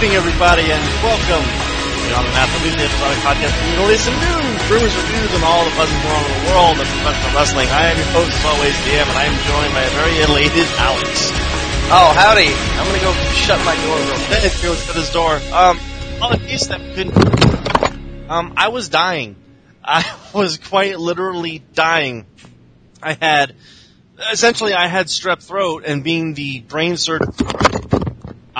Evening, everybody, and welcome to the Math of Weekly Episodic Podcast for you to listen to rumors, reviews, and all the buzz going on in the world of professional wrestling. I am your host, as always, DM, and I am joined by a very elated Alex. Oh, howdy. I'm gonna go shut my door real quick. Goes to his door. Um, on a case that we couldn't. Um, I was dying. I was quite literally dying. I had, essentially, I had strep throat, and being the brain surgeon,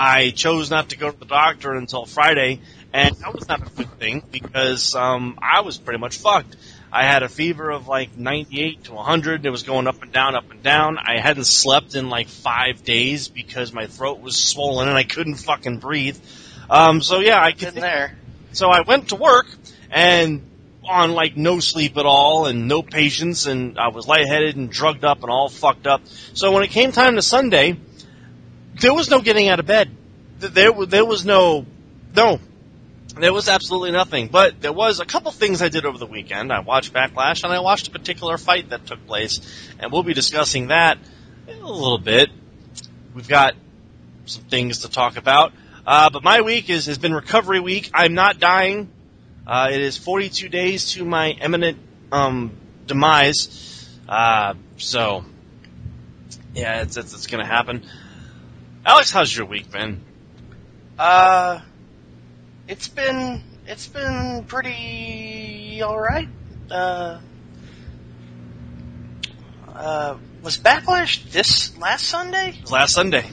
I chose not to go to the doctor until Friday, and that was not a good thing because um, I was pretty much fucked. I had a fever of like 98 to 100. It was going up and down, up and down. I hadn't slept in like five days because my throat was swollen and I couldn't fucking breathe. Um, so yeah, I could. there. So I went to work and on like no sleep at all and no patience and I was lightheaded and drugged up and all fucked up. So when it came time to Sunday, there was no getting out of bed. There, there was no, no, there was absolutely nothing. But there was a couple things I did over the weekend. I watched Backlash and I watched a particular fight that took place, and we'll be discussing that a little bit. We've got some things to talk about. Uh, but my week is has been recovery week. I'm not dying. Uh, it is 42 days to my imminent um, demise. Uh, so, yeah, it's it's, it's going to happen. Alex, how's your week been? Uh, it's been it's been pretty all right. Uh, uh, was Backlash this last Sunday? Last Sunday.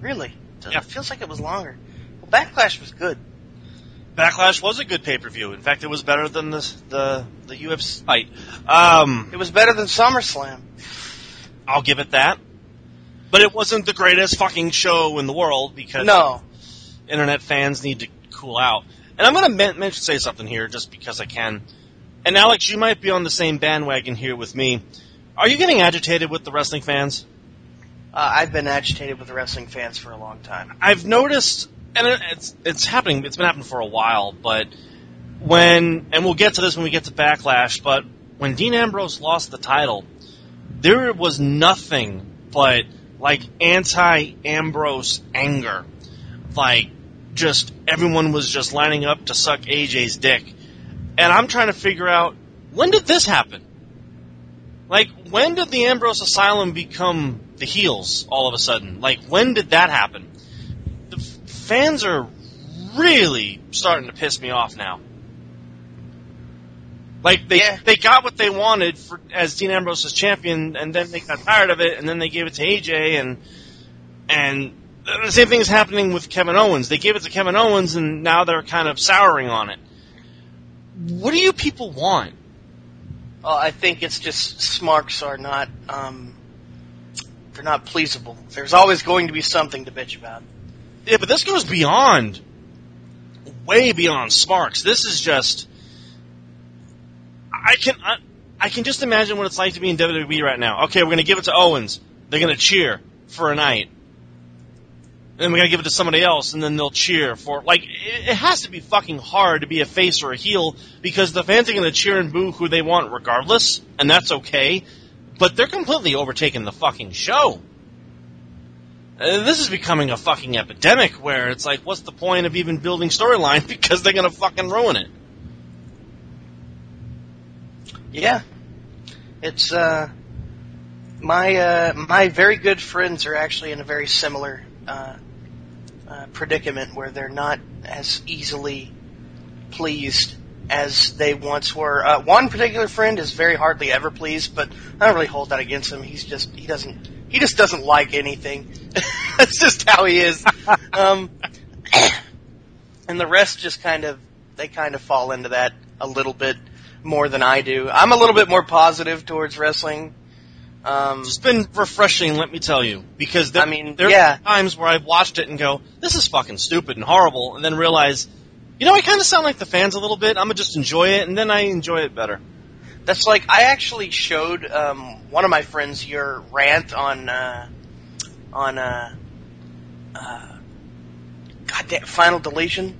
Really? Yeah. It feels like it was longer. Well, Backlash was good. Backlash was a good pay per view. In fact, it was better than the the the UFC fight. Um, It was better than SummerSlam. I'll give it that. But it wasn't the greatest fucking show in the world because No. internet fans need to cool out. And I'm going to men- mention say something here just because I can. And Alex, you might be on the same bandwagon here with me. Are you getting agitated with the wrestling fans? Uh, I've been agitated with the wrestling fans for a long time. I've noticed, and it's it's happening. It's been happening for a while, but when and we'll get to this when we get to Backlash. But when Dean Ambrose lost the title, there was nothing but like anti-Ambrose anger, like just everyone was just lining up to suck AJ's dick, and I'm trying to figure out when did this happen. Like, when did the Ambrose Asylum become the heels all of a sudden? Like, when did that happen? The f- fans are really starting to piss me off now. Like they Yeah. they got what they wanted for as Dean Ambrose as champion, and then they got tired of it, and then they gave it to AJ, and and the same thing is happening with Kevin Owens. They gave it to Kevin Owens, and now they're kind of souring on it. What do you people want? Well, I think it's just smarks are not um, they're not pleasable. There's always going to be something to bitch about. Yeah, but this goes beyond way beyond smarks. This is just. I can I, I can just imagine what it's like to be in WWE right now. Okay, we're gonna give it to Owens. They're gonna cheer for a night. Then we're gonna give it to somebody else, and then they'll cheer for like it, it has to be fucking hard to be a face or a heel because the fans are gonna cheer and boo who they want regardless, and that's okay. But they're completely overtaking the fucking show. Uh, this is becoming a fucking epidemic where it's like, what's the point of even building storyline because they're gonna fucking ruin it. Yeah, it's uh, my uh, my very good friends are actually in a very similar uh, uh, predicament where they're not as easily pleased as they once were. Uh, one particular friend is very hardly ever pleased, but I don't really hold that against him. He's just he doesn't he just doesn't like anything. That's just how he is. um, and the rest just kind of they kind of fall into that a little bit more than I do. I'm a little bit more positive towards wrestling. Um, It's been refreshing, let me tell you, because there, I mean, there yeah. are times where I've watched it and go, "This is fucking stupid and horrible," and then realize, you know, I kind of sound like the fans a little bit. I'm gonna just enjoy it, and then I enjoy it better. That's like I actually showed um, one of my friends your rant on uh, on uh, uh, goddamn final deletion.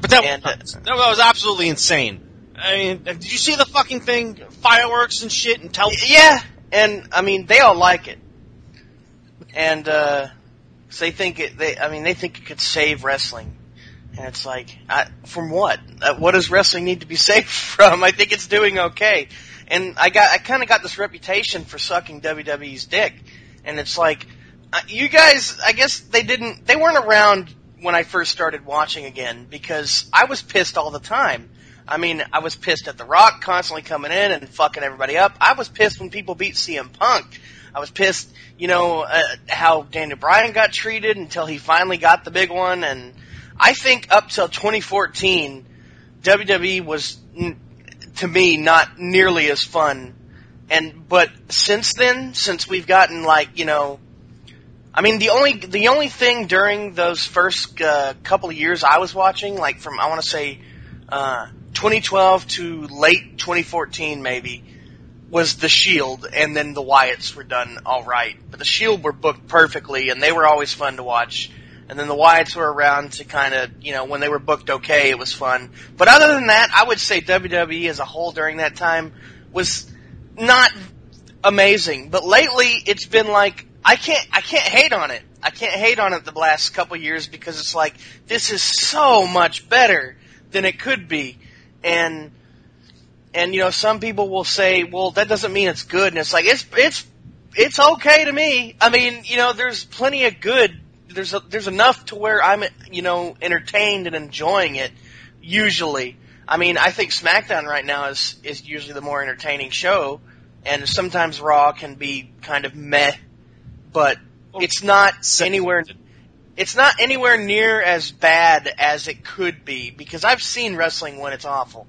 But that, And, uh, that was absolutely insane. I mean, did you see the fucking thing? Fireworks and shit and tell. Yeah, and I mean they all like it, and uh, they think it. They I mean they think it could save wrestling, and it's like I, from what? Uh, what does wrestling need to be saved from? I think it's doing okay, and I got I kind of got this reputation for sucking WWE's dick, and it's like uh, you guys. I guess they didn't. They weren't around when I first started watching again because I was pissed all the time. I mean, I was pissed at The Rock constantly coming in and fucking everybody up. I was pissed when people beat CM Punk. I was pissed, you know, uh, how Daniel Bryan got treated until he finally got the big one. And I think up till 2014, WWE was, to me, not nearly as fun. And, but since then, since we've gotten like, you know, I mean, the only the only thing during those first uh, couple of years I was watching, like from I want to say uh, 2012 to late 2014, maybe, was the Shield, and then the Wyatts were done all right. But the Shield were booked perfectly, and they were always fun to watch. And then the Wyatts were around to kind of, you know, when they were booked okay, it was fun. But other than that, I would say WWE as a whole during that time was not amazing. But lately, it's been like I can't I can't hate on it. I can't hate on it the last couple years because it's like this is so much better than it could be, and and you know some people will say, well, that doesn't mean it's good, and it's like it's it's it's okay to me. I mean, you know, there's plenty of good. There's a, there's enough to where I'm you know entertained and enjoying it. Usually, I mean, I think SmackDown right now is is usually the more entertaining show, and sometimes Raw can be kind of meh, but it's not anywhere. It's not anywhere near as bad as it could be because I've seen wrestling when it's awful,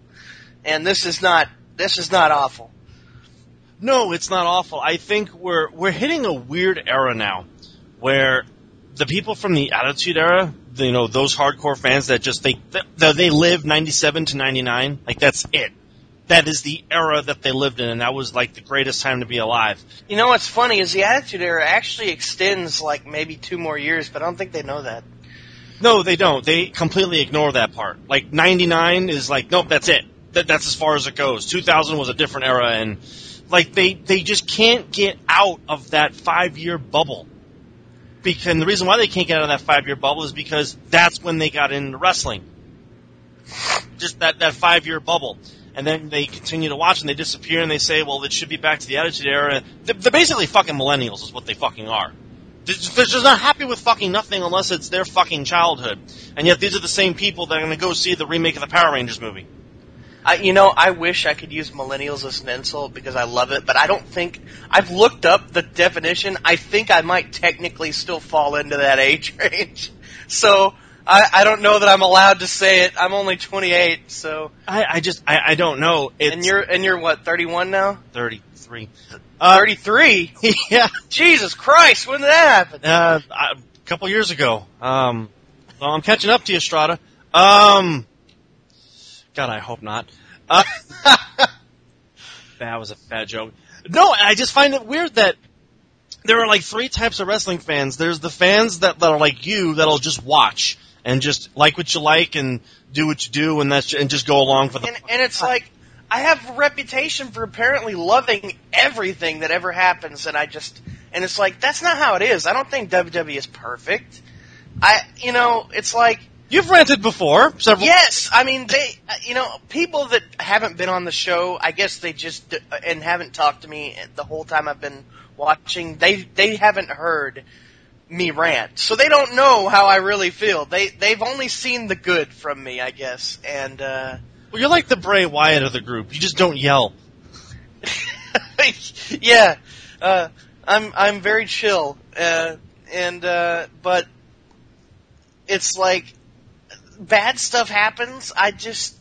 and this is not this is not awful. No, it's not awful. I think we're we're hitting a weird era now, where the people from the Attitude Era, you know, those hardcore fans that just they they, they live '97 to '99, like that's it. That is the era that they lived in, and that was like the greatest time to be alive. You know what's funny is the Attitude Era actually extends like maybe two more years, but I don't think they know that. No, they don't. They completely ignore that part. Like '99 is like, nope, that's it. That, that's as far as it goes. 2000 was a different era, and like they they just can't get out of that five year bubble. Because and the reason why they can't get out of that five year bubble is because that's when they got into wrestling. Just that that five year bubble. And then they continue to watch and they disappear and they say, well, it should be back to the Attitude Era. They're, they're basically fucking millennials, is what they fucking are. They're just, they're just not happy with fucking nothing unless it's their fucking childhood. And yet these are the same people that are going to go see the remake of the Power Rangers movie. I, you know, I wish I could use millennials as an insult because I love it, but I don't think I've looked up the definition. I think I might technically still fall into that age range. So I, I don't know that I'm allowed to say it. I'm only 28, so I, I just, I, I don't know. It's and you're and you're what 31 now? 33. Uh, 33. yeah. Jesus Christ, when did that happen? Uh, a couple years ago. Um, well, I'm catching up to you, Strata. Um, God, I hope not. Uh, that was a bad joke. No, I just find it weird that there are like three types of wrestling fans. There's the fans that, that are like you that'll just watch and just like what you like and do what you do and that's and just go along for the. And, and it's like I have a reputation for apparently loving everything that ever happens, and I just and it's like that's not how it is. I don't think WWE is perfect. I you know it's like You've ranted before several. Yes, I mean they, you know, people that haven't been on the show, I guess they just and haven't talked to me the whole time I've been watching. They they haven't heard me rant, so they don't know how I really feel. They they've only seen the good from me, I guess, and uh, Well, you're like the Bray Wyatt of the group. You just don't yell. yeah, uh, I'm I'm very chill, uh, and uh, but it's like bad stuff happens. I just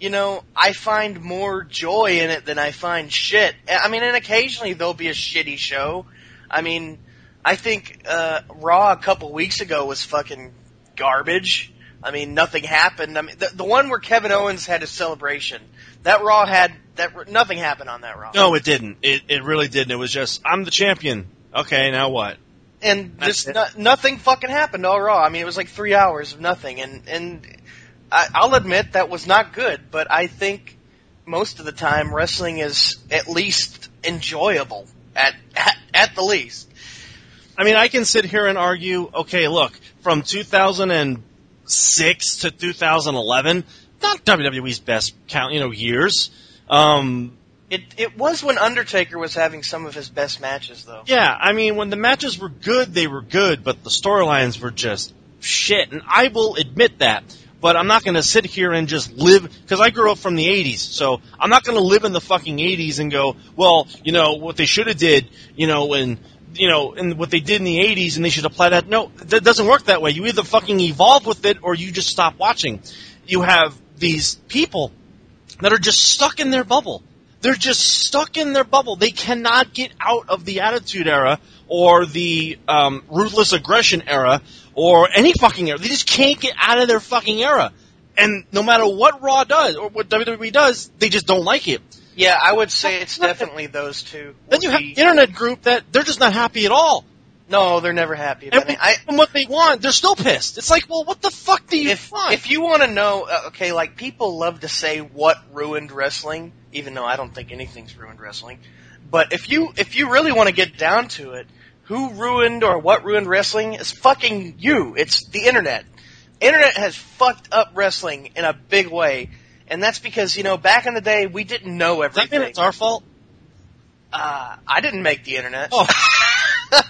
you know I find more joy in it than I find shit. I mean, and occasionally there'll be a shitty show. I mean, I think uh, Raw a couple weeks ago was fucking garbage. I mean, nothing happened. I mean, the, the one where Kevin Owens had his celebration, that Raw had that nothing happened on that Raw. No, it didn't. It it really didn't. It was just I'm the champion. Okay, now what? and That's just no, nothing fucking happened all raw. I mean, it was like three hours of nothing, and and I, I'll admit that was not good. But I think most of the time wrestling is at least enjoyable at at, at the least. I mean, I can sit here and argue. Okay, look, from 2006 to 2011, not WWE's best count, you know, years. Um, It it was when Undertaker was having some of his best matches, though. yeah, I mean, when the matches were good, they were good, but the storylines were just shit, and I will admit that. But I'm not going to sit here and just live because I grew up from the '80s, so I'm not going to live in the fucking '80s and go, well, you know, what they should have did, you know, and you know, and what they did in the '80s, and they should apply that. No, that doesn't work that way. You either fucking evolve with it or you just stop watching. You have these people that are just stuck in their bubble. They're just stuck in their bubble. They cannot get out of the Attitude Era or the um, Ruthless Aggression Era or any fucking era. They just can't get out of their fucking era. And no matter what Raw does or what WWE does, they just don't like it. Yeah, I would say it's definitely those two. Then you have the internet group that they're just not happy at all. no, they're never happy And it. I, from what they want, they're still pissed. It's like, well, what the fuck do you if want? if you want to know, uh, okay, like people love to say what ruined wrestling, even though I don't think anything's ruined wrestling. But if you if you really want to get down to it, who ruined or what ruined wrestling is fucking you. It's the internet. Internet has fucked up wrestling in a big way, and that's because you know back in the day we didn't know Does that everything. mean it's our fault? uh, I didn't make the internet. Oh.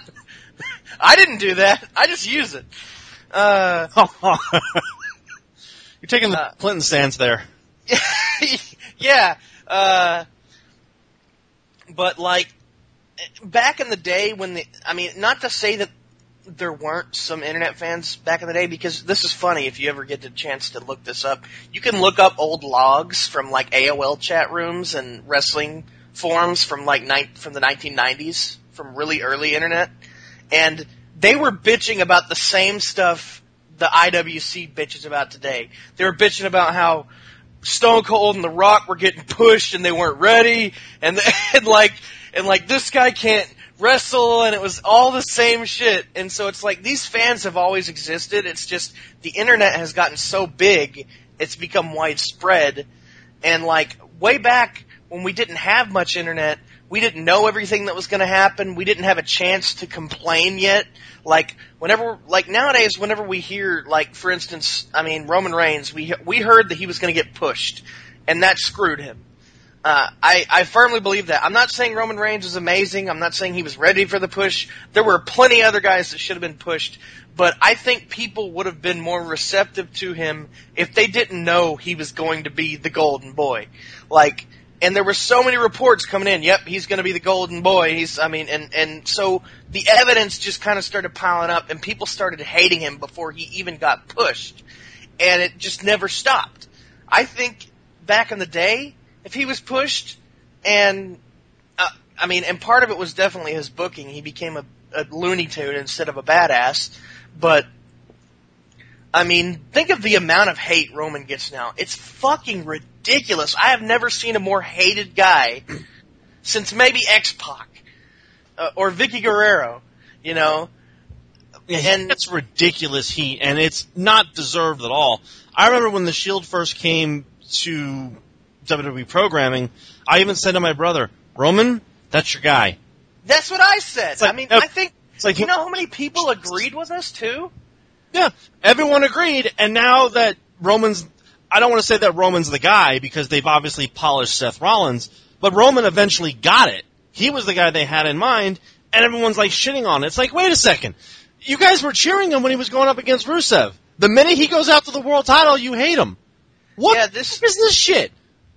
I didn't do that. I just use it. Uh, You're taking the Uh, Clinton stance there. yeah. Uh, but like back in the day when the, I mean, not to say that there weren't some internet fans back in the day because this is funny if you ever get the chance to look this up. You can look up old logs from like AOL chat rooms and wrestling forums from like ni- from the 1990s from really early internet and they were bitching about the same stuff the IWC bitches about today. They were bitching about how Stone Cold and The Rock were getting pushed and they weren't ready, and, and like and like this guy can't wrestle, and it was all the same shit. And so it's like these fans have always existed. It's just the internet has gotten so big, it's become widespread, and like way back when we didn't have much internet, we didn't know everything that was going to happen. We didn't have a chance to complain yet. Like whenever, like nowadays, whenever we hear, like for instance, I mean Roman Reigns, we we heard that he was going to get pushed, and that screwed him. Uh, I I firmly believe that. I'm not saying Roman Reigns is amazing. I'm not saying he was ready for the push. There were plenty other guys that should have been pushed, but I think people would have been more receptive to him if they didn't know he was going to be the golden boy. Like and there were so many reports coming in. Yep, he's going to be the golden boy. He's, I mean, and and so the evidence just kind of started piling up, and people started hating him before he even got pushed, and it just never stopped. I think back in the day, if he was pushed, and uh, I mean, and part of it was definitely his booking. He became a, a Looney Tune instead of a badass, but I mean, think of the amount of hate Roman gets now. It's fucking ridiculous. I have never seen a more hated guy since maybe X Pac uh, or Vickie Guerrero. You know, and it's ridiculous heat, and it's not deserved at all. I remember when the Shield first came to WWE programming, I even said to my brother, "Roman, that's your guy." That's what I said. like- I mean, I think It's like you know how many people agreed with us too. Yeah, everyone agreed, and now that Roman's, I don't want to say that Roman's the guy because they've obviously polished Seth Rollins, but Roman eventually got it. He was the guy they had in mind, and everyone's like shitting on it. It's like, wait a second, you guys were cheering him when he was going up against Rusev. The minute he goes after the world title, you hate him. What Yeah, this- is this shit?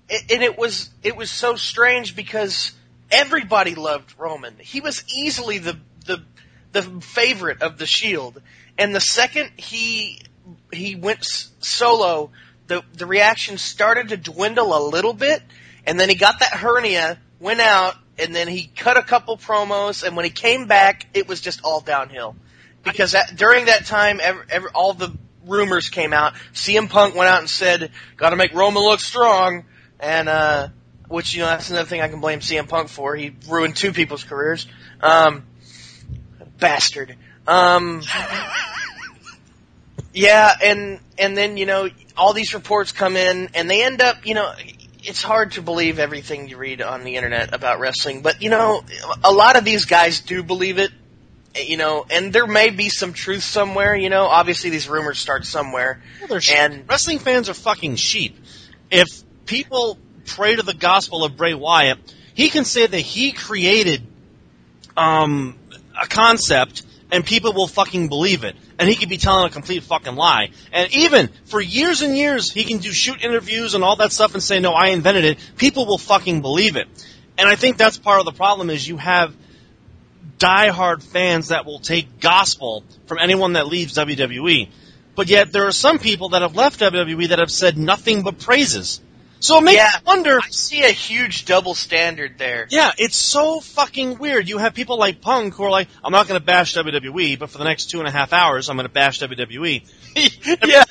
And it was it was so strange because everybody loved Roman. He was easily the the the favorite of the Shield, and the second he he went solo, the the reaction started to dwindle a little bit, and then he got that hernia, went out, and then he cut a couple promos, and when he came back, it was just all downhill. Because that, during that time, ever, ever, all the rumors came out. CM Punk went out and said, "Got to make Roman look strong," and uh, which you know that's another thing I can blame CM Punk for. He ruined two people's careers. Um, bastard. Um, yeah, and and then you know all these reports come in, and they end up you know. It's hard to believe everything you read on the internet about wrestling, but you know, a lot of these guys do believe it, you know, and there may be some truth somewhere, you know. Obviously, these rumors start somewhere, Well, and wrestling fans are fucking sheep. If people pray to the gospel of Bray Wyatt, he can say that he created um, a concept and people will fucking believe it. And he could be telling a complete fucking lie. And even for years and years, he can do shoot interviews and all that stuff and say, no, I invented it. People will fucking believe it. And I think that's part of the problem is you have diehard fans that will take gospel from anyone that leaves WWE. But yet there are some people that have left WWE that have said nothing but praises. So it makes Yeah. you wonder I see a huge double standard there. yeah, it's so fucking weird. You have people like Punk who are like, I'm not going to bash WWE, but for the next two and a half hours, I'm going to bash WWE. yeah.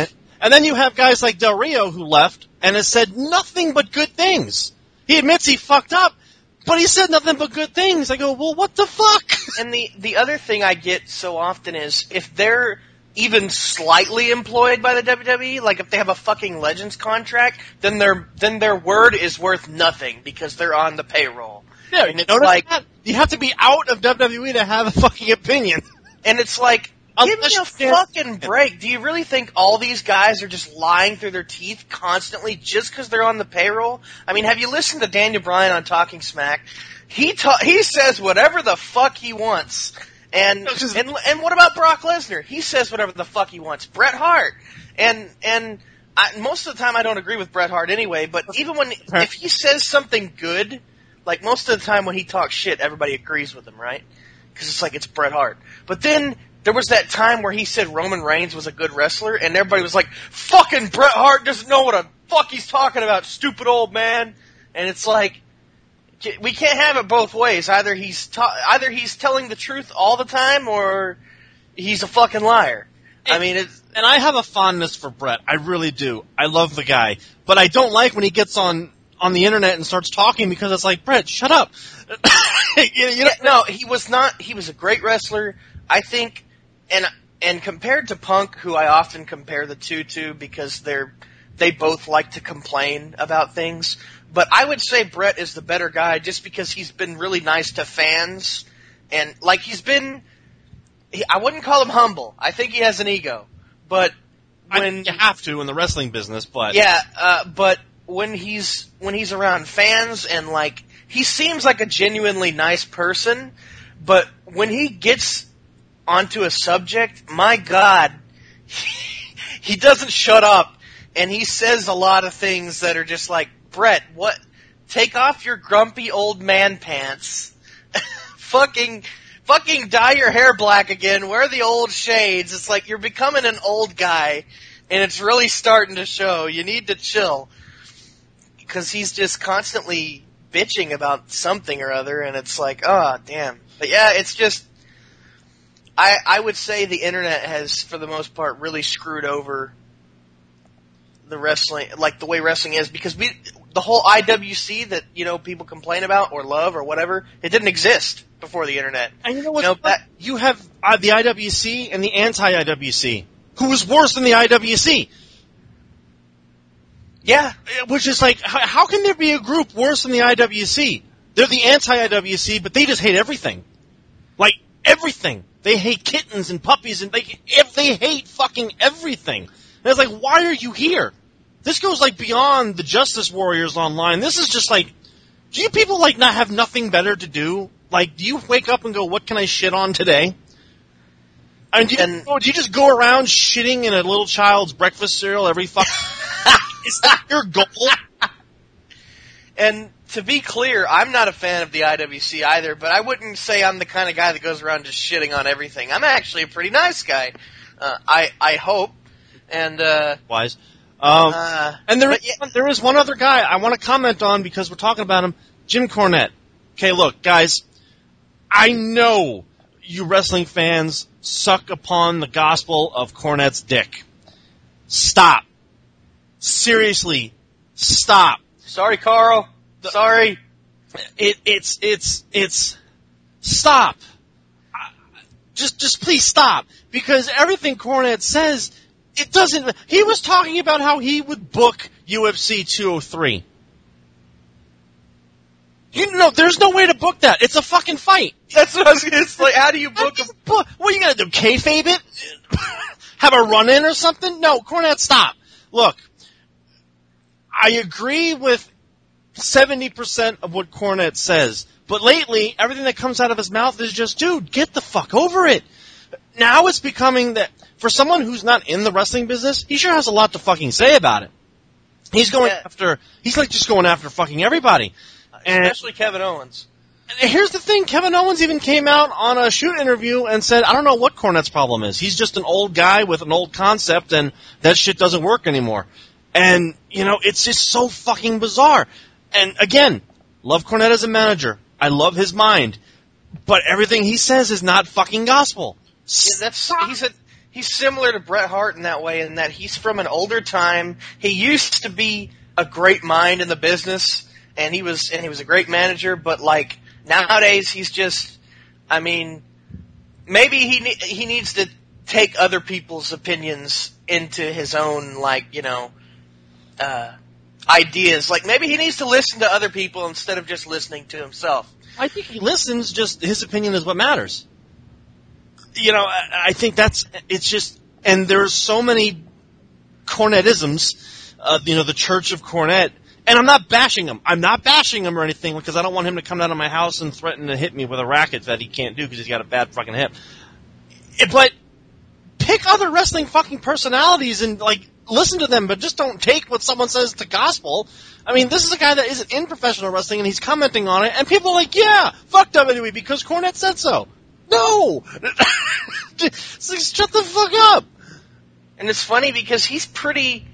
It. And then you have guys like Del Rio who left and has said nothing but good things. He admits he fucked up, but he said nothing but good things. I go, well, what the fuck? And the the other thing I get so often is if they're even slightly employed by the WWE, like if they have a fucking Legends contract, then their then their word is worth nothing because they're on the payroll. Yeah, and it's like that? you have to be out of WWE to have a fucking opinion. and it's like give me a fucking break. Do you really think all these guys are just lying through their teeth constantly just because they're on the payroll? I mean, have you listened to Daniel Bryan on Talking Smack? He ta- he says whatever the fuck he wants. And No, 'cause- and and what about Brock Lesnar? He says whatever the fuck he wants. Bret Hart and and I, most of the time I don't agree with Bret Hart anyway. But even when if he says something good, like most of the time when he talks shit, everybody agrees with him, right? Because it's like it's Bret Hart. But then there was that time where he said Roman Reigns was a good wrestler, and everybody was like, "Fucking Bret Hart doesn't know what a fuck he's talking about, stupid old man." And it's like we can't have it both ways. Either he's ta- either he's telling the truth all the time, or he's a fucking liar. I mean, it's and I have a fondness for Bret. I really do. I love the guy, but I don't like when he gets on on the internet and starts talking because it's like Bret, shut up. you, you know, no, he was not. He was a great wrestler. I think, and and compared to Punk, who I often compare the two to because they're they both like to complain about things. But I would say Bret is the better guy just because he's been really nice to fans and like he's been. He, I wouldn't call him humble. I think he has an ego, but I- when you have to in the wrestling business, but yeah, uh, but when he's when he's around fans and like he seems like a genuinely nice person, but when he gets onto a subject, my God, he doesn't shut up, and he says a lot of things that are just like Bret, what? Take off your grumpy old man pants, fucking. Fucking dye your hair black again. Wear the old shades. It's like you're becoming an old guy, and it's really starting to show. You need to chill because he's just constantly bitching about something or other, and it's like, oh damn. But yeah, it's just I I would say the internet has, for the most part, really screwed over the wrestling, like the way wrestling is, because we the whole IWC that you know people complain about or love or whatever, it didn't exist before the internet. And you know what? You know, that- you have uh, the IWC and the anti-IWC, who was worse than the IWC. Yeah, Uh, Which is like, how, how can there be a group worse than the IWC? They're the anti-IWC, but they just hate everything. Like, everything. They hate kittens and puppies and they, if they hate fucking everything. And it's like, why are you here? This goes like beyond the Justice Warriors online. This is just like, do you people like not have nothing better to do? Like, do you wake up and go, what can I shit on today? I mean, do you, And- oh, do you just go around shitting in a little child's breakfast cereal every fuck? is that your goal? and to be clear, I'm not a fan of the IWC either, but I wouldn't say I'm the kind of guy that goes around just shitting on everything. I'm actually a pretty nice guy. Uh, I I hope, and uh, Wise. Um, uh, and there is, yeah- there is one other guy I want to comment on because we're talking about him, Jim Cornette. Okay, look, guys, I know you wrestling fans suck upon the gospel of Cornette's dick. Stop. Seriously, stop. sorry, Carl. Sorry. It, it's, it's, it's, stop. Just, just please stop. Because everything Cornette says, it doesn't, he was talking about how he would book UFC 203. You know, there's no way to book that. It's a fucking fight. That's what I was gonna say. How do you book a book- What are you gonna do? Kayfabe it? Have a run in or something? No, Cornette, stop. Look, I agree with 70% of what Cornette says, but lately, everything that comes out of his mouth is just, dude, get the fuck over it. Now it's becoming that, for someone who's not in the wrestling business, he sure has a lot to fucking say about it. He's going Yeah. after, he's like just going after fucking everybody. And especially Kevin Owens? and here's the thing, Kevin Owens even came out on a shoot interview and said, I don't know what Cornette's problem is. He's just an old guy with an old concept and that shit doesn't work anymore. And, you know, it's just so fucking bizarre. And again, love Cornette as a manager. I love his mind. But everything he says is not fucking gospel. Yeah, that's he's a he's similar to Bret Hart in that way, in that he's from an older time. He used to be a great mind in the business, and he was and he was a great manager. But like nowadays, he's just, I mean, maybe he ne- he needs to take other people's opinions into his own like you know uh, ideas. Like maybe he needs to listen to other people instead of just listening to himself. I think he listens, just his opinion is what matters. You know, I, think that's, it's just, and there's so many Cornettisms, uh, you know, the Church of Cornette, and I'm not bashing him. I'm not bashing him or anything because I don't want him to come down to my house and threaten to hit me with a racket that he can't do because he's got a bad fucking hip. Eh, But pick other wrestling fucking personalities and like listen to them, but just don't take what someone says to gospel. I mean, this is a guy that isn't in professional wrestling and he's commenting on it, and people are like, "Yeah, fuck WWE because Cornette said so." No, like, shut the fuck up. And it's funny because he's pretty.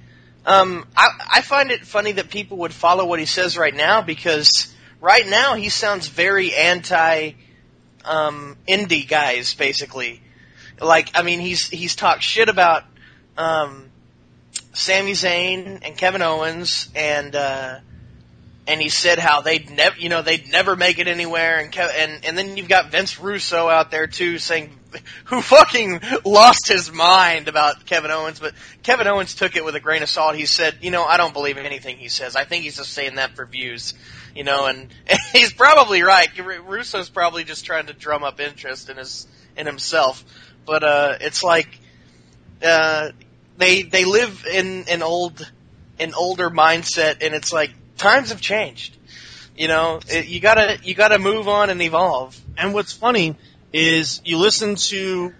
Um, I, I find it funny that people would follow what he says right now because right now he sounds very anti um, indie guys, basically. Like, I mean, he's he's talked shit about um, Sami Zayn and Kevin Owens, and uh, and he said how they'd never, you know, they'd never make it anywhere, and Kev- and and then you've got Vince Russo out there too saying, who fucking lost his mind about Kevin Owens, but Kevin Owens took it with a grain of salt. He said, you know, I don't believe anything he says. I think he's just saying that for views, you know, and, and he's probably right. Russo's probably just trying to drum up interest in his in himself, but uh, it's like uh, they they live in an old an older mindset, and it's like times have changed. You know, it, you gotta you gotta move on and evolve. And what's funny is you listen to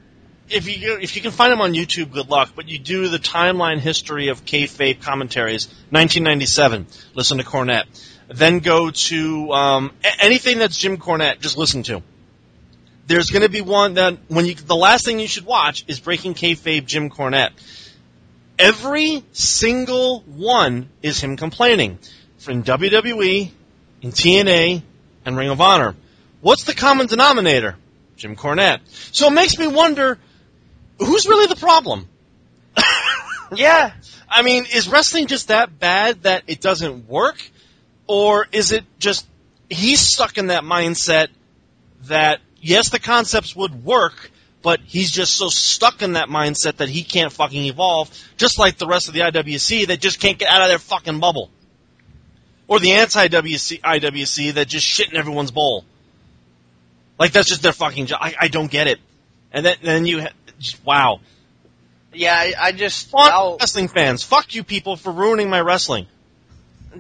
if you if you can find them on YouTube, good luck. But you do the timeline history of kayfabe commentaries, 1997. Listen to Cornette. Then go to um, anything that's Jim Cornette. Just listen to. There's going to be one that when you the last thing you should watch is Breaking Kayfabe Jim Cornette. Every single one is him complaining from WWE, in TNA, and Ring of Honor. What's the common denominator? Jim Cornette. So it makes me wonder, who's really the problem? Yeah, I mean, is wrestling just that bad that it doesn't work? Or is it just he's stuck in that mindset that, yes, the concepts would work, but he's just so stuck in that mindset that he can't fucking evolve, just like the rest of the IWC that just can't get out of their fucking bubble. Or the anti-WC, IWC that just shit in everyone's bowl. Like that's just their fucking job. I, I don't get it. And then, then you, ha- just, wow. yeah. I, I just, Fuck wrestling fans. Fuck you people for ruining my wrestling.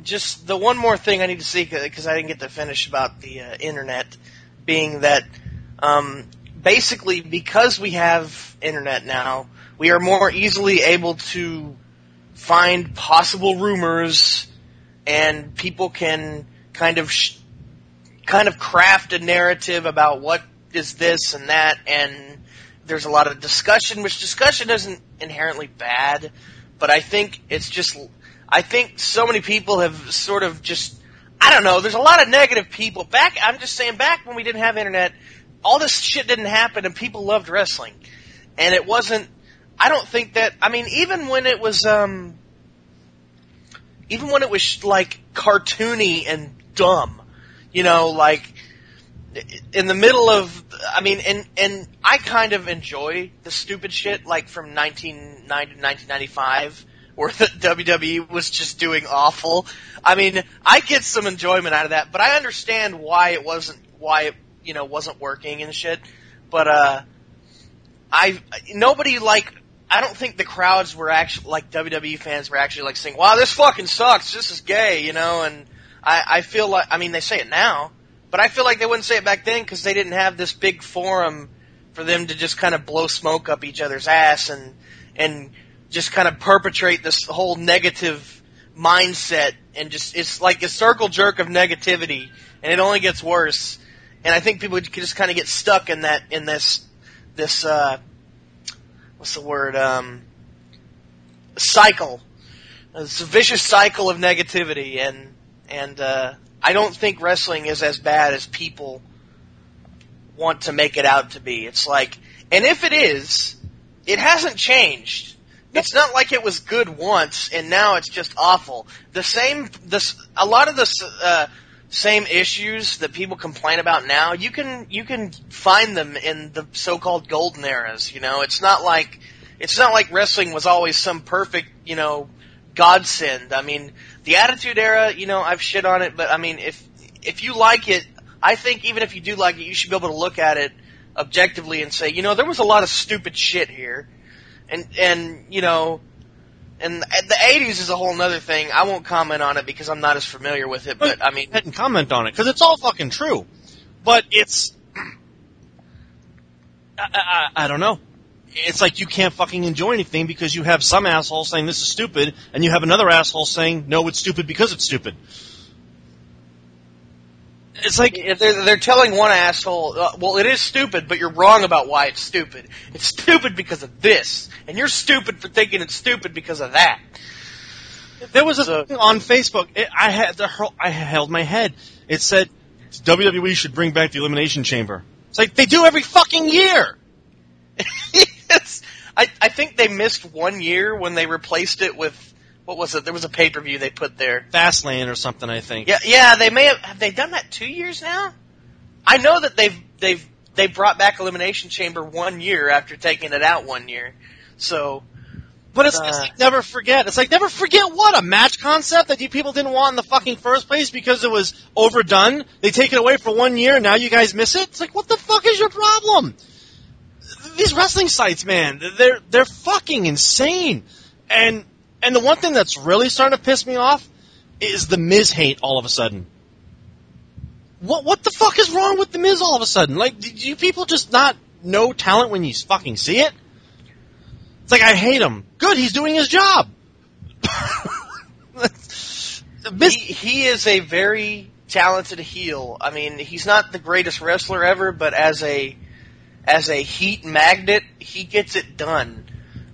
just the one more thing I need to see because I didn't get to finish about the uh, internet, being that um, basically because we have internet now, we are more easily able to find possible rumors, and people can kind of sh- kind of craft a narrative about what is this and that, and there's a lot of discussion, which discussion isn't inherently bad, but I think it's just I think so many people have sort of just I don't know, there's a lot of negative people. Back I'm just saying back when we didn't have internet, all this shit didn't happen and people loved wrestling. And it wasn't I don't think that I mean even when it was um even when it was like cartoony and dumb, you know, like in the middle of I mean and and I kind of enjoy the stupid shit like from 1990 to 1995 where the WWE was just doing awful. I mean, I get some enjoyment out of that, but I understand why it wasn't why it you know wasn't working and shit. But uh I nobody like I don't think the crowds were actually like WWE fans were actually like saying, "Wow, this fucking sucks. This is gay," you know, and I I feel like I mean they say it now, but I feel like they wouldn't say it back then because they didn't have this big forum for them to just kind of blow smoke up each other's ass and and just kind of perpetrate this whole negative mindset and just it's like a circle jerk of negativity and it only gets worse and I think people just kind of get stuck in that in this this uh what's the word? Um cycle. It's a vicious cycle of negativity and and uh I don't think wrestling is as bad as people want to make it out to be. It's like and if it is it hasn't changed. It's not like it was good once and now it's just awful. The same, this a lot of the uh, same issues that people complain about now, you can you can find them in the so-called golden eras. You know, it's not like it's not like wrestling was always some perfect, you know, godsend. I mean, the Attitude Era, you know, I've shit on it, but I mean, if if you like it, I think even if you do like it, you should be able to look at it objectively and say, you know, there was a lot of stupid shit here and and you know, and the '80s is a whole other thing. I won't comment on it because I'm not as familiar with it. But I mean, Head and comment on it because it's all fucking true, but it's I, I, I don't know. It's like you can't fucking enjoy anything because you have some asshole saying this is stupid, and you have another asshole saying no, it's stupid because it's stupid. It's like they're they're telling one asshole, uh, well, it is stupid, but you're wrong about why it's stupid. It's stupid because of this, and you're stupid for thinking it's stupid because of that. There was a So- thing on Facebook. It, I had the, I held my head. It said WWE should bring back the Elimination Chamber. It's like they do every fucking year. yes. I I think they missed one year when they replaced it with what was it? There was a pay per view they put there. Fastlane or something. I think. Yeah, yeah, they may have. Have they done that two years now? I know that they've they've they brought back Elimination Chamber one year after taking it out one year. So But it's, Uh, it's like never forget. It's like never forget what a match concept that you people didn't want in the fucking first place because it was overdone. They take it away for one year, and now you guys miss it. It's like what the fuck is your problem? These wrestling sites, man, they're they're fucking insane. And and the one thing that's really starting to piss me off is the Miz hate all of a sudden. What what the fuck is wrong with the Miz all of a sudden? Like, do you people just not know talent when you fucking see it? It's like I hate him. Good, he's doing his job. he, he is a very talented heel. I mean, he's not the greatest wrestler ever, but as a as a heat magnet, he gets it done.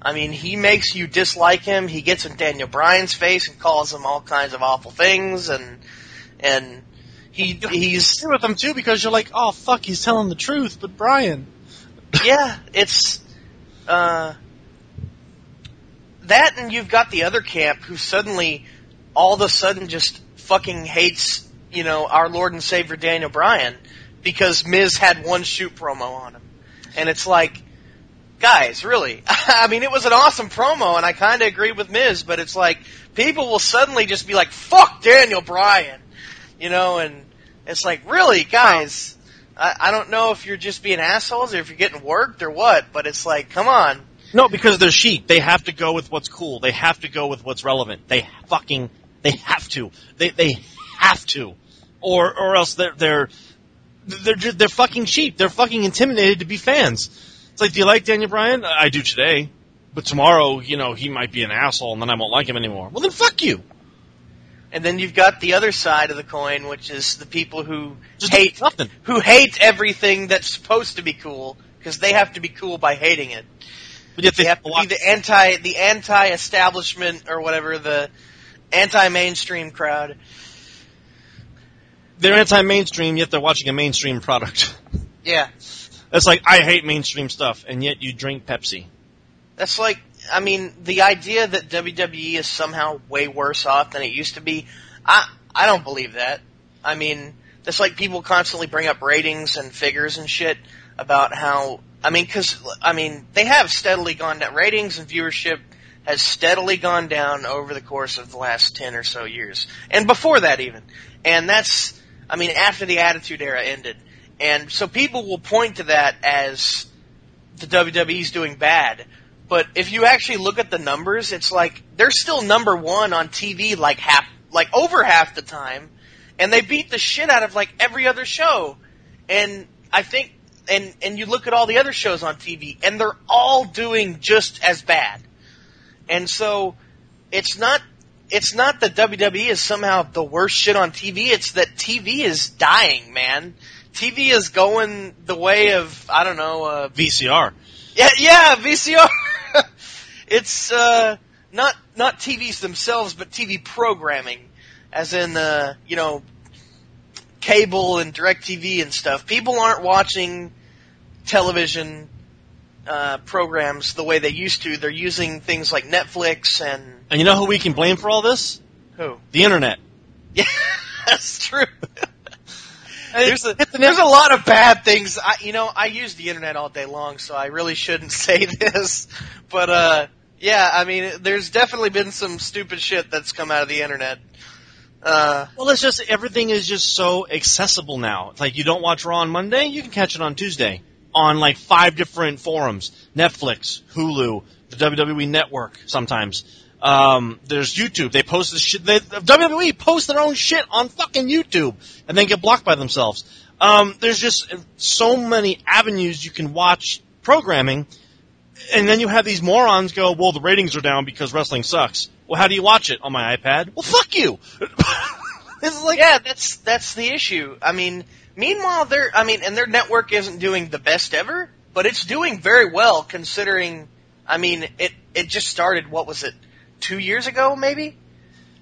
I mean, he makes you dislike him. He gets in Daniel Bryan's face and calls him all kinds of awful things, and and he he's with them too because you're like, oh fuck, he's telling the truth, but Bryan. yeah, it's uh that and you've got the other camp who suddenly all of a sudden just fucking hates, you know, our Lord and Savior Daniel Bryan because Miz had one shoot promo on him. And it's like guys, really. I mean, it was an awesome promo and I kind of agree with Miz, but it's like people will suddenly just be like, "Fuck Daniel Bryan." You know, and it's like, "Really, guys?" I, I don't know if you're just being assholes or if you're getting worked or what, but it's like, come on. No, because they're sheep. They have to go with what's cool. They have to go with what's relevant. They fucking they have to. They they have to, or or else they're they're they're they're fucking sheep. They're fucking intimidated to be fans. It's like, do you like Daniel Bryan? I do today, but tomorrow, you know, he might be an asshole, and then I won't like him anymore. Well, then fuck you. And then you've got the other side of the coin, which is the people who Just hate nothing. who hate everything that's supposed to be cool because they have to be cool by hating it. But yet They have to be the anti the anti establishment or whatever the anti mainstream crowd. they're anti-mainstream, yet they're watching a mainstream product. Yeah, That's like I hate mainstream stuff, and yet you drink Pepsi. that's like I mean the idea that WWE is somehow way worse off than it used to be. I I don't believe that. I mean, that's like people constantly bring up ratings and figures and shit about how I mean, because I mean they have steadily gone down. Ratings and viewership has steadily gone down over the course of the last ten or so years, and before that even. And that's I mean after the Attitude Era ended, and so people will point to that as the WWE's doing bad. But if you actually look at the numbers, it's like they're still number one on TV like half, like over half the time, and they beat the shit out of like every other show. And I think, and and you look at all the other shows on TV, and they're all doing just as bad. And so, it's not. It's not that WWE is somehow the worst shit on TV. It's that TV is dying, man. TV is going the way of I don't know. Uh, VCR. yeah, yeah, VCR. it's uh, not not TVs themselves, but TV programming, as in uh, you know, cable and direct TV and stuff. People aren't watching television uh, programs the way they used to. They're using things like Netflix and And you know who we can blame for all this? who? The internet. Yeah, that's true. There's a there's a lot of bad things. I you know I use the internet all day long, so I really shouldn't say this, but uh, yeah, I mean there's definitely been some stupid shit that's come out of the internet. Uh, Well, it's just everything is just so accessible now. It's like you don't watch Raw on Monday, you can catch it on Tuesday on like five different forums: Netflix, Hulu, the WWE Network. Sometimes um, there's YouTube. They post the shit. They, WWE posts their own shit on fucking YouTube and then get blocked by themselves. Um, there's just so many avenues you can watch programming, and then you have these morons go, "Well, the ratings are down because wrestling sucks." Well, how do you watch it on my iPad? Well, fuck you. it's like yeah, that's that's the issue. I mean, meanwhile, they're I mean, and their network isn't doing the best ever, but it's doing very well considering. I mean, it it just started. What was it? Two years ago, maybe,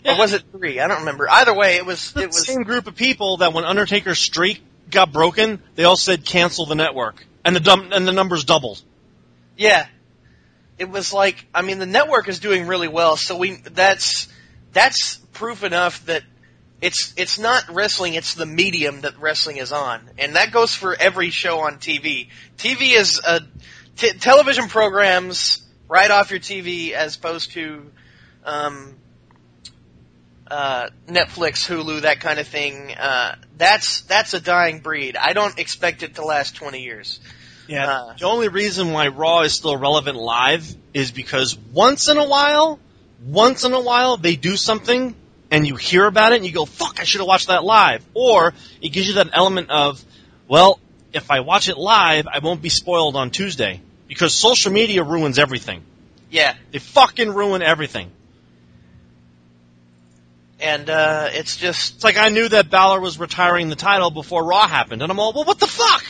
Yeah. or was it three? I don't remember. Either way, it was the it was same group of people that when Undertaker's streak got broken, they all said cancel the network, and the dum- and the numbers doubled. Yeah. It was like I mean the network is doing really well, so we that's that's proof enough that it's it's not wrestling, it's the medium that wrestling is on. And that goes for every show on TV. TV is a t- television programs right off your TV as opposed to um uh, Netflix, Hulu, that kind of thing. Uh, that's that's a dying breed. I don't expect it to last twenty years. Yeah. Uh. the only reason why Raw is still relevant live is because once in a while, once in a while they do something and you hear about it and you go, "Fuck, I should have watched that live," or it gives you that element of, well, if I watch it live, I won't be spoiled on Tuesday because social media ruins everything. Yeah, They fucking ruin everything. And uh, it's just It's like I knew that Balor was retiring the title before Raw happened, and I'm all, well, what the fuck?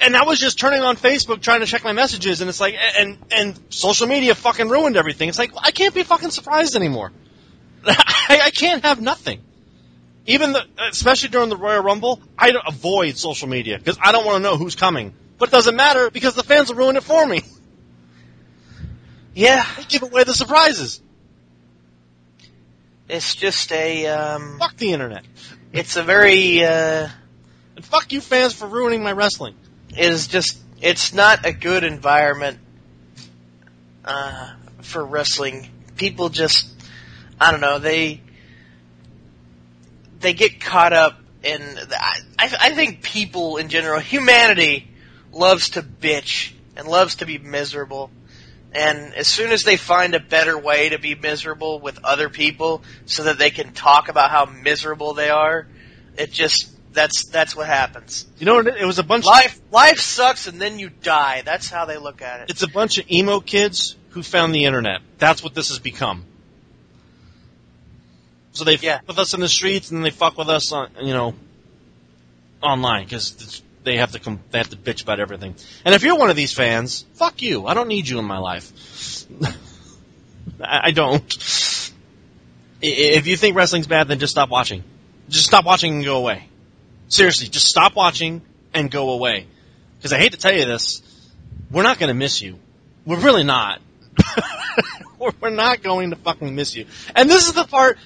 And I was just turning on Facebook trying to check my messages, and it's like, and and social media fucking ruined everything. It's like I can't be fucking surprised anymore. I, I can't have nothing. Even the, especially during the Royal Rumble, I don't- avoid social media because I don't want to know who's coming. But it doesn't matter because the fans will ruin it for me. Yeah, They give away the surprises. It's just a um, Fuck the internet. it's a very uh, And fuck you fans for ruining my wrestling. is just it's not a good environment uh, for wrestling. People just I don't know they they get caught up in I I I think people in general humanity loves to bitch and loves to be miserable. And as soon as they find a better way to be miserable with other people so that they can talk about how miserable they are, it just that's that's what happens. You know, what it it was a bunch. Of Life life sucks and then you die. That's how they look at it. It's a bunch of emo kids who found the internet. That's what this has become. So they Yeah. fuck with us in the streets, and then they fuck with us on, you know, online because they have to come, they have to bitch about everything. And if you're one of these fans, fuck you. I don't need you in my life. I, I don't. If you think wrestling's bad, then just stop watching. Just stop watching and go away. Seriously, just stop watching and go away. Because I hate to tell you this, we're not going to miss you. We're really not. we're not going to fucking miss you. And this is the part,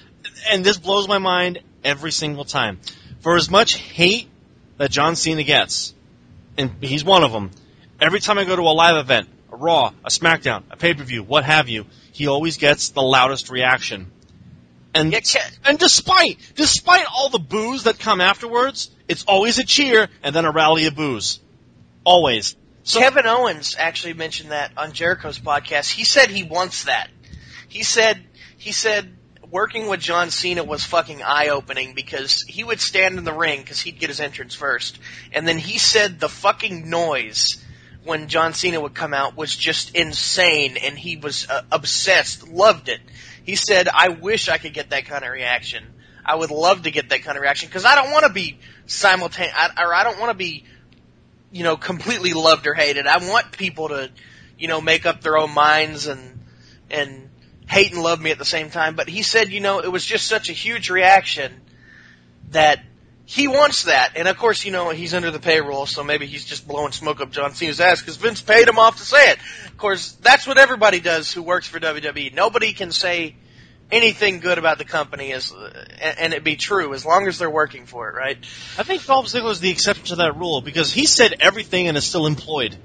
and this blows my mind every single time. For as much hate that John Cena gets, and he's one of them, every time I go to a live event, a Raw, a SmackDown, a pay-per-view, what have you, he always gets the loudest reaction. And and despite despite all the boos that come afterwards, it's always a cheer and then a rally of boos. Always. So Kevin Owens actually mentioned that on Jericho's podcast. He said he wants that. He said he said working with John Cena was fucking eye opening because he would stand in the ring because he'd get his entrance first, and then he said the fucking noise when John Cena would come out was just insane, and he was uh, obsessed, loved it. He said, "I wish I could get that kind of reaction. I would love to get that kind of reaction because I don't want to be simultaneous, or I don't want to be." you know, completely loved or hated. I want people to, you know, make up their own minds and and hate and love me at the same time. But he said, you know, it was just such a huge reaction that he wants that. And of course, you know, he's under the payroll, so maybe he's just blowing smoke up John Cena's ass because Vince paid him off to say it. Of course, that's what everybody does who works for WWE. Nobody can say anything good about the company as and, it be true as long as they're working for it, right? I think Dolph Ziggler's the exception to that rule because he said everything and is still employed.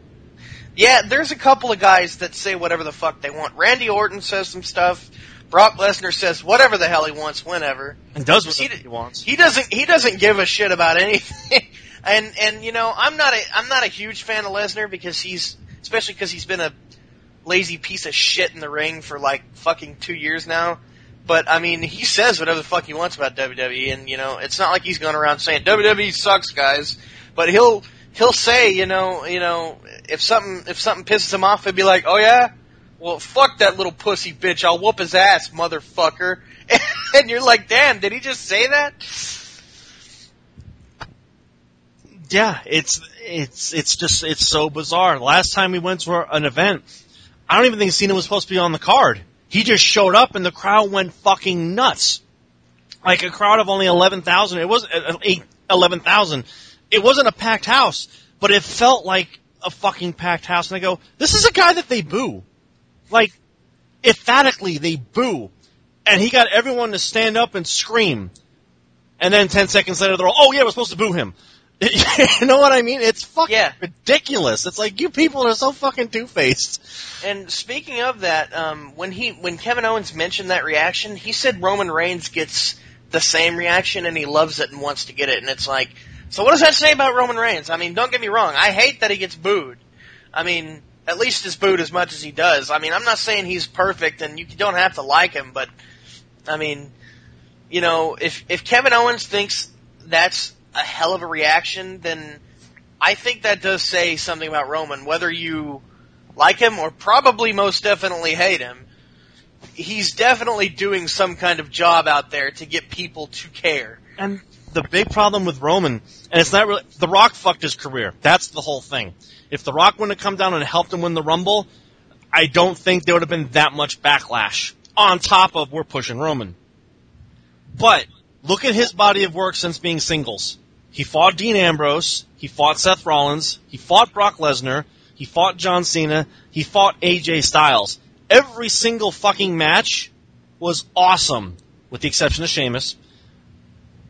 Yeah, there's a couple of guys that say whatever the fuck they want. Randy Orton says some stuff. Brock Lesnar says whatever the hell he wants whenever. And does what He he, wants. He doesn't he doesn't give a shit about anything. and and you know, I'm not a I'm not a huge fan of Lesnar because he's especially because he's been a lazy piece of shit in the ring for like fucking 2 years now. But I mean, he says whatever the fuck he wants about WWE and you know, it's not like he's going around saying WWE sucks, guys. But he'll he'll say, you know, you know, if something if something pisses him off, he'd be like, "Oh yeah, well fuck that little pussy bitch, I'll whoop his ass, motherfucker." and you're like, "Damn, did he just say that?" Yeah, it's it's it's just it's so bizarre. Last time we went to an event, I don't even think Cena was supposed to be on the card. He just showed up and the crowd went fucking nuts. Like a crowd of only eleven thousand. It wasn't uh, eleven thousand. It wasn't a packed house, but it felt like a fucking packed house. And I go, this is a guy that they boo, like emphatically they boo, and he got everyone to stand up and scream. And then ten seconds later, they're all, "Oh yeah, we're supposed to boo him." you know what I mean? It's fucking Yeah. ridiculous. It's like you people are so fucking two faced. And speaking of that, um, when he when Kevin Owens mentioned that reaction, he said Roman Reigns gets the same reaction and he loves it and wants to get it. And it's like, so what does that say about Roman Reigns? I mean, don't get me wrong, I hate that he gets booed. I mean, at least is booed as much as he does. I mean, I'm not saying he's perfect and you don't have to like him, but I mean, you know, if if Kevin Owens thinks that's a hell of a reaction, then I think that does say something about Roman, whether you like him or probably most definitely hate him. He's definitely doing some kind of job out there to get people to care. And the big problem with Roman, and it's not really, The Rock fucked his career. That's the whole thing. If The Rock wouldn't have come down and helped him win the Rumble, I don't think there would have been that much backlash. On top of we're pushing Roman. But Look at his body of work since being singles. He fought Dean Ambrose. He fought Seth Rollins. He fought Brock Lesnar. He fought John Cena. He fought AJ Styles. Every single fucking match was awesome, with the exception of Sheamus.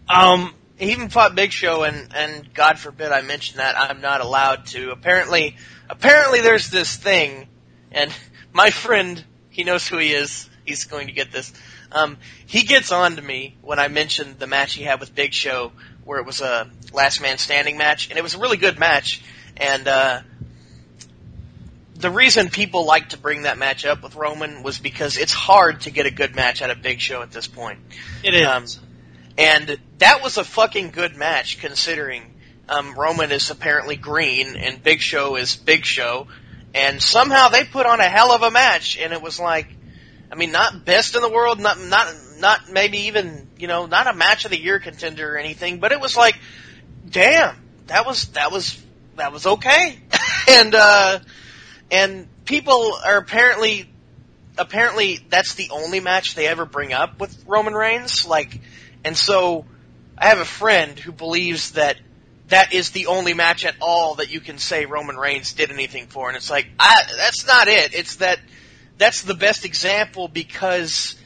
Um, he even fought Big Show, and and God forbid I mention that I'm not allowed to. Apparently, apparently there's this thing, and my friend, he knows who he is. He's going to get this. Um, he gets on to me when I mentioned the match he had with Big Show, where it was a last man standing match, and it was a really good match. And uh, the reason people like to bring that match up with Roman was because it's hard to get a good match out of Big Show at this point. it is. Um, and that was a fucking good match considering um, Roman is apparently green and Big Show is Big Show, and somehow they put on a hell of a match, and it was like, I mean, not best in the world, not not not maybe even you know not a match of the year contender or anything, but it was like, damn, that was that was that was okay, and uh, and people are apparently apparently that's the only match they ever bring up with Roman Reigns, like. And so I have a friend who believes that that is the only match at all that you can say Roman Reigns did anything for. And it's like, I, that's not it. It's that that's the best example because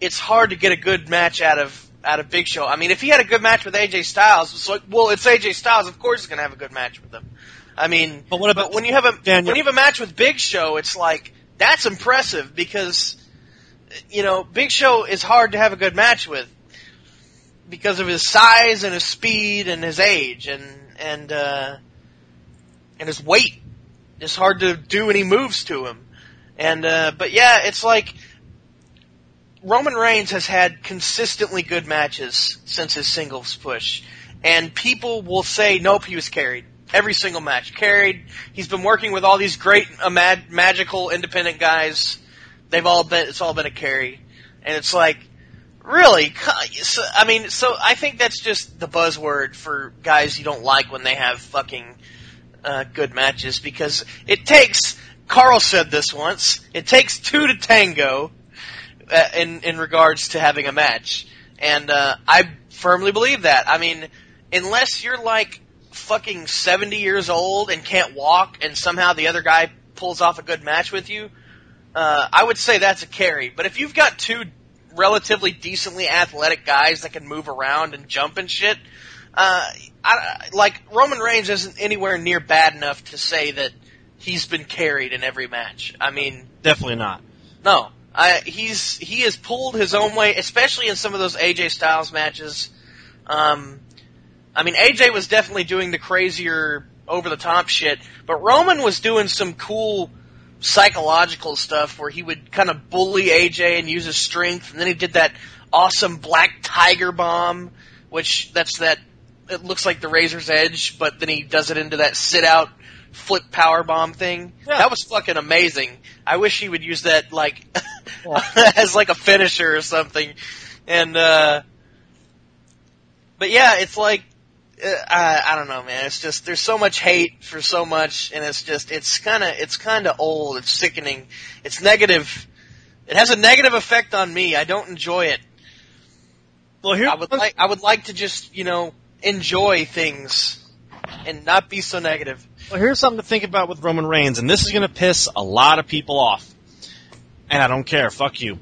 it's hard to get a good match out of out of Big Show. I mean, if he had a good match with AJ Styles, it's like, well, it's AJ Styles. Of course, he's going to have a good match with him. I mean, But what about when you have a Daniel- when you have a match with Big Show, it's like that's impressive because you know Big Show is hard to have a good match with because of his size and his speed and his age and and uh, and his weight. It's hard to do any moves to him. And uh, but yeah, it's like Roman Reigns has had consistently good matches since his singles push, and people will say, "Nope, he was carried." Every single match carried. He's been working with all these great, uh, mag- magical, independent guys. They've all been. It's all been a carry, and it's like, really? I mean, so I think that's just the buzzword for guys you don't like when they have fucking uh, good matches because it takes. Carl said this once. It takes two to tango uh, in in regards to having a match, and uh, I firmly believe that. I mean, unless you're like fucking seventy years old and can't walk, and somehow the other guy pulls off a good match with you, uh, I would say that's a carry. But if you've got two relatively decently athletic guys that can move around and jump and shit, uh, I, like Roman Reigns isn't anywhere near bad enough to say that he's been carried in every match. I mean, Definitely not. no, I, he's he has pulled his own weight, especially in some of those AJ Styles matches. Um, I mean, AJ was definitely doing the crazier, over the top shit, but Roman was doing some cool psychological stuff where he would kind of bully AJ and use his strength, and then he did that awesome Black Tiger bomb, which that's that. It looks like the Razor's Edge, but then he does it into that sit out flip power bomb thing. Yeah. That was fucking amazing. I wish he would use that like as like a finisher or something. And uh but yeah, it's like Uh, I, I don't know, man. It's just there's so much hate for so much, and it's just it's kind of it's kind of old. It's sickening. It's negative. It has a negative effect on me. I don't enjoy it. Well, here I would like I would like to just you know enjoy things and not be so negative. Well, here's something to think about with Roman Reigns, and this is going to piss a lot of people off. And I don't care. Fuck you.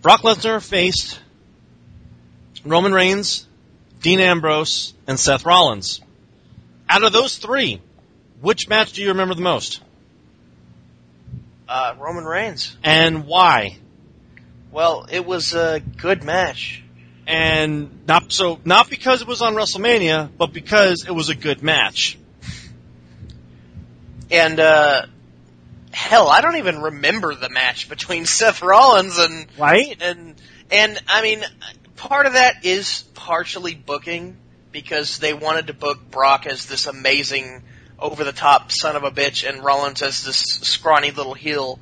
Brock Lesnar faced Roman Reigns, Dean Ambrose, and Seth Rollins. Out of those three, which match do you remember the most? Uh, Roman Reigns. And why? Well, it was a good match. And not so not because it was on WrestleMania, but because it was a good match. And uh hell, I don't even remember the match between Seth Rollins and Right? and and I mean part of that is partially booking because they wanted to book Brock as this amazing over the top son of a bitch and Rollins as this scrawny little heel.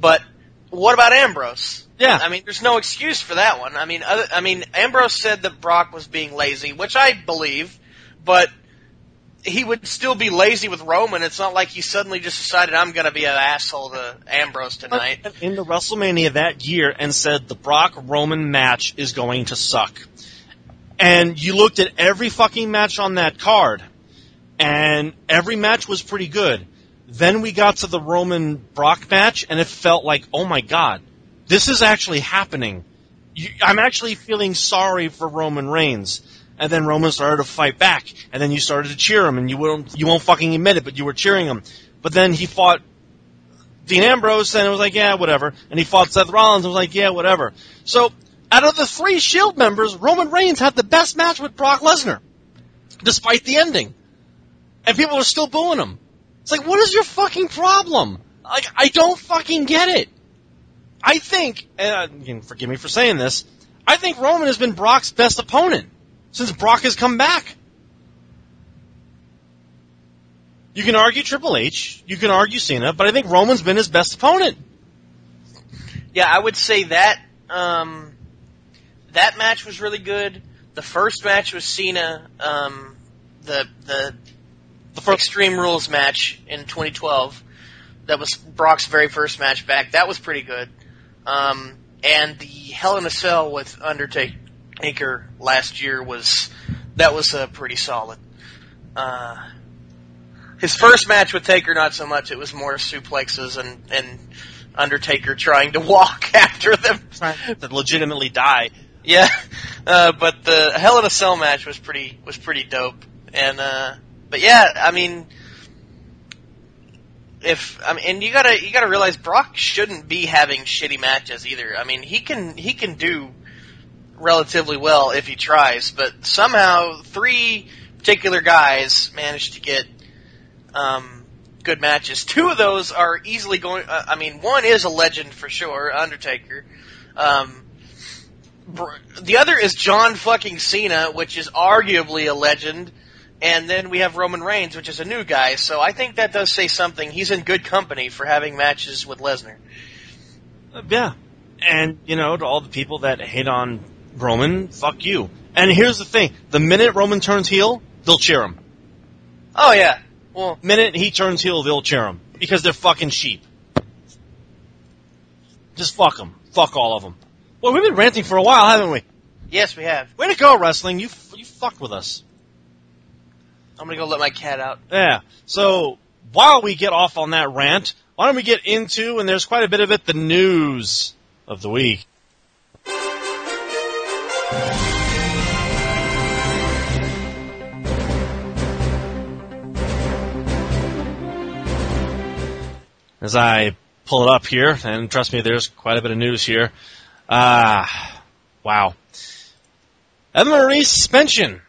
But what about Ambrose? Yeah. I mean, there's no excuse for that one. I mean, other, I mean, Ambrose said that Brock was being lazy, which I believe, but he would still be lazy with Roman. It's not like he suddenly just decided I'm going to be an asshole to Ambrose tonight. in the WrestleMania that year and said the Brock Roman match is going to suck. And you looked at every fucking match on that card, and every match was pretty good. Then we got to the Roman Brock match, and it felt like, oh my god, this is actually happening. I'm actually feeling sorry for Roman Reigns. And then Roman started to fight back, and then you started to cheer him, and you won't you won't fucking admit it, but you were cheering him. But then he fought Dean Ambrose, and it was like, yeah, whatever. And he fought Seth Rollins, and it was like, yeah, whatever. So, out of the three Shield members, Roman Reigns had the best match with Brock Lesnar, despite the ending. And people are still booing him. It's like, what is your fucking problem? Like, I don't fucking get it. I think, and uh, forgive me for saying this, I think Roman has been Brock's best opponent since Brock has come back. You can argue Triple H, you can argue Cena, but I think Roman's been his best opponent. Yeah, I would say that um, that match was really good. The first match was Cena. Um, the the The first, Extreme Rules match in 2012. That was Brock's very first match back. That was pretty good. Um, and the Hell in a Cell with Undertaker last year was that was uh, pretty solid. Uh, his first match with Taker, not so much. It was more suplexes and and Undertaker trying to walk after them. that legitimately die. Yeah, uh, but the Hell in a Cell match was pretty was pretty dope. And uh, but yeah, I mean, if I mean, and you gotta you gotta realize Brock shouldn't be having shitty matches either. I mean, he can he can do relatively well if he tries, but somehow three particular guys managed to get um, good matches. Two of those are easily going. Uh, I mean, one is a legend for sure, Undertaker. Um, the other is John fucking Cena, which is arguably a legend. And then we have Roman Reigns, which is a new guy. So I think that does say something. He's in good company for having matches with Lesnar. Uh, yeah. And, you know, to all the people that hate on Roman, fuck you. And here's the thing. The minute Roman turns heel, they'll cheer him. Oh yeah. Well, minute he turns heel, they'll cheer him. Because they're fucking sheep. Just fuck them. Fuck all of them. Well, we've been ranting for a while, haven't we? yes, we have. Way to go, wrestling. You, you fucked with us. I'm gonna go let my cat out. Yeah. So while we get off on that rant, why don't we get into, and there's quite a bit of it, the news of the week. As I pull it up here, and trust me, there's quite a bit of news here. Ah, wow. Eva Marie's suspension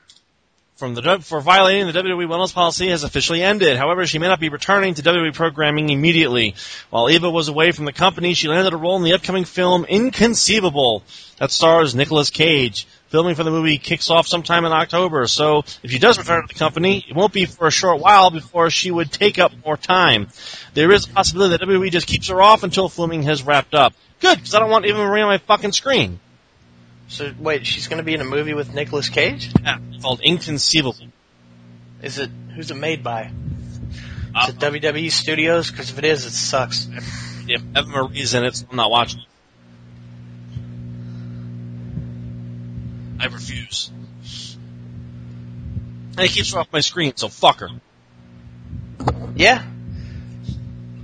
from the for violating the WWE wellness policy has officially ended. However, she may not be returning to WWE programming immediately. While Eva was away from the company, she landed a role in the upcoming film Inconceivable that stars Nicolas Cage. Filming for the movie kicks off sometime in October, so if she does return to the company, it won't be for a short while before she would take up more time. There is a possibility that WWE just keeps her off until filming has wrapped up. Good, because I don't want Eva Marie on my fucking screen. So wait, she's gonna be in a movie with Nicolas Cage? Yeah, it's called Inconceivable. Is it? Who's it made by? Uh, Is it WWE Studios? Because if it is, it sucks. if Eva Marie's in it, so I'm not watching. I refuse. And it keeps her off my screen, so fuck her. Yeah.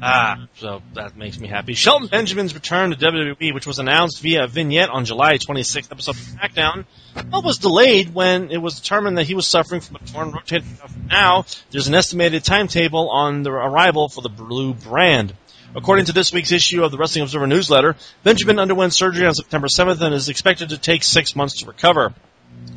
Ah, so that makes me happy. Shelton Benjamin's return to WWE, which was announced via a vignette on July 26th episode of SmackDown, well, was delayed when it was determined that he was suffering from a torn rotator cuff. Now, there's an estimated timetable on the arrival for the blue brand. According to this week's issue of the Wrestling Observer newsletter, Benjamin underwent surgery on September 7th and is expected to take six months to recover.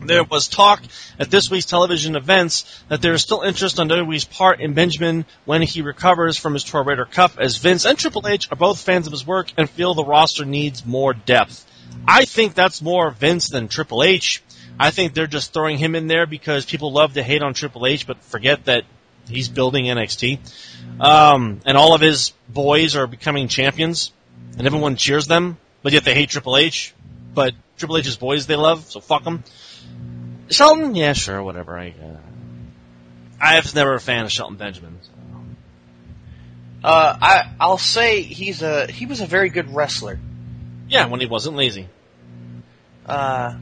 There was talk at this week's television events that there is still interest on WWE's part in Benjamin when he recovers from his torn cuff, as Vince and Triple H are both fans of his work and feel the roster needs more depth. I think that's more Vince than Triple H. I think they're just throwing him in there because people love to hate on Triple H, but forget that he's building NXT. Um, and all of his boys are becoming champions, and everyone cheers them, but yet they hate Triple H. But Triple H's boys they love, so fuck them. Shelton, yeah, sure, whatever. I, uh, I was never a fan of Shelton Benjamin. Uh, I I'll say he's a he was a very good wrestler. Yeah, when he wasn't lazy. Uh,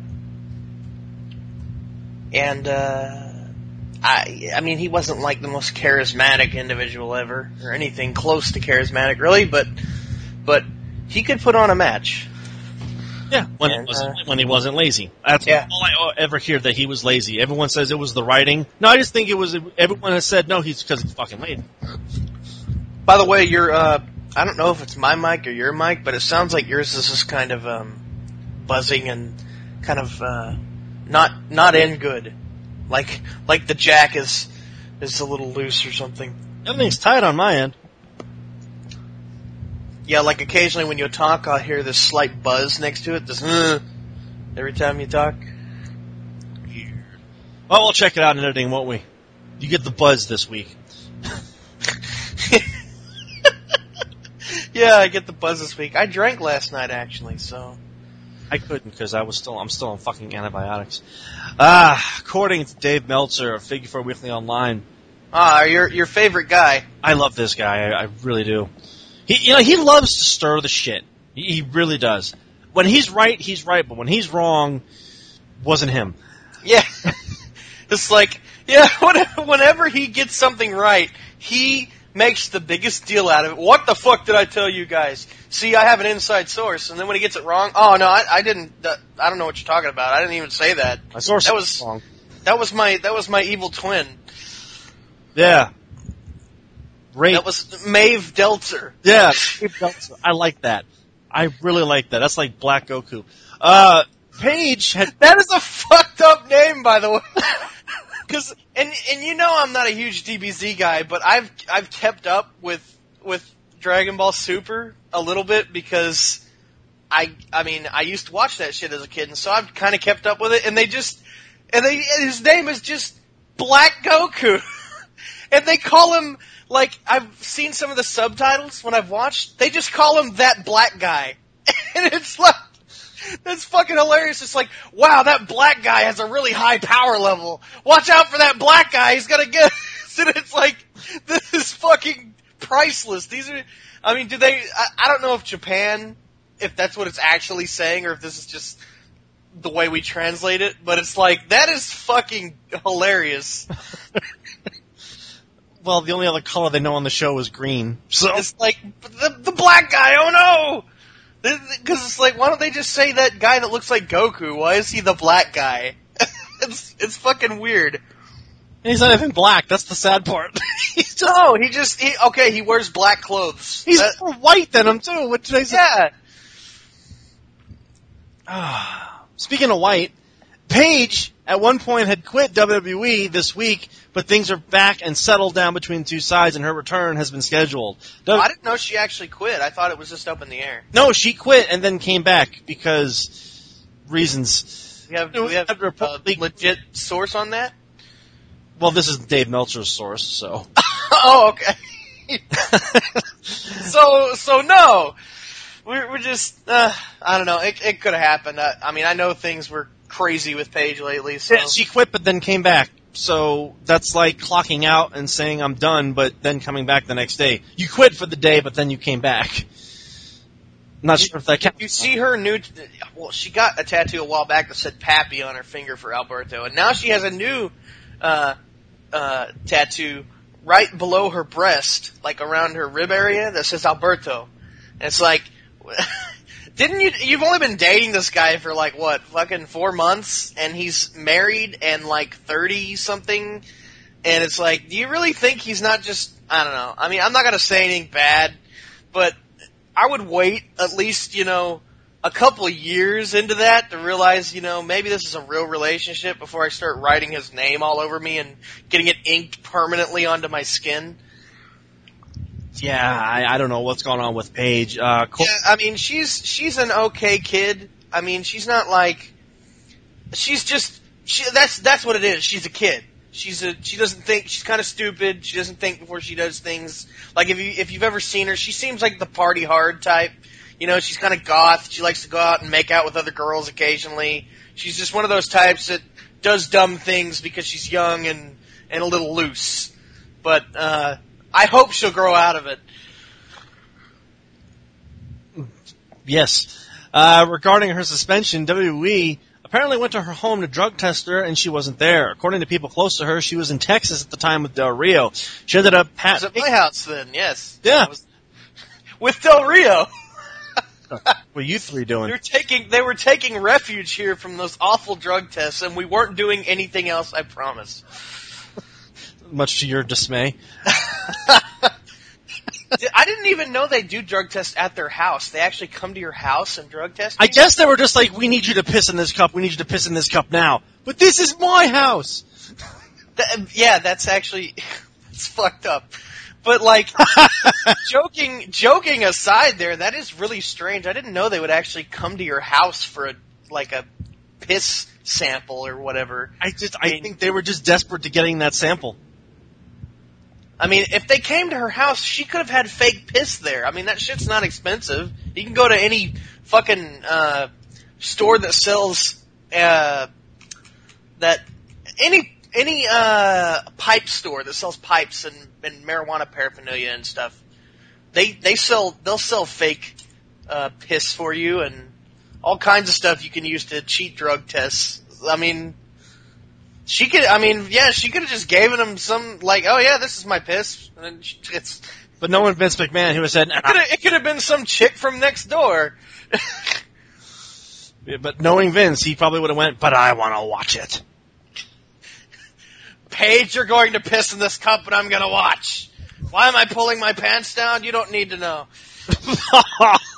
and uh, I I mean he wasn't like the most charismatic individual ever or anything close to charismatic really, but but he could put on a match. Yeah, when And, he wasn't when he wasn't lazy. That's Yeah. all I ever hear that he was lazy. Everyone says it was the writing. No, I just think it was. Everyone has said no. He's because he's fucking lazy. By the way, your uh, I don't know if it's my mic or your mic, but it sounds like yours is just kind of um, buzzing and kind of uh, not not in good, like like the jack is is a little loose or something. Everything's tight on my end. Yeah, like occasionally when you talk, I'll hear this slight buzz next to it. This uh, every time you talk. Weird. Well, we'll check it out in editing, won't we? You get the buzz this week. yeah, I get the buzz this week. I drank last night actually, so I couldn't because I was still I'm still on fucking antibiotics. Ah, according to Dave Meltzer of Figure Four Weekly Online, ah, your your favorite guy. I love this guy. I, I really do. He you know he loves to stir the shit. He, he really does. When he's right, he's right, but when he's wrong, wasn't him. Yeah. it's like, yeah, when- whenever he gets something right, he makes the biggest deal out of it. What the fuck did I tell you guys? See, I have an inside source, and then when he gets it wrong, oh no, I, I didn't. That, I don't know what you're talking about. I didn't even say that. My source That was- wrong. That was my that was my evil twin. Yeah. Great. That was Maeve Delzer. Yeah, Dave Meltzer. I like that. I really like that. That's like Black Goku. Uh, Paige had That is a fucked up name, by the way. Because and and you know I'm not a huge DBZ guy, but I've I've kept up with with Dragon Ball Super a little bit because I I mean I used to watch that shit as a kid, and so I've kind of kept up with it. And they just and they and his name is just Black Goku, and they call him like I've seen some of the subtitles when I've watched. They just call him that black guy, and it's like. That's fucking hilarious. It's like, wow, that black guy has a really high power level. Watch out for that black guy. He's gonna get. and it's like, this is fucking priceless. These are, I mean, do they? I, I don't know if Japan, if that's what it's actually saying, or if this is just the way we translate it. But it's like that is fucking hilarious. well, the only other color they know on the show is green. So It's like the the black guy. Oh no. Because it's like, why don't they just say that guy that looks like Goku? Why is he the black guy? it's it's fucking weird. And he's not even black. That's the sad part. he's just, No, he just he okay. He wears black clothes. he's That- more white than him too. What did I say? yeah. Speaking of white, Paige at one point had quit WWE this week, but things are back and settled down between the two sides, and her return has been scheduled. I didn't know she actually quit. I thought it was just up in the air. no, she quit and then came back because reasons. We have we have a Republic- legit source on that. Well, this is Dave Meltzer's source, so. oh, okay. so so no, we're we're just uh, I don't know. It it could have happened. I, I mean, I know things were crazy with Paige lately. So Yeah, she quit, but then came back. So that's like clocking out and saying I'm done, but then coming back the next day. You quit for the day, but then you came back. Not sure if that counts. You see her new. Well, she got a tattoo a while back that said "Pappy" on her finger for Alberto, and now she has a new uh, uh, tattoo right below her breast, like around her rib area, that says Alberto. And it's like, didn't you? You've only been dating this guy for like what, fucking four months, and he's married and like thirty something. And it's like, do you really think he's not just? I don't know. I mean, I'm not gonna say anything bad, but I would wait at least, you know, a couple years into that to realize, you know, maybe this is a real relationship before I start writing his name all over me and getting it inked permanently onto my skin. Yeah, I, I don't know what's going on with Paige. Uh, Col- Yeah, I mean, she's she's an okay kid. I mean, she's not like she's just she that's that's what it is. She's a kid. She's a she doesn't think she's kind of stupid. She doesn't think before she does things. Like if you if you've ever seen her, she seems like the party hard type. You know, she's kind of goth. She likes to go out and make out with other girls occasionally. She's just one of those types that does dumb things because she's young and and a little loose. But uh, I hope she'll grow out of it. Yes. Uh, regarding her suspension, WWE apparently went to her home to drug test her, and she wasn't there. According to people close to her, she was in Texas at the time with Del Rio. She ended up pat- at my house then, yes. Yeah. Was- with Del Rio. What are you three doing? They're taking they were taking refuge here from those awful drug tests, and we weren't doing anything else. I promise. Much to your dismay. I didn't even know they do drug tests at their house. They actually come to your house and drug test. I guess they were just like, we need you to piss in this cup, we need you to piss in this cup now. But this is my house! That- yeah, that's actually it's fucked up. But like joking joking aside there, that is really strange. I didn't know they would actually come to your house for a like a piss sample or whatever. I just, I think they were just desperate to getting that sample. I mean, if they came to her house, she could have had fake piss there. I mean, that shit's not expensive. You can go to any fucking uh, store that sells uh, that any any uh, pipe store that sells pipes and, and marijuana paraphernalia and stuff. They they sell they'll sell fake uh, piss for you and all kinds of stuff you can use to cheat drug tests. I mean, she could. I mean, yeah, she could have just given him some like, oh yeah, this is my piss. And it's But no one Vince McMahon who said, it could have it could have been some chick from next door. but knowing Vince, he probably would have went, but I want to watch it. Paige, you're going to piss in this cup, and I'm gonna watch. Why am I pulling my pants down? You don't need to know.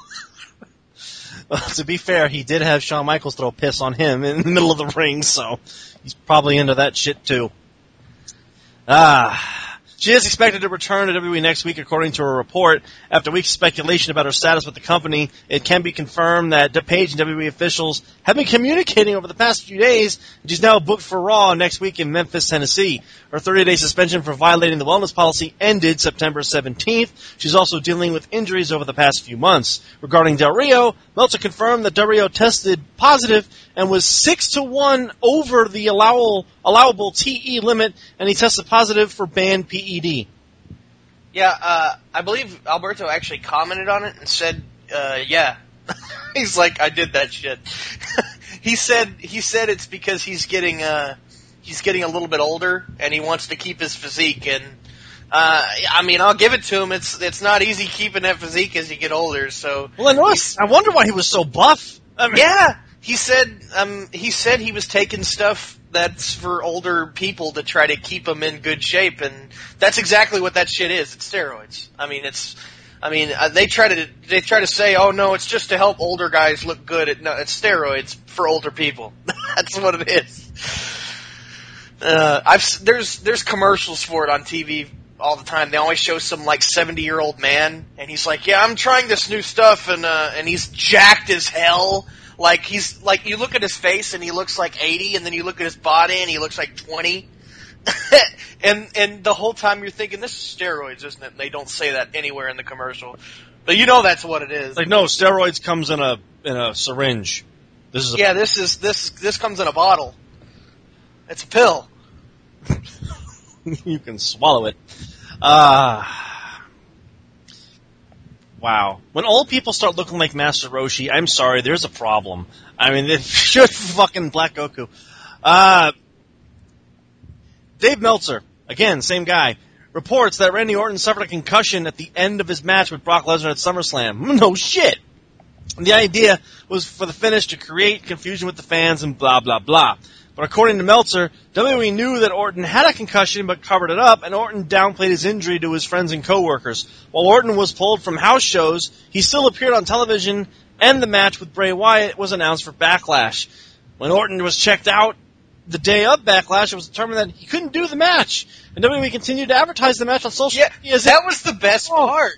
well, to be fair, he did have Shawn Michaels throw piss on him in the middle of the ring, so he's probably into that shit too. Ah. She is expected to return to WWE next week, according to a report. After weeks of speculation about her status with the company, it can be confirmed that Paige and WWE officials have been communicating over the past few days, she's now booked for Raw next week in Memphis, Tennessee. Her 30-day suspension for violating the wellness policy ended September 17th. She's also dealing with injuries over the past few months. Regarding Del Rio, Meltzer confirmed that Del Rio tested positive and was six to one over the allowable allowable TE limit, and he tested positive for banned PED. Yeah, uh, I believe Alberto actually commented on it and said, uh, yeah. he's like, I did that shit. he said, he said it's because he's getting, uh, he's getting a little bit older and he wants to keep his physique and, uh, I mean, I'll give it to him. It's, it's not easy keeping that physique as you get older, so. Well. I wonder why he was so buff. I mean, Yeah, he said, um, he said he was taking stuff that's for older people to try to keep them in good shape, and that's exactly what that shit is. It's steroids. I mean, it's, I mean, uh, they try to they try to say, oh no, it's just to help older guys look good. It, no, it's steroids for older people. that's what it is. Uh, I've there's there's commercials for it on TV all the time. They always show some like seventy year old man, and he's like, "Yeah, I'm trying this new stuff," and uh, and he's jacked as hell. Like he's like you look at his face and he looks like eighty, and then you look at his body and he looks like twenty. and and the whole time you're thinking this is steroids, isn't it? And they don't say that anywhere in the commercial, but you know that's what it is. Like no, steroids comes in a in a syringe. This is a, yeah, this is this this comes in a bottle. It's a pill. you can swallow it. Ah. Wow. When old people start looking like Master Roshi, I'm sorry, there's a problem. I mean, should fucking Black Goku. Uh, Dave Meltzer, again, same guy, reports that Randy Orton suffered a concussion at the end of his match with Brock Lesnar at SummerSlam. No shit. The idea was for the finish to create confusion with the fans and blah, blah, blah. But according to Meltzer, WWE knew that Orton had a concussion but covered it up, and Orton downplayed his injury to his friends and coworkers. While Orton was pulled from house shows, he still appeared on television, and the match with Bray Wyatt was announced for Backlash. When Orton was checked out the day of Backlash, it was determined that he couldn't do the match, and WWE continued to advertise the match on social Yeah, media. that was the best Oh. part.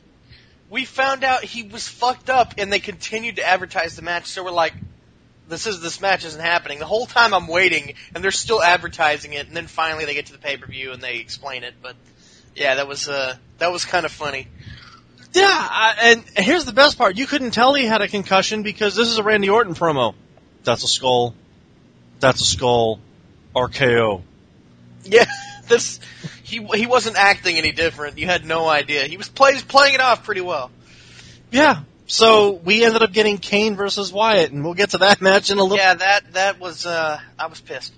We found out he was fucked up, and they continued to advertise the match. So we're like, "This is this match isn't happening." The whole time I'm waiting, and they're still advertising it. And then finally they get to the pay per view and they explain it. But yeah, that was uh that was kind of funny. Yeah, I, and here's the best part. You couldn't tell he had a concussion because this is a Randy Orton promo. That's a skull. That's a skull. RKO. Yeah, this he he wasn't acting any different. You had no idea. He was play, he's playing it off pretty well. Yeah. So we ended up getting Kane versus Wyatt, and we'll get to that match in a little. Yeah, that that was uh I was pissed.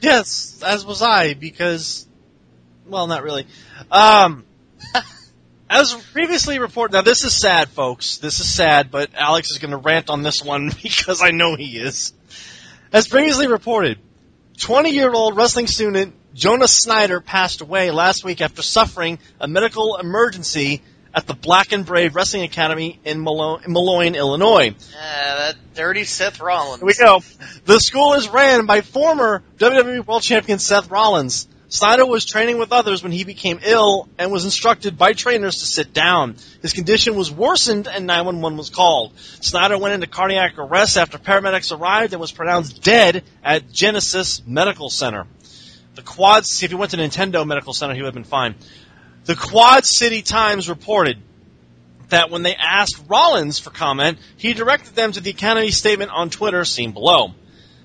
Yes, as was I, because, well, not really. Um, as previously reported, now this is sad, folks. This is sad, but Alex is going to rant on this one because I know he is. As previously reported, 20-year-old wrestling student Jonah Snyder passed away last week after suffering a medical emergency at the Black and Brave Wrestling Academy in Malo- Moline, Illinois. Uh, that dirty Seth Rollins. Here we go. The school is ran by former WWE World Champion Seth Rollins. Snyder was training with others when he became ill and was instructed by trainers to sit down. His condition was worsened and 911 was called. Snyder went into cardiac arrest after paramedics arrived and was pronounced dead at Genesis Medical Center. The Quad, if he went to Nintendo Medical Center, he would have been fine. The Quad City Times reported that when they asked Rollins for comment, he directed them to the Academy statement on Twitter seen below.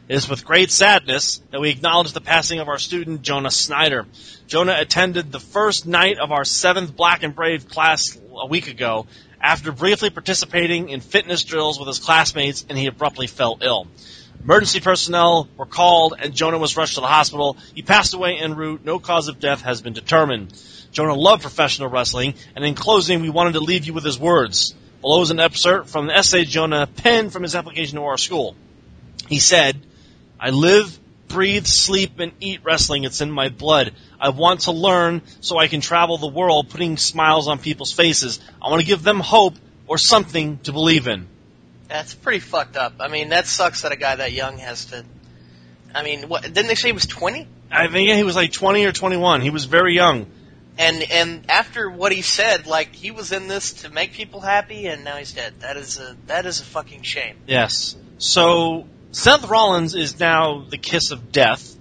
It is with great sadness that we acknowledge the passing of our student Jonah Snyder. Jonah attended the first night of our seventh Black and Brave class a week ago after briefly participating in fitness drills with his classmates and he abruptly fell ill. Emergency personnel were called and Jonah was rushed to the hospital. He passed away en route. No cause of death has been determined. Jonah loved professional wrestling, and in closing, we wanted to leave you with his words. Below is an excerpt from the essay Jonah penned from his application to our school. He said, I live, breathe, sleep, and eat wrestling. It's in my blood. I want to learn so I can travel the world putting smiles on people's faces. I want to give them hope or something to believe in. That's pretty fucked up. I mean, that sucks that a guy that young has to. I mean, what didn't they say he was twenty? I think he was like 20 or 21. He was very young. And and after what he said, like he was in this to make people happy, and now he's dead. That is a that is a fucking shame. Yes. So Seth Rollins is now the kiss of death.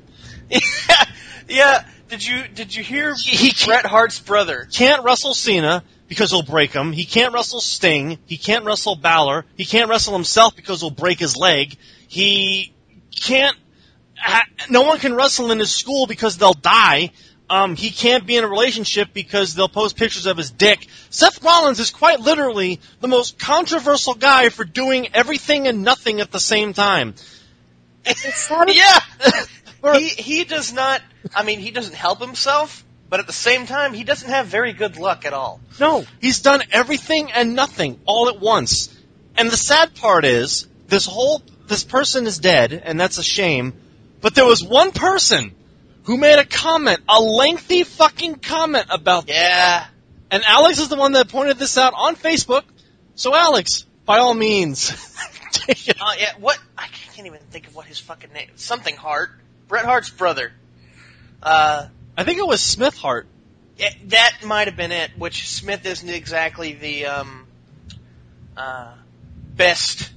yeah, yeah. Did you did you hear He- he- Bret Hart's brother? Can't wrestle Cena because he'll break him. He can't wrestle Sting. He can't wrestle Balor. He can't wrestle himself because he'll break his leg. He can't. Ha- no one can wrestle in his school because they'll die. Um, he can't be in a relationship because they'll post pictures of his dick. Seth Rollins is quite literally the most controversial guy for doing everything and nothing at the same time. Yeah, he he does not. I mean, he doesn't help himself, but at the same time, he doesn't have very good luck at all. No, he's done everything and nothing all at once. And the sad part is, this whole this person is dead, and that's a shame. But there was one person who made a comment, a lengthy fucking comment about Yeah, And Alex is the one that pointed this out on Facebook. So Alex, by all means, take it. uh, yeah. What I can't even think of what his fucking name. Something Hart. Bret Hart's brother. Uh, I think it was Smith Hart. it, that might have been it. Which Smith isn't exactly the um, uh, best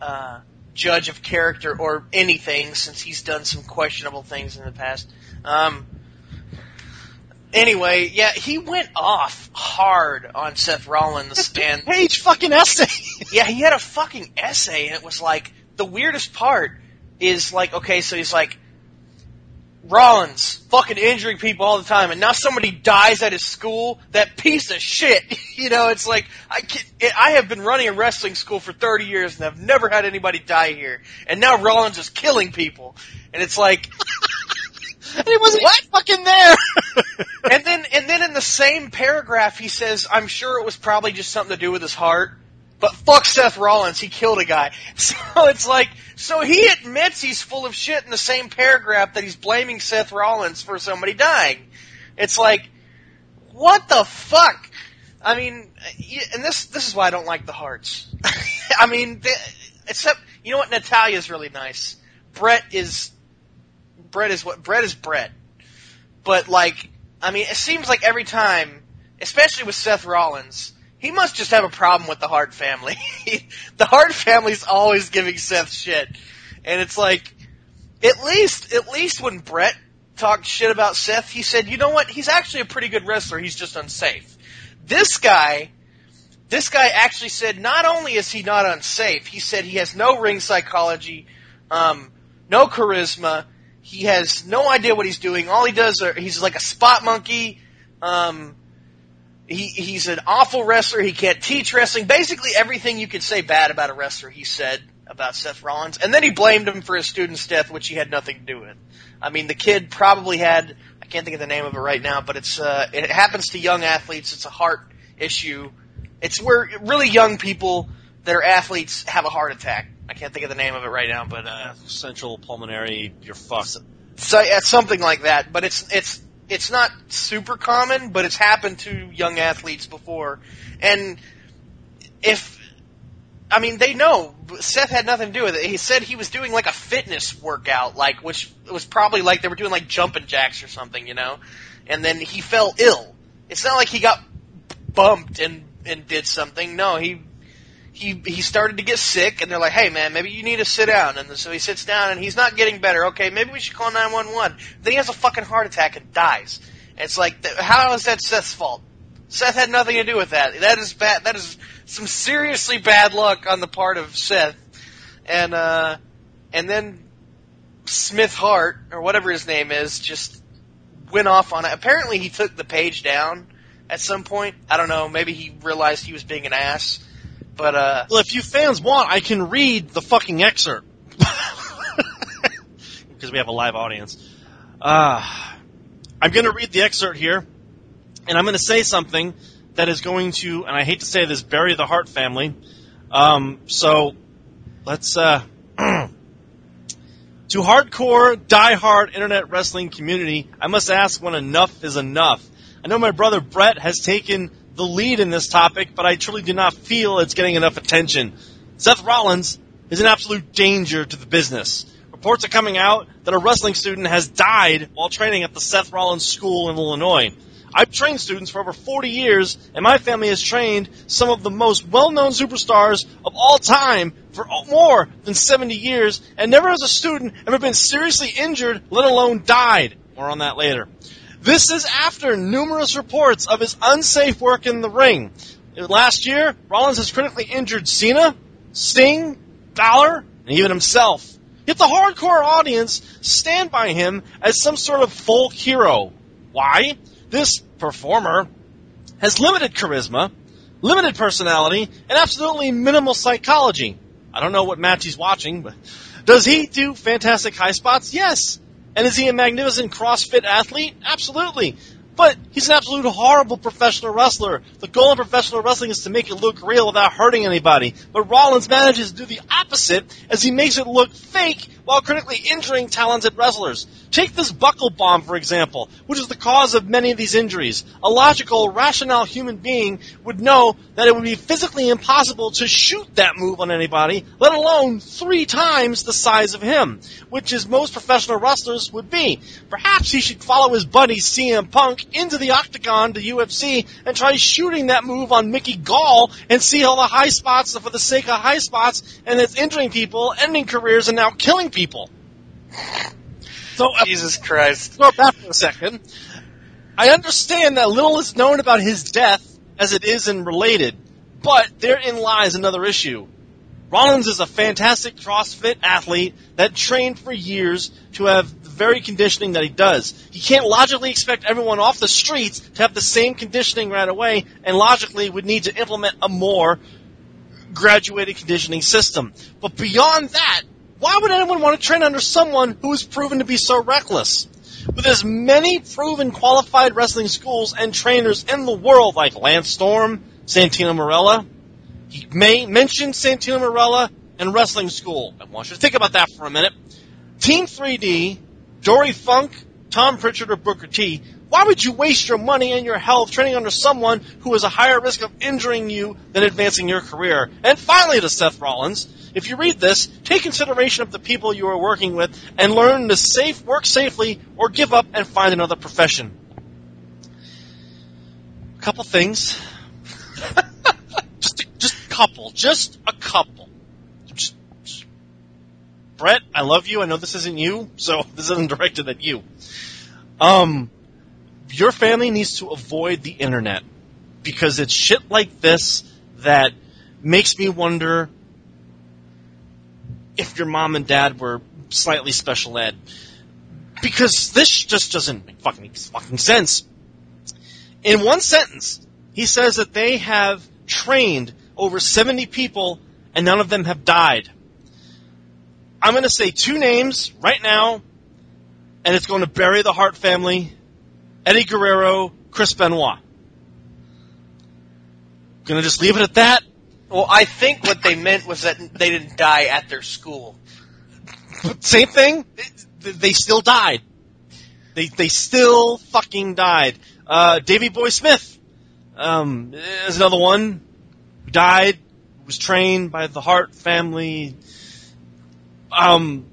uh, judge of character or anything, since he's done some questionable things in the past. Um, anyway, yeah, he went off hard on Seth Rollins, and Page fucking essay. yeah, he had a fucking essay, and it was like the weirdest part is like, okay, so he's like, Rollins fucking injuring people all the time, and now somebody dies at his school. That piece of shit, you know. It's like I can, I have been running a wrestling school for thirty years, and I've never had anybody die here, and now Rollins is killing people, and it's like, and he wasn't even fucking there. and then and then in the same paragraph he says, "I'm sure it was probably just something to do with his heart." But fuck Seth Rollins, he killed a guy. So it's like, so he admits he's full of shit in the same paragraph that he's blaming Seth Rollins for somebody dying. It's like, what the fuck? I mean, and this this is why I don't like the Harts. I mean, they, except you know what, Natalya's really nice. Bret is Bret is what Bret is Bret. But like, I mean, it seems like every time, especially with Seth Rollins, he must just have a problem with the Hart family. the Hart family's always giving Seth shit, and it's like, at least, at least when Bret talked shit about Seth, he said, you know what? He's actually a pretty good wrestler. He's just unsafe. This guy, this guy actually said not only is he not unsafe, he said he has no ring psychology, um, no charisma. He has no idea what he's doing. All he does are he's like a spot monkey. Um, he he's an awful wrestler. He can't teach wrestling. Basically, everything you could say bad about a wrestler, he said about Seth Rollins, and then he blamed him for his student's death, which he had nothing to do with. I mean, the kid probably had I can't think of the name of it right now, but it's uh, it happens to young athletes. It's a heart issue. It's where really young people that are athletes have a heart attack. I can't think of the name of it right now, but uh, Central pulmonary, you're fucked. so yeah, something like that. But it's it's it's not super common, but it's happened to young athletes before. And if I mean, they know Seth had nothing to do with it. He said he was doing like a fitness workout, like which was probably like they were doing like jumping jacks or something, you know. And then he fell ill. It's not like he got bumped and and did something. No, he he he started to get sick, and they're like, "Hey, man, maybe you need to sit down." And so he sits down, and he's not getting better. Okay, maybe we should call nine one one. Then he has a fucking heart attack and dies. It's like, how is that Seth's fault? Seth had nothing to do with that. That is bad. That is some seriously bad luck on the part of Seth. And uh, and then Smith Hart or whatever his name is just went off on it. Apparently, he took the page down at some point. I don't know. Maybe he realized he was being an ass. But uh, Well, if you fans want, I can read the fucking excerpt. Because we have a live audience. Uh, I'm going to read the excerpt here, and I'm going to say something that is going to, and I hate to say this, bury the Hart family. Um, so, let's, uh, to hardcore, die-hard internet wrestling community, I must ask when enough is enough. I know my brother Bret has taken the lead in this topic, but I truly do not feel it's getting enough attention. Seth Rollins is an absolute danger to the business. Reports are coming out that a wrestling student has died while training at the Seth Rollins School in Illinois. I've trained students for over 40 years, and my family has trained some of the most well-known superstars of all time for more than 70 years, and never has a student ever been seriously injured, let alone died. More on that later. This is after numerous reports of his unsafe work in the ring. Last year, Rollins has critically injured Cena, Sting, Balor, and even himself. Yet the hardcore audience stand by him as some sort of folk hero. Why? This performer has limited charisma, limited personality, and absolutely minimal psychology. I don't know what match he's watching, but does he do fantastic high spots? Yes. And is he a magnificent CrossFit athlete? Absolutely. But he's an absolute horrible professional wrestler. The goal in professional wrestling is to make it look real without hurting anybody. But Rollins manages to do the opposite as he makes it look fake while critically injuring talented wrestlers. Take this buckle bomb, for example, which is the cause of many of these injuries. A logical, rational human being would know that it would be physically impossible to shoot that move on anybody, let alone three times the size of him, which is most professional wrestlers would be. Perhaps he should follow his buddy CM Punk into the octagon to UFC and try shooting that move on Mickey Gall and see all the high spots for the sake of high spots and it's injuring people, ending careers, and now killing people. So, uh, Jesus Christ. back for a second. I understand that little is known about his death as it is in related, but therein lies another issue. Rollins is a fantastic CrossFit athlete that trained for years to have the very conditioning that he does. He can't logically expect everyone off the streets to have the same conditioning right away, and logically would need to implement a more graduated conditioning system. But beyond that, why would anyone want to train under someone who is proven to be so reckless? With as many proven qualified wrestling schools and trainers in the world like Lance Storm, Santino Marella, he may mention Santino Marella and wrestling school. I want you to think about that for a minute. Team 3D, Dory Funk, Tom Prichard, or Booker T. Why would you waste your money and your health training under someone who is a higher risk of injuring you than advancing your career? And finally, to Seth Rollins, if you read this, take consideration of the people you are working with and learn to safe work safely or give up and find another profession. A couple things. just, a, just couple. Just a couple. Just, just- Bret, I love you. I know this isn't you, so this isn't directed at you. Um, your family needs to avoid the internet because it's shit like this that makes me wonder if your mom and dad were slightly special ed. because this just doesn't make fucking, fucking sense. In one sentence, he says that they have trained over 70 people and none of them have died. I'm going to say two names right now, and it's going to bury the Hart family Eddie Guerrero, Chris Benoit. Gonna just leave it at that. Well, I think what they meant was that they didn't die at their school. Same thing. They still died. They they still fucking died. Uh, Davy Boy Smith um, is another one. Who died. Was trained by the Hart family. Um,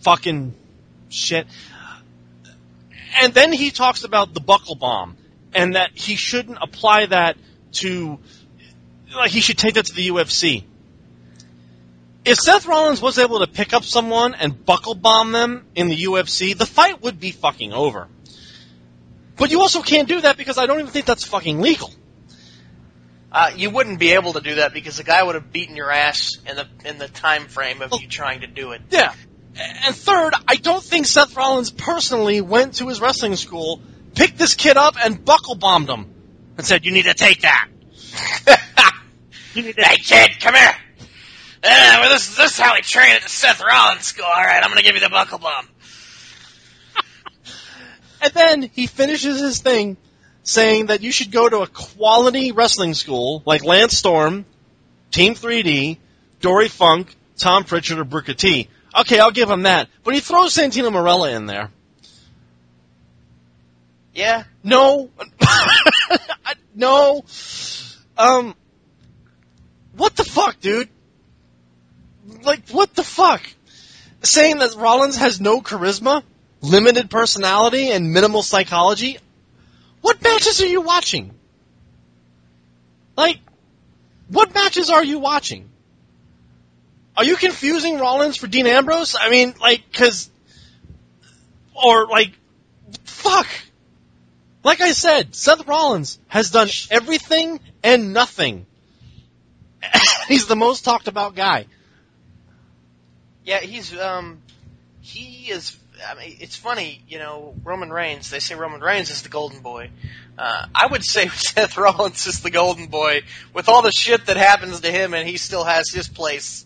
fucking shit. And then he talks about the buckle bomb and that he shouldn't apply that to like he should take that to the UFC. If Seth Rollins was able to pick up someone and buckle bomb them in the UFC, the fight would be fucking over. But you also can't do that because I don't even think that's fucking legal. Uh, you wouldn't be able to do that because the guy would have beaten your ass in the in the time frame of you trying to do it. Yeah. And third, I don't think Seth Rollins personally went to his wrestling school, picked this kid up, and buckle bombed him, and said, "You need to take that." you need to Hey kid, come here. Uh, well, this, this is how we train at the Seth Rollins school. All right, I'm gonna give you the buckle bomb. And then he finishes his thing saying that you should go to a quality wrestling school like Lance Storm, Team 3D, Dory Funk, Tom Prichard, or Booker T. Okay, I'll give him that. But he throws Santino Marella in there. Yeah, No. No. Um, what the fuck, dude? Like, what the fuck? Saying that Rollins has no charisma, limited personality, and minimal psychology? What matches are you watching? Like, what matches are you watching? Are you confusing Rollins for Dean Ambrose? I mean, like, cause, or like, fuck. Like I said, Seth Rollins has done everything and nothing. He's the most talked about guy. yeah, he's um, he is. I mean, it's funny, you know, Roman Reigns. They say Roman Reigns is the golden boy. Uh, I would say Seth Rollins is the golden boy with all the shit that happens to him, and he still has his place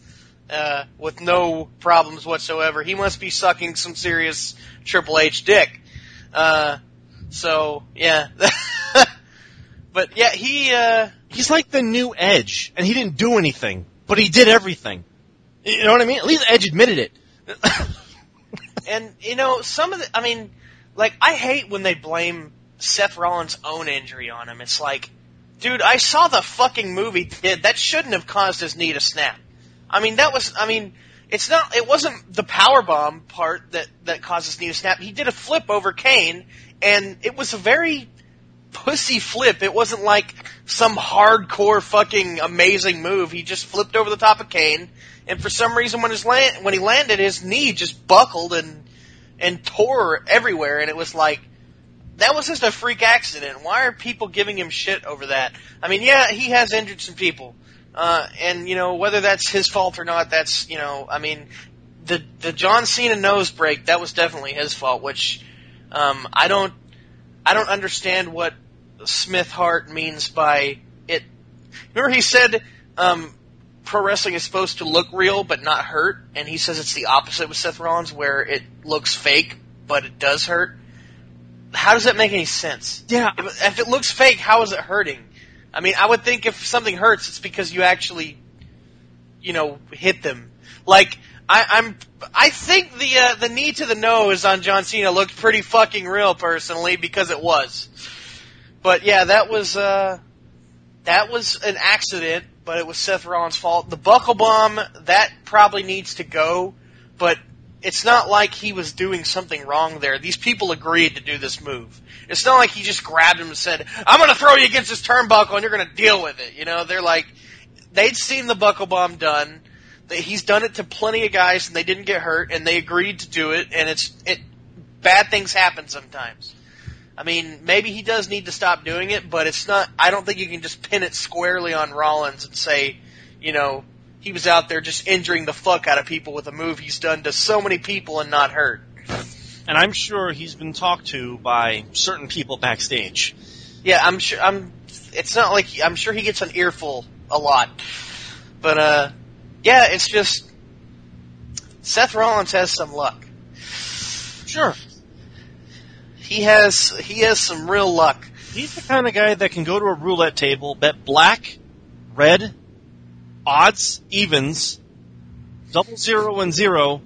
uh, with no problems whatsoever. He must be sucking some serious Triple H dick. Uh, so yeah, but yeah, he. Uh, He's like the new Edge, and he didn't do anything, but he did everything. You know what I mean? At least Edge admitted it. And you know, some of the I mean, like I hate when they blame Seth Rollins' own injury on him. It's like, dude, I saw the fucking movie did that shouldn't have caused his knee to snap. I mean, that was I mean, it's not it wasn't the power bomb part that that causes knee to snap. He did a flip over Kane and it was a very pussy flip. It wasn't like some hardcore fucking amazing move. He just flipped over the top of Kane, and for some reason, when his land when he landed, his knee just buckled and and tore everywhere. And it was like that was just a freak accident. Why are people giving him shit over that? I mean, yeah, he has injured some people, uh, and you know whether that's his fault or not, that's you know, I mean, the the John Cena nose break that was definitely his fault, which um, I don't I don't understand what Smith Hart means by it. Remember he said um, pro wrestling is supposed to look real but not hurt, and he says it's the opposite with Seth Rollins, where it looks fake but it does hurt. How does that make any sense? Yeah. If, if it looks fake, how is it hurting? I mean, I would think if something hurts, it's because you actually, you know, hit them. Like I, I'm, I think the uh, the knee to the nose on John Cena looked pretty fucking real, personally, because it was. But yeah, that was uh, that was an accident, but it was Seth Rollins' fault. The buckle bomb that probably needs to go, but it's not like he was doing something wrong there. These people agreed to do this move. It's not like he just grabbed him and said, "I'm going to throw you against this turnbuckle and you're going to deal with it." You know, they're like they'd seen the buckle bomb done. He's done it to plenty of guys and they didn't get hurt and they agreed to do it and it's it bad things happen sometimes. I mean, maybe he does need to stop doing it, but it's not I don't think you can just pin it squarely on Rollins and say, you know, he was out there just injuring the fuck out of people with a move he's done to so many people and not hurt. And I'm sure he's been talked to by certain people backstage. Yeah, I'm sure. I'm. It's not like I'm sure he gets an earful a lot, but uh, yeah, it's just Seth Rollins has some luck. Sure. He has he has some real luck. He's the kind of guy that can go to a roulette table, bet black, red, odds, evens, double zero and zero,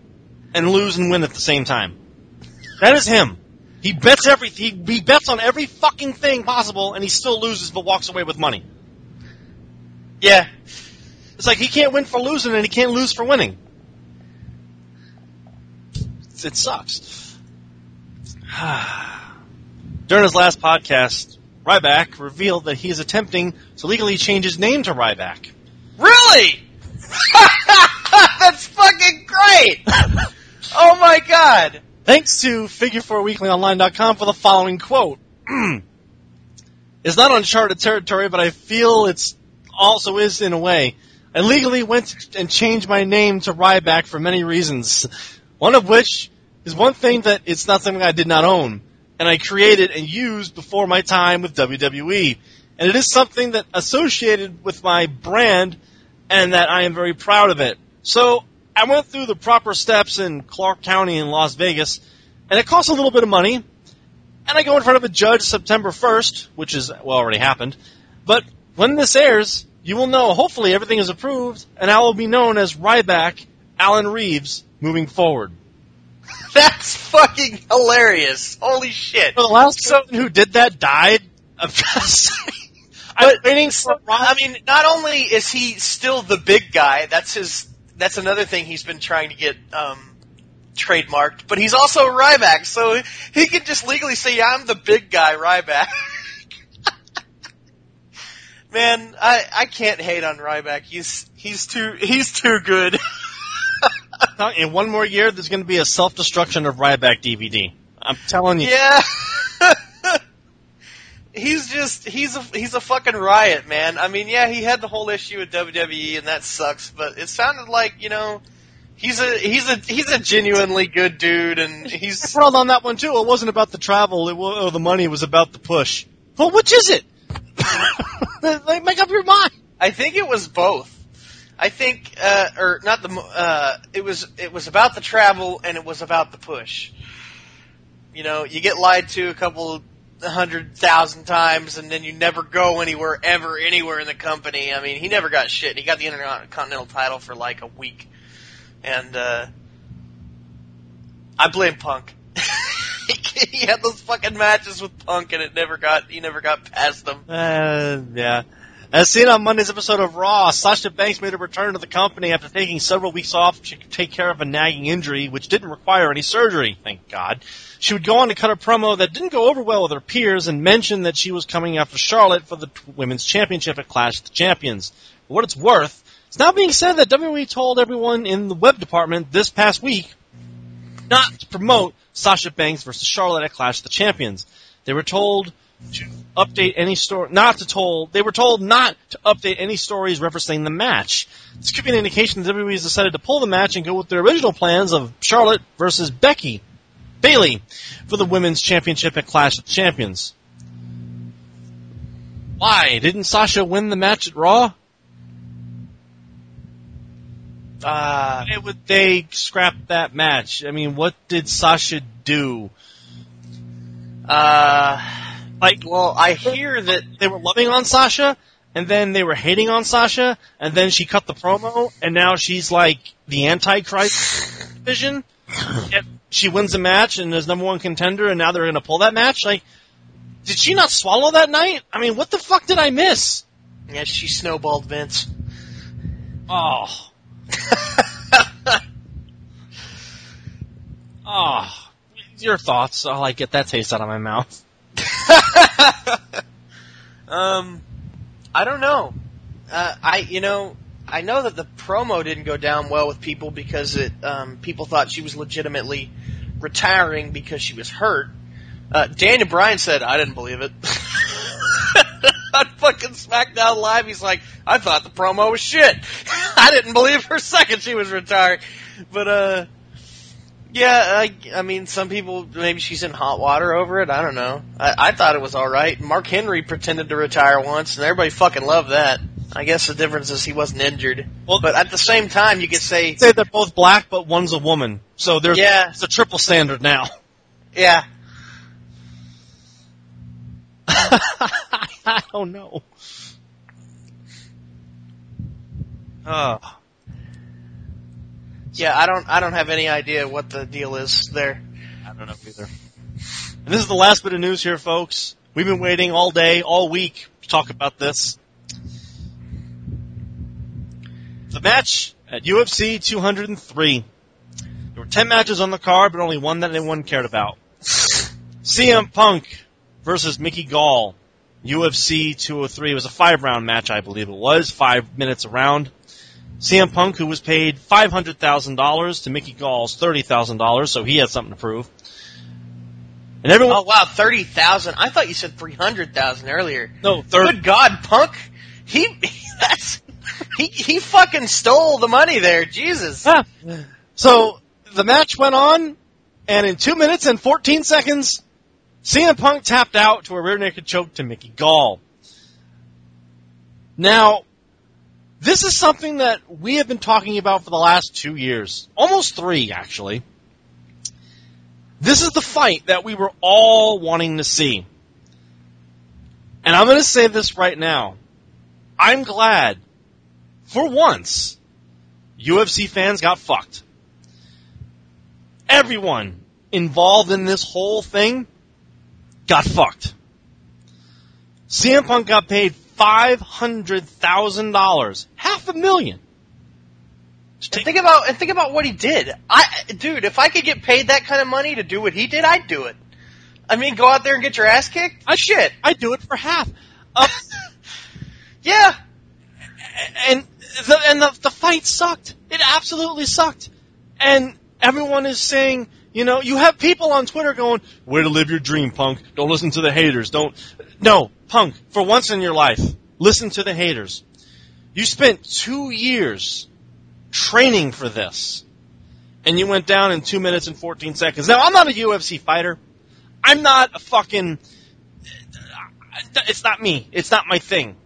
and lose and win at the same time. That is him. He bets every he, he bets on every fucking thing possible, and he still loses but walks away with money. Yeah, It's like he can't win for losing, and he can't lose for winning. It sucks. During his last podcast, Ryback revealed that he is attempting to legally change his name to Ryback. really. That's fucking great. oh my god. Thanks to Figure4WeeklyOnline.com for the following quote. it's not uncharted territory, but I feel it's also is in a way. I legally went and changed my name to Ryback for many reasons. One of which is one thing that it's not something I did not own, and I created and used before my time with WWE. And it is something that associated with my brand and that I am very proud of it. So I went through the proper steps in Clark County in Las Vegas, and it costs a little bit of money. And I go in front of a judge September 1st, which is, well, already happened. But when this airs, you will know, hopefully everything is approved, and I will be known as Ryback Allen Reeves moving forward. That's fucking hilarious. Holy shit. For the last So- person who did that died, I'm just I'm waiting for I mean, not only is he still the big guy, that's his. That's another thing he's been trying to get um, trademarked. But he's also Ryback, so he can just legally say, yeah, "I'm the big guy, Ryback." Man, I I can't hate on Ryback. He's he's too he's too good. in one more year, there's going to be a self-destruction of Ryback DVD. I'm telling you. yeah. He's just he's a he's a fucking riot, man. I mean, yeah, he had the whole issue with WWE and that sucks, but it sounded like, you know, he's a he's a he's a genuinely good dude and he's World on that one too. It wasn't about the travel it wa- or the money. It was about the push. Well, which is it? like, make up your mind. I think it was both. I think uh or not the uh it was it was about the travel and it was about the push. You know, you get lied to a couple hundred thousand times and then you never go anywhere ever anywhere in the company. I mean, he never got shit. He got the Intercontinental title for like a week. And uh I blame Punk. he had those fucking matches with Punk and it never got he never got past them. Uh, yeah. As seen on Monday's episode of Raw, Sasha Banks made a return to the company after taking several weeks off to take care of a nagging injury, which didn't require any surgery, thank God. She would go on to cut a promo that didn't go over well with her peers and mention that she was coming after Charlotte for the Women's Championship at Clash of the Champions. For what it's worth, it's now being said that WWE told everyone in the web department this past week not to promote Sasha Banks versus Charlotte at Clash of the Champions. They were told to update any story, not to told, they were told not to update any stories referencing the match. This could be an indication that WWE has decided to pull the match and go with their original plans of Charlotte versus Becky, Bayley, for the Women's Championship at Clash of Champions. Why? Didn't Sasha win the match at Raw? Uh Why would they scrap that match? I mean, what did Sasha do? uh Like, well, I hear that they were loving on Sasha, and then they were hating on Sasha, and then she cut the promo, and now she's like the Antichrist vision. Yet she wins the match and is number one contender, and now they're going to pull that match. Like, did she not swallow that night? I mean, what the fuck did I miss? yeah, she snowballed Vince. Oh, oh, your thoughts? Oh, I get that taste out of my mouth. um, I don't know. Uh, I you know I know that the promo didn't go down well with people because it um, people thought she was legitimately retiring because she was hurt. Uh, Daniel Bryan said I didn't believe it. On fucking SmackDown Live, he's like, I thought the promo was shit. I didn't believe for a second she was retiring. But uh, Yeah, I, I mean, some people maybe she's in hot water over it. I don't know. I, I thought it was all right. Mark Henry pretended to retire once, and everybody fucking loved that. I guess the difference is he wasn't injured. Well- but at the same time, you could say, Say they're both black, but one's a woman. So there's Yeah. it's a triple standard now. yeah, I don't know. Uh, yeah. I don't, I don't have any idea what the deal is there. I don't know either. And this is the last bit of news here, folks. We've been waiting all day, all week to talk about this. The match at UFC 203. There were 10 matches on the card, but only one that anyone cared about. CM Punk versus Mickey Gall. UFC 203. It was a five round match, I believe it was. Five minutes around. CM Punk, who was paid $500,000 to Mickey Gall's $30,000, so he had something to prove. And everyone, Oh wow, thirty thousand. I thought you said three hundred thousand earlier. no, third, Good God, Punk. He, that's, he, he fucking stole the money there. Jesus. Ah. So the match went on, and in two minutes and 14 seconds, CM Punk tapped out to a rear naked choke to Mickey Gall. Now, this is something that we have been talking about for the last two years, almost three actually. This is the fight that we were all wanting to see. And I'm going to say this right now. I'm glad, for once, UFC fans got fucked. Everyone involved in this whole thing got fucked. CM Punk got paid five hundred thousand dollars, half a million. And think about and think about what he did. I, dude, if I could get paid that kind of money to do what he did, I'd do it. I mean, go out there and get your ass kicked. I Shit. I'd do it for half. Uh, Yeah. and the, and the, the fight sucked. It absolutely sucked. And everyone is saying, you know, you have people on Twitter going, "Where to live your dream, punk. Don't listen to the haters. Don't." No, punk. For once in your life, listen to the haters. You spent two years training for this, and you went down in two minutes and fourteen seconds. Now, I'm not a UFC fighter. I'm not a fucking. It's not me. It's not my thing.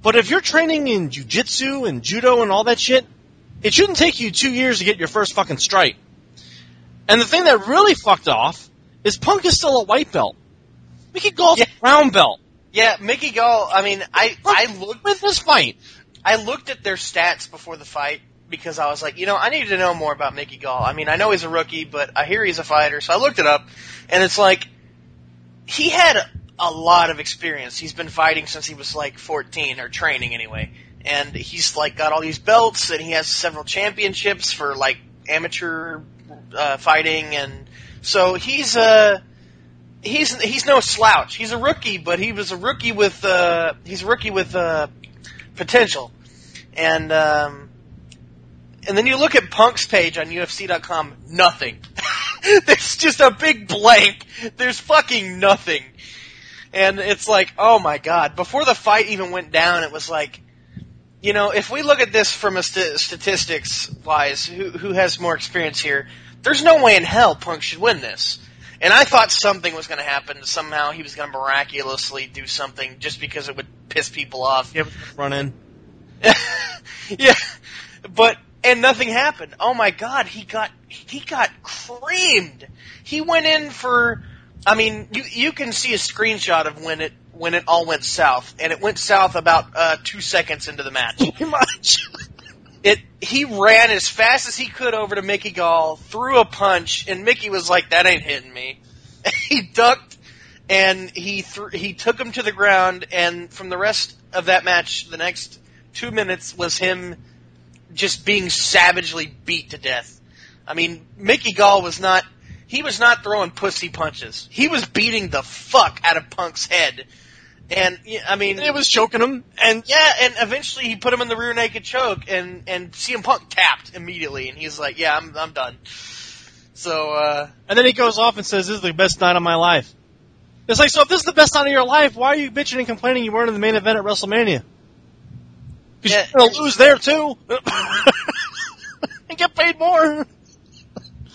But if you're training in jujitsu and judo and all that shit, it shouldn't take you two years to get your first fucking strike. And the thing that really fucked off is Punk is still a white belt. Mickey Gall's Yeah. a brown belt. Yeah, Mickey Gall. I mean, I I looked with this fight. I looked at their stats before the fight because I was like, you know, I need to know more about Mickey Gall. I mean, I know he's a rookie, but I hear he's a fighter, so I looked it up, and it's like he had a lot of experience. He's been fighting since he was like 14 or training anyway, and he's like got all these belts, and he has several championships for like amateur uh, fighting, and so he's uh he's he's no slouch. He's a rookie, but he was a rookie with uh he's a rookie with uh potential. And um and then you look at Punk's page on UFC.com, nothing. There's just a big blank. There's fucking nothing. And it's like, oh my god. Before the fight even went down, it was like, you know, if we look at this from a st- statistics wise, who who has more experience here? There's no way in hell Punk should win this. And I thought something was going to happen. Somehow he was going to miraculously do something just because it would piss people off. Yeah, run in. yeah, but and nothing happened. Oh my god, he got he got creamed. He went in for. I mean, you you can see a screenshot of when it when it all went south, and it went south about uh, two seconds into the match. Pretty much. He ran as fast as he could over to Mickey Gall, threw a punch, and Mickey was like, "That ain't hitting me." he ducked, and he thr he took him to the ground. And from the rest of that match, the next two minutes was him just being savagely beat to death. I mean, Mickey Gall was not he was not throwing pussy punches. He was beating the fuck out of Punk's head. And I mean, it was choking him, and yeah, and eventually he put him in the rear naked choke, and and CM Punk tapped immediately, and he's like, "Yeah, I'm I'm done." So uh, and then he goes off and says, "This is the best night of my life." It's like, so if this is the best night of your life, why are you bitching and complaining you weren't in the main event at WrestleMania? Because Yeah. you're gonna lose there too, and get paid more.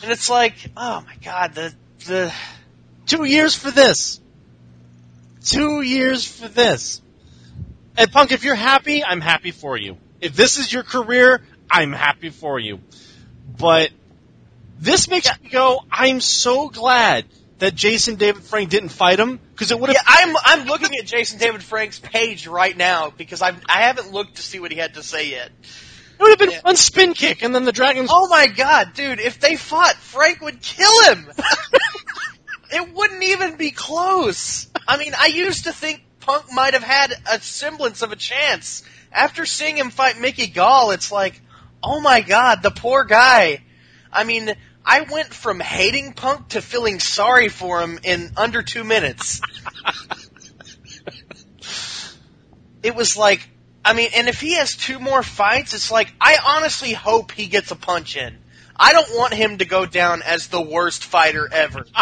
And it's like, oh my god, the the Two years for this. Two years for this. And Punk, if you're happy, I'm happy for you. If this is your career, I'm happy for you. But this makes me go, I'm so glad that Jason David Frank didn't fight him because it would have. yeah, I'm I'm looking at Jason David Frank's page right now because I've I haven't looked to see what he had to say yet. It would have been Yeah. one spin kick, and then the Dragons. Oh my god, dude, if they fought, Frank would kill him. it wouldn't even be close. I mean, I used to think Punk might have had a semblance of a chance. After seeing him fight Mickey Gall, it's like, oh my god, the poor guy. I mean, I went from hating Punk to feeling sorry for him in under two minutes. it was like, I mean, and if he has two more fights, it's like, I honestly hope he gets a punch in. I don't want him to go down as the worst fighter ever.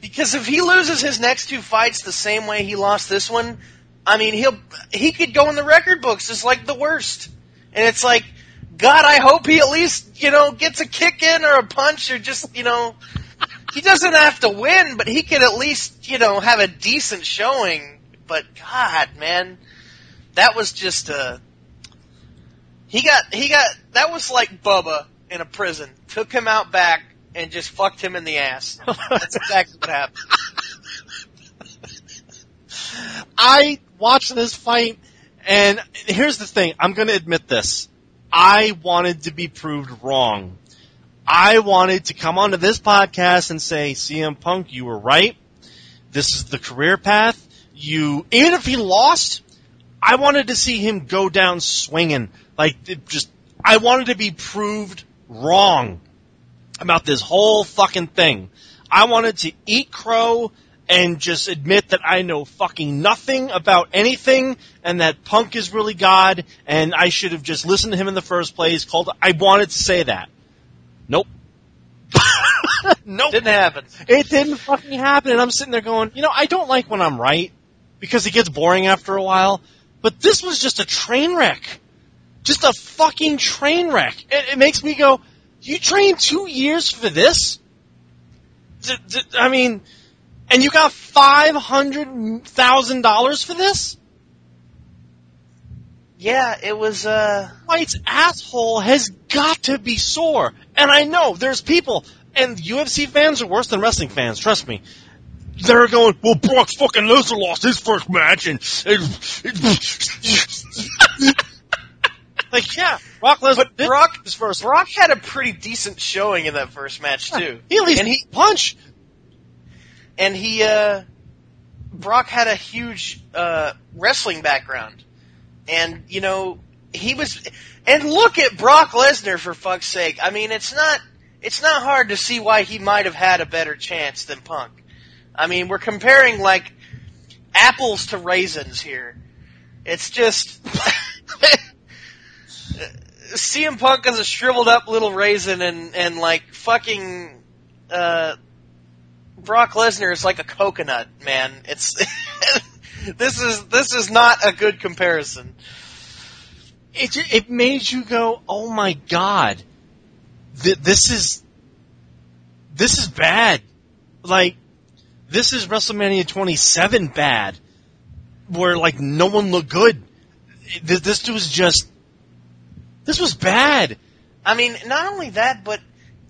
because if he loses his next two fights the same way he lost this one, I mean, he'll, he could go in the record books as like the worst. And it's like, God, I hope he at least, you know, gets a kick in or a punch or just, you know, he doesn't have to win, but he could at least, you know, have a decent showing. But God, man, that was just a. He got he got that was like Bubba in a prison. Took him out back and just fucked him in the ass. That's exactly what happened. I watched this fight, and here's the thing. I'm going to admit this. I wanted to be proved wrong. I wanted to come onto this podcast and say, CM Punk, you were right. This is the career path. You, even if he lost, I wanted to see him go down swinging. Like, just, I wanted to be proved wrong about this whole fucking thing. I wanted to eat crow and just admit that I know fucking nothing about anything and that Punk is really God and I should have just listened to him in the first place. Called I wanted to say that. Nope. nope. Didn't happen. It didn't fucking happen and I'm sitting there going, you know, I don't like when I'm right because it gets boring after a while, but this was just a train wreck. Just a fucking train wreck. It, it makes me go, you trained two years for this? D- d- I mean, and you got five hundred thousand dollars for this? Yeah, it was. uh White's asshole has got to be sore. And I know there's people, and UFC fans are worse than wrestling fans, trust me. They're going, well, Brock fucking Lesnar lost his first match, and, like, yeah, Brock Lesnar But did Brock- his first. Brock had a pretty decent showing in that first match too. He at least and he punch. and he uh Brock had a huge uh wrestling background. And you know, he was and look at Brock Lesnar for fuck's sake. I mean, it's not it's not hard to see why he might have had a better chance than Punk. I mean, we're comparing like apples to raisins here. It's just CM Punk is a shriveled up little raisin and and like fucking uh Brock Lesnar is like a coconut, man. It's this is this is not a good comparison. it it made you go, oh my god, Th- this is this is bad. Like this is WrestleMania 27 bad, where like no one looked good. This, this was just this was bad. I mean, not only that, but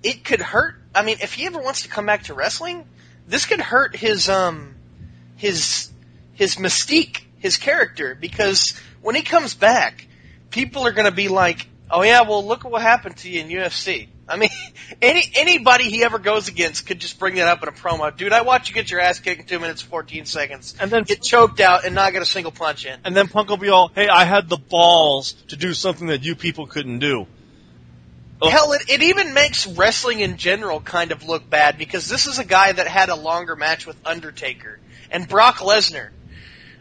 it could hurt. I mean, if he ever wants to come back to wrestling, this could hurt his um his his mystique, his character, because when he comes back, people are going to be like, "Oh yeah, well look at what happened to you in UFC." I mean, any anybody he ever goes against could just bring that up in a promo. Dude, I watched you get your ass kicked in two minutes fourteen seconds, And then get choked out, and not get a single punch in. and then Punk will be all, hey, I had the balls to do something that you people couldn't do. Oh. Hell, it, it even makes wrestling in general kind of look bad because this is a guy that had a longer match with Undertaker and Brock Lesnar.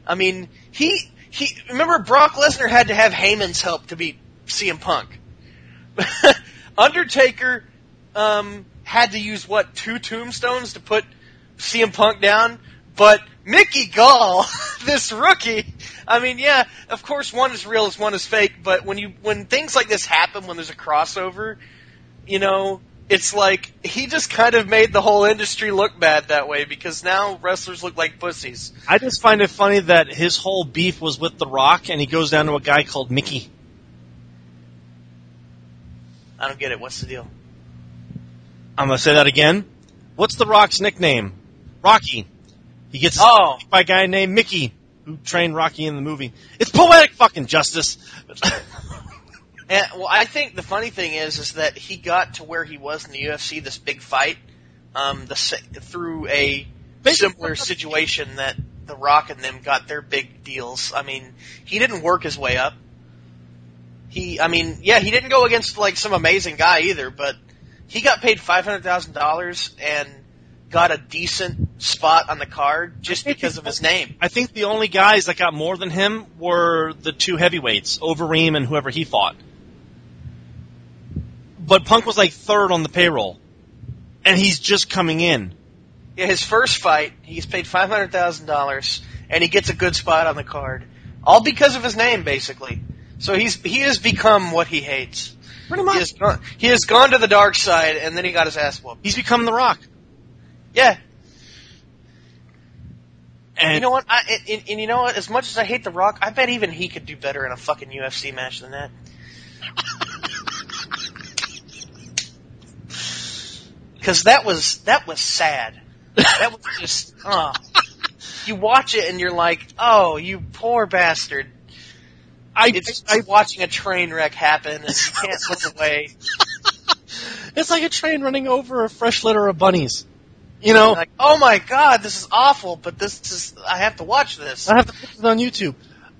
I mean, he he remember Brock Lesnar had to have Heyman's help to beat CM Punk. Undertaker um, had to use what two tombstones to put CM Punk down, but Mickey Gall, this rookie, I mean, yeah, of course one is real as one is fake, but when you when things like this happen when there's a crossover, you know, it's like he just kind of made the whole industry look bad that way because now wrestlers look like pussies. I just find it funny that his whole beef was with The Rock, and he goes down to a guy called Mickey. I don't get it. What's the deal? I'm gonna say that again. What's The Rock's nickname? Rocky. He gets Oh. by a guy named Mickey, who trained Rocky in the movie. It's poetic fucking justice. And, well, I think the funny thing is, is that he got to where he was in the UFC, this big fight, um, the through a similar situation that The Rock and them got their big deals. I mean, he didn't work his way up. He, I mean, yeah, he didn't go against like some amazing guy either, but he got paid five hundred thousand dollars and got a decent spot on the card just because of his name. I think the only guys that got more than him were the two heavyweights, Overeem and whoever he fought. But Punk was like third on the payroll, and he's just coming in. Yeah, his first fight, he's paid five hundred thousand dollars, and he gets a good spot on the card, all because of his name, basically. So he's he has become what he hates. Pretty He has gone, he has gone to the dark side, and then he got his ass whooped. He's become The Rock. Yeah, And you know what? I, and, and you know what? As much as I hate The Rock, I bet even he could do better in a fucking UFC match than that. Because that was that was sad. That was just, uh, you watch it and you're like, oh, you poor bastard. I, It's I, like watching a train wreck happen and you can't look away. it's like a train running over a fresh litter of bunnies. You know, Like, oh my god, this is awful, but this is, I have to watch this. I have to put it on YouTube.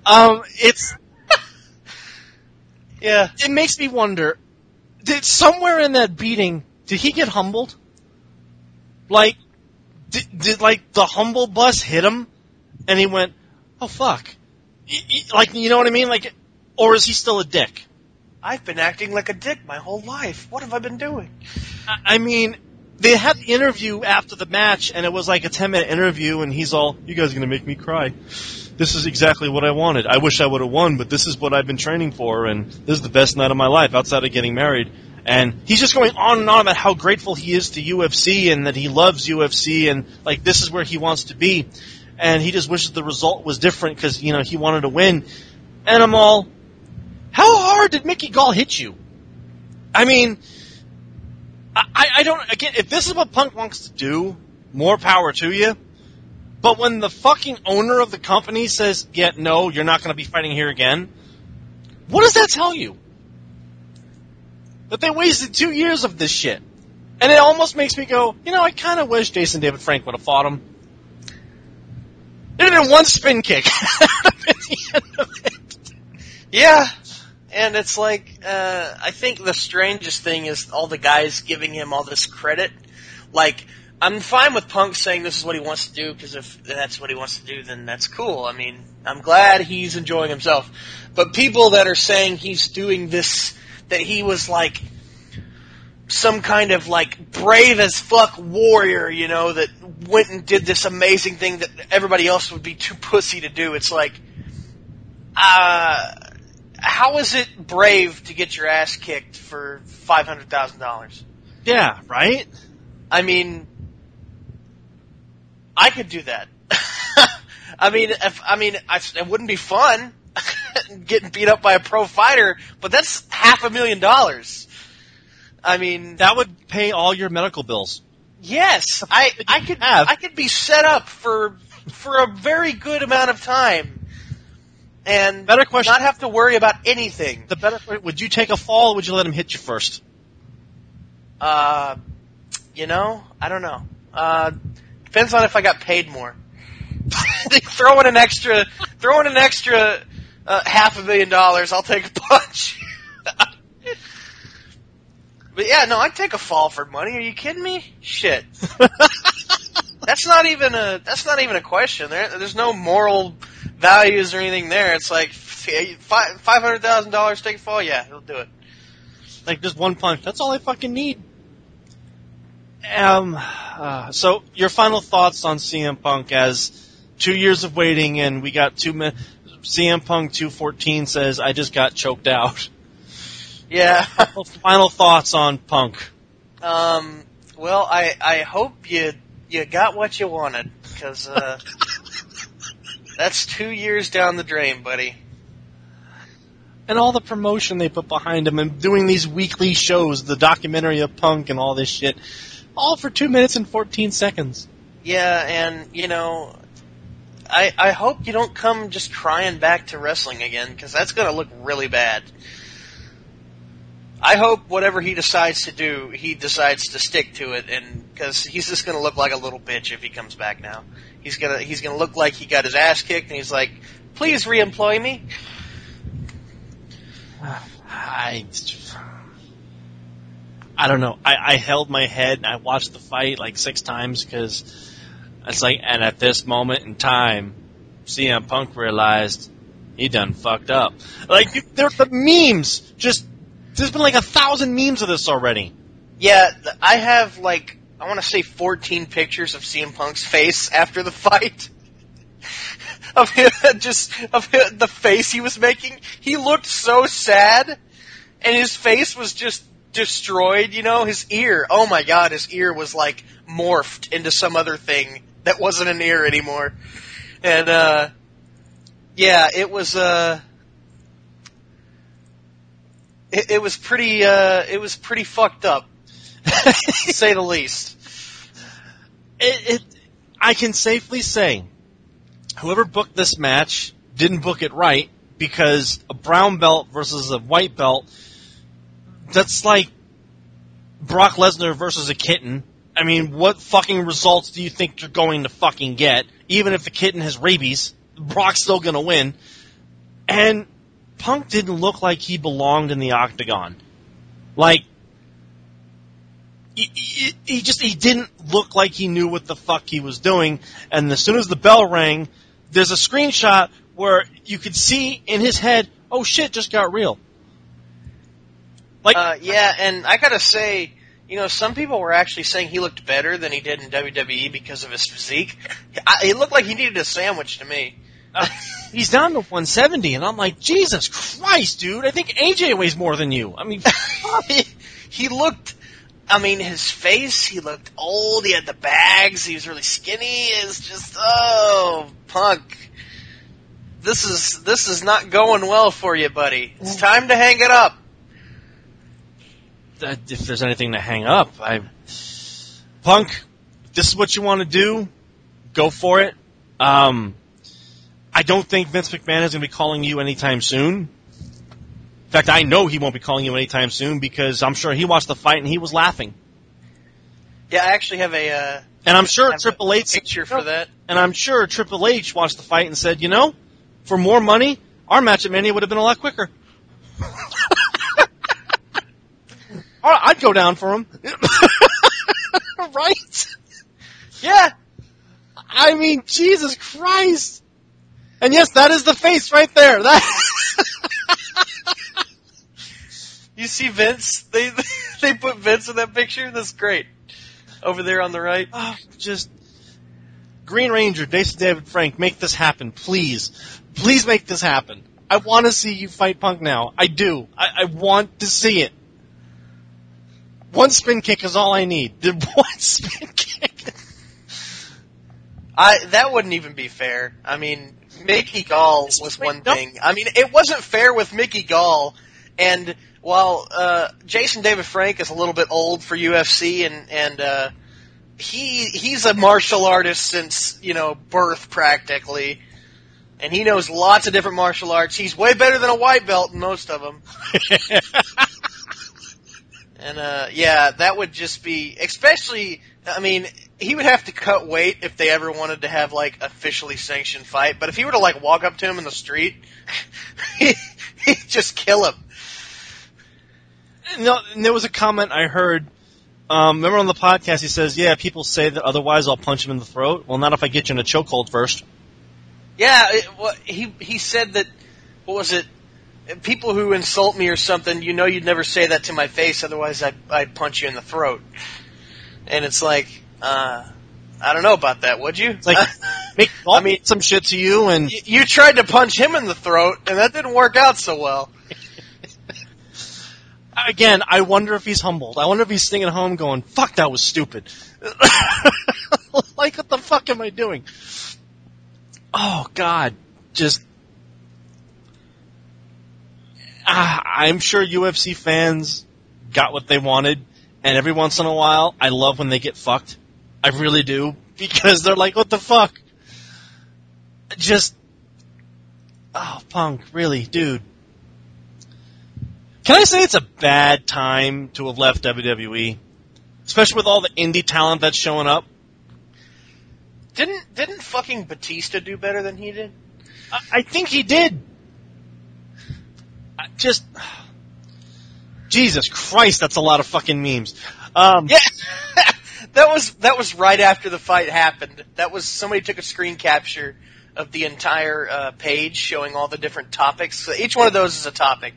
Um, it's Yeah. it makes me wonder. Did somewhere in that beating did he get humbled? Like, did, did like the humble bus hit him, and he went, "Oh fuck," like you know what I mean? Like, or is he still a dick? I've been acting like a dick my whole life. What have I been doing? I- I mean, they had the interview after the match, and it was like a ten minute interview, and he's all, "You guys are gonna make me cry." This is exactly what I wanted. I wish I would have won, but this is what I've been training for, and this is the best night of my life outside of getting married. And he's just going on and on about how grateful he is to UFC and that he loves UFC and like this is where he wants to be. And he just wishes the result was different because you know he wanted to win. And I'm all, how hard did Mickey Gall hit you? I mean, I, I don't. Again, if this is what Punk wants to do, more power to you. But when the fucking owner of the company says, "Yeah, no, you're not going to be fighting here again," what does that tell you? That they wasted two years of this shit, and it almost makes me go, you know, I kind of wish Jason David Frank would have fought him. There'd been one spin kick it. Yeah. And it's like, uh, I think the strangest thing is all the guys giving him all this credit. Like, I'm fine with Punk saying this is what he wants to do, because if that's what he wants to do, then that's cool. I mean, I'm glad he's enjoying himself. But people that are saying he's doing this, that he was like, some kind of like brave as fuck warrior, you know, that went and did this amazing thing that everybody else would be too pussy to do. It's like, uh, how is it brave to get your ass kicked for five hundred thousand dollars? Yeah, right. I mean, I could do that. I mean, if I mean, I, it wouldn't be fun getting beat up by a pro fighter, but that's half a million dollars. I mean, That would pay all your medical bills. yes, I I could have. I could be set up for for a very good amount of time, and Better question. not have to worry about anything. The better would you take a fall or would you let him hit you first? Uh, you know, I don't know. Uh, depends on if I got paid more. throw in an extra, throw in an extra uh, half a million dollars. I'll take a punch. But yeah, no, I'd take a fall for money. Are you kidding me? Shit. that's not even a. That's not even a question. There, there's no moral values or anything there. It's like five five hundred thousand dollars take a fall. Yeah, he'll do it. Like just one punch. That's all I fucking need. Um. Uh, so your final thoughts on CM Punk as two years of waiting and we got two min. CM Punk two fourteen says I just got choked out. Yeah. final thoughts on Punk. Um, well, I I hope you you got what you wanted because uh, that's two years down the drain, buddy. And all the promotion they put behind him and doing these weekly shows, the documentary of Punk and all this shit, all for two minutes and 14 seconds. Yeah, and you know, I I hope you don't come just crying back to wrestling again because that's gonna look really bad. I hope whatever he decides to do, he decides to stick to it, and because he's just gonna look like a little bitch if he comes back now. He's gonna he's gonna look like he got his ass kicked, and he's like, "Please reemploy me." I, I don't know. I, I held my head and I watched the fight like six times because it's like, and at this moment in time, CM Punk realized he done fucked up. Like, there the memes just, there's been like a thousand memes of this already. Yeah, I have like I want to say 14 pictures of CM Punk's face after the fight. of him, just of him, the face he was making. He looked so sad, and his face was just destroyed. You know, his ear. Oh my god, his ear was like morphed into some other thing that wasn't an ear anymore. And uh, yeah, it was uh, it, it was pretty uh, it was pretty fucked up, to say the least. it, it, I can safely say, whoever booked this match didn't book it right because a brown belt versus a white belt, that's like Brock Lesnar versus a kitten. I mean, what fucking results do you think you're going to fucking get? Even if the kitten has rabies, Brock's still gonna win. And Punk didn't look like he belonged in the octagon. Like, he, he, he just he didn't look like he knew what the fuck he was doing. And as soon as the bell rang, there's a screenshot where you could see in his head, "Oh shit, just got real." Like, Uh, yeah, and I gotta say, you know, some people were actually saying he looked better than he did in WWE because of his physique. I, he looked like he needed a sandwich to me. Uh, he's down to 170, and I'm like, Jesus Christ, dude! I think AJ weighs more than you. I mean, he, he looked. I mean, his face. He looked old. He had the bags. He was really skinny. It's just oh, punk. This is this is not going well for you, buddy. It's time to hang it up. uh, if there's anything to hang up, I Punk, this is what you want to do, go for it. Um, I don't think Vince McMahon is going to be calling you anytime soon. In fact, I know he won't be calling you anytime soon because I'm sure he watched the fight and he was laughing. Yeah, I actually have a uh, And I'm sure Triple H picture for that. And I'm sure Triple H watched the fight and said, you know, for more money, our match at Mania would have been a lot quicker. I'd go down for him. right? Yeah, I mean, Jesus Christ. And yes, that is the face right there. That You see Vince? They they put Vince in that picture. That's great. Over there on the right. oh, just Green Ranger, Jason David Frank, make this happen, please. Please make this happen. I want to see you fight Punk now. I do. I, I want to see it. One spin kick is all I need. The one spin kick. I that wouldn't even be fair. I mean, Mickey Gall was one thing. I mean, it wasn't fair with Mickey Gall. And while uh, Jason David Frank is a little bit old for UFC, and and uh, he he's a martial artist since you know birth practically, and he knows lots of different martial arts. He's way better than a white belt in most of them. And uh yeah, that would just be especially I mean, he would have to cut weight if they ever wanted to have like officially sanctioned fight, but if he were to like walk up to him in the street, he, he'd just kill him. no, and there was a comment I heard. Um, remember on the podcast, he says, "Yeah, people say that otherwise I'll punch him in the throat." Well, not if I get you in a chokehold first. Yeah, it, well, he he said that what was it? People who insult me or something, you know, you'd never say that to my face, otherwise I'd I'd punch you in the throat. And it's like, uh, I don't know about that, would you? It's like, make I mean some shit to you, and Y- you tried to punch him in the throat, and that didn't work out so well. again, I wonder if he's humbled. I wonder if he's sitting at home going, "Fuck, that was stupid." like, what the fuck am I doing? Oh God, just. Ah, I'm sure UFC fans got what they wanted, and every once in a while, I love when they get fucked. I really do because they're like, "What the fuck?" Just, oh, Punk, really, dude. Can I say it's a bad time to have left WWE, especially with all the indie talent that's showing up? Didn't didn't fucking Batista do better than he did? I, I think he did. I just, Jesus Christ, that's a lot of fucking memes. Um, Yeah. that was that was right after the fight happened. That was somebody took a screen capture of the entire uh, page showing all the different topics. So each one of those is a topic.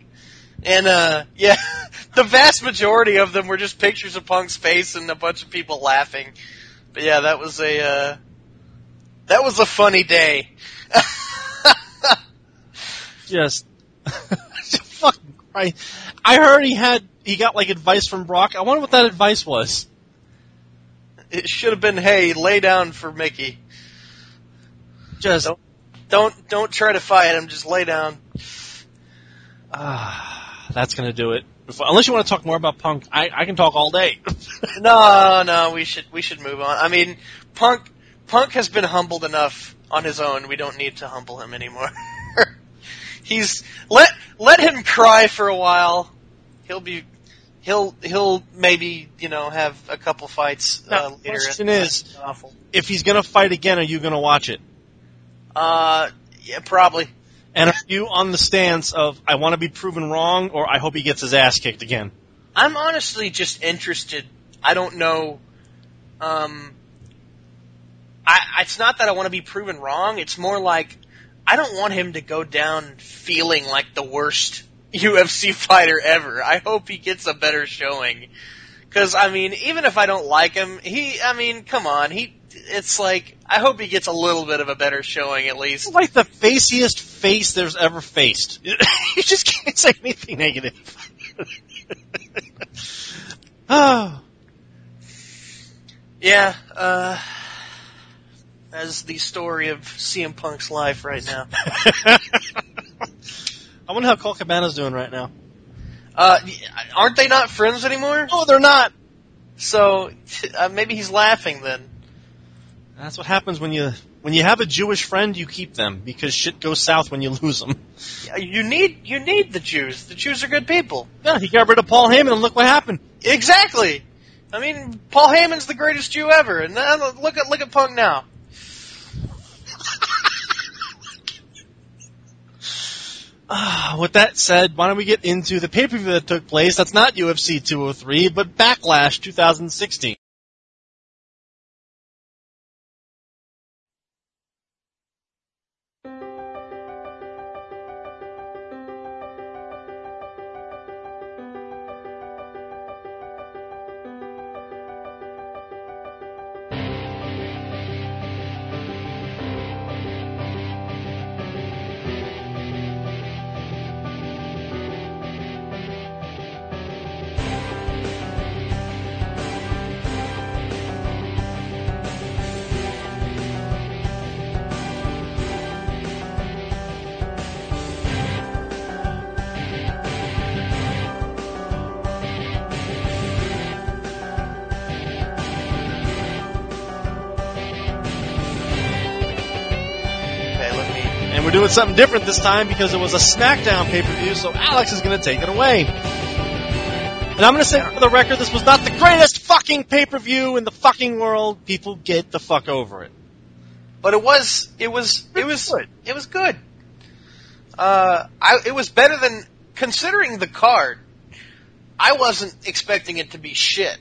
And uh yeah, the vast majority of them were just pictures of Punk's face and a bunch of people laughing. But yeah, that was a uh that was a funny day. just, fucking. I heard he had he got like advice from Brock. I wonder what that advice was. It should have been, "Hey, lay down for Mickey. Just, Don't- Don't don't try to fight him, just lay down." ah, that's gonna do it. Unless you want to talk more about Punk, I, I can talk all day. No, no, we should we should move on. I mean, Punk Punk has been humbled enough on his own. We don't need to humble him anymore. He's let let him cry for a while. He'll be he'll he'll maybe you know have a couple fights uh, the later. question is- awful. if he's gonna fight again, are you gonna watch it? Uh, yeah, probably. And are you on the stance of I want to be proven wrong, or I hope he gets his ass kicked again? I'm honestly just interested. I don't know. Um, I, it's not that I want to be proven wrong. It's more like I don't want him to go down feeling like the worst UFC fighter ever. I hope he gets a better showing. Cause I mean, even if I don't like him, he, I mean, come on, he, it's like, I hope he gets a little bit of a better showing at least. He's like the faciest face there's ever faced. you just can't say anything negative. oh, Yeah, uh, that's the story of CM Punk's life right now. I wonder how Colt Cabana's doing right now. Uh, aren't they not friends anymore? Oh, they're not. So uh, maybe he's laughing then. That's what happens when you when you have a Jewish friend, you keep them because shit goes south when you lose them. You need you need the Jews. The Jews are good people. Yeah, he got rid of Paul Heyman, and look what happened. Exactly. I mean, Paul Heyman's the greatest Jew ever, and look at look at Punk now. Ah, with that said, why don't we get into the pay per view that took place? That's not UFC 203, but Backlash 2016. Something different this time because it was a SmackDown pay per view, so Alex is going to take it away. And I'm going to say for the record, this was not the greatest fucking pay per view in the fucking world. People get the fuck over it. But it was it was it was good. it was good. Uh, I it was better than considering the card. I wasn't expecting it to be shit,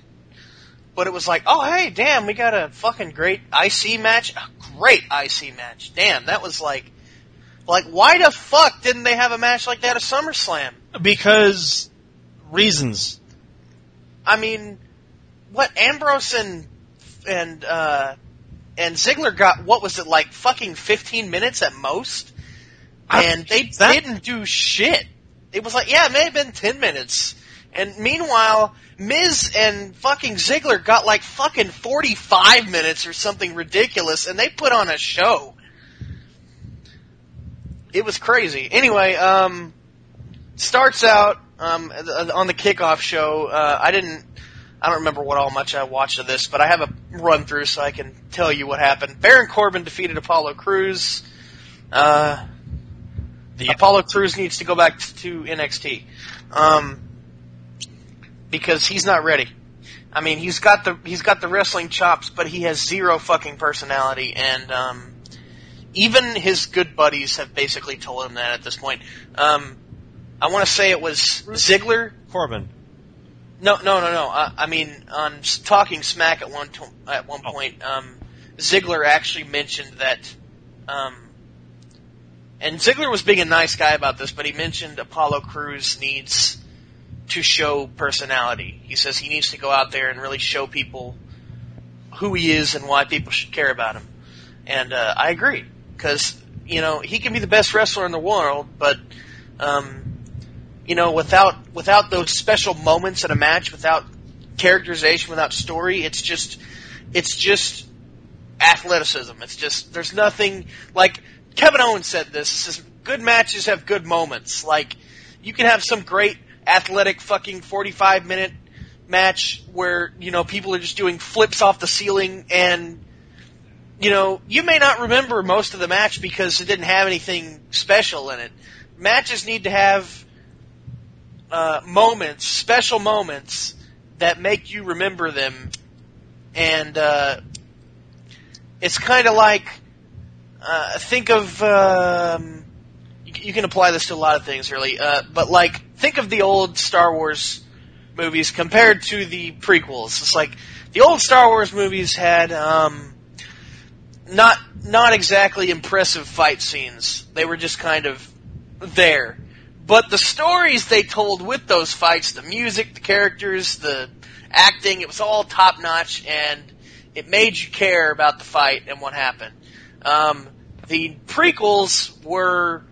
but it was like, oh hey, damn, we got a fucking great IC match, a great IC match. Damn, that was like, like why the fuck didn't they have a match like that at SummerSlam? Because reasons. I mean, what Ambrose and and uh, and Ziggler got what was it like fucking fifteen minutes at most, I- and they that- didn't do shit. It was like yeah, it may have been ten minutes, And meanwhile, Miz and fucking Ziggler got like fucking 45 minutes or something ridiculous, and they put on a show. It was crazy. Anyway, um, starts out um, on the kickoff show. Uh, I didn't. I don't remember what all much I watched of this, but I have a run through so I can tell you what happened. Baron Corbin defeated Apollo Crews. Uh, the Apollo Crews needs to go back to NXT um, because he's not ready. I mean, he's got the he's got the wrestling chops, but he has zero fucking personality, and um, even his good buddies have basically told him that at this point. Um, I want to say it was Ziggler. Corbin. No, no, no, no. I, I mean, on talking smack at one to, at one Oh. point, um, Ziggler actually mentioned that, um, and Ziggler was being a nice guy about this, but he mentioned Apollo Crews needs to show personality. He says he needs to go out there and really show people who he is and why people should care about him. And uh, I agree because you know he can be the best wrestler in the world, but um, you know without without those special moments in a match, without characterization, without story, it's just it's just athleticism. It's just there's nothing like Kevin Owens said this. Says good matches have good moments. Like you can have some great athletic fucking 45 minute match where you know people are just doing flips off the ceiling and you know you may not remember most of the match because it didn't have anything special in it. Matches need to have uh, moments special moments that make you remember them. And uh, it's kind of like uh, think of um, you, you can apply this to a lot of things really uh, but like think of the old Star Wars movies compared to the prequels. It's like the old Star Wars movies had um, not not exactly impressive fight scenes. They were just kind of there. But the stories they told with those fights the music the characters the acting it was all top notch and it made you care about the fight and what happened. Um, the prequels were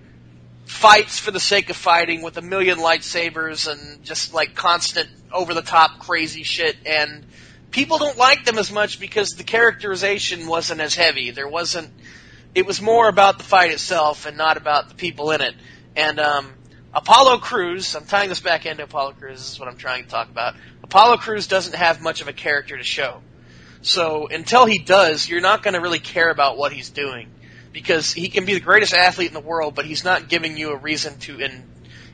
fights for the sake of fighting with a million lightsabers and just like constant over the top crazy shit and people don't like them as much because the characterization wasn't as heavy there wasn't it was more about the fight itself and not about the people in it and um Apollo Crews, I'm tying this back into Apollo Crews, this is what I'm trying to talk about. Apollo Crews doesn't have much of a character to show. So until he does, you're not going to really care about what he's doing because he can be the greatest athlete in the world, but he's not giving you a reason to in,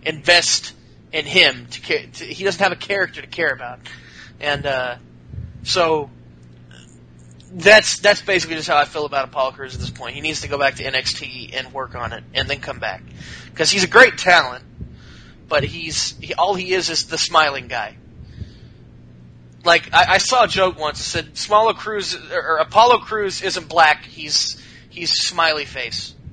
invest in him. To, to he doesn't have a character to care about, and uh, so that's that's basically just how I feel about Apollo Crews at this point. He needs to go back to NXT and work on it, and then come back because he's a great talent, but he's he, all he is is the smiling guy. Like I, I saw a joke once that said, "Smaller Cruz or Apollo Crews isn't black. He's he's smiley face."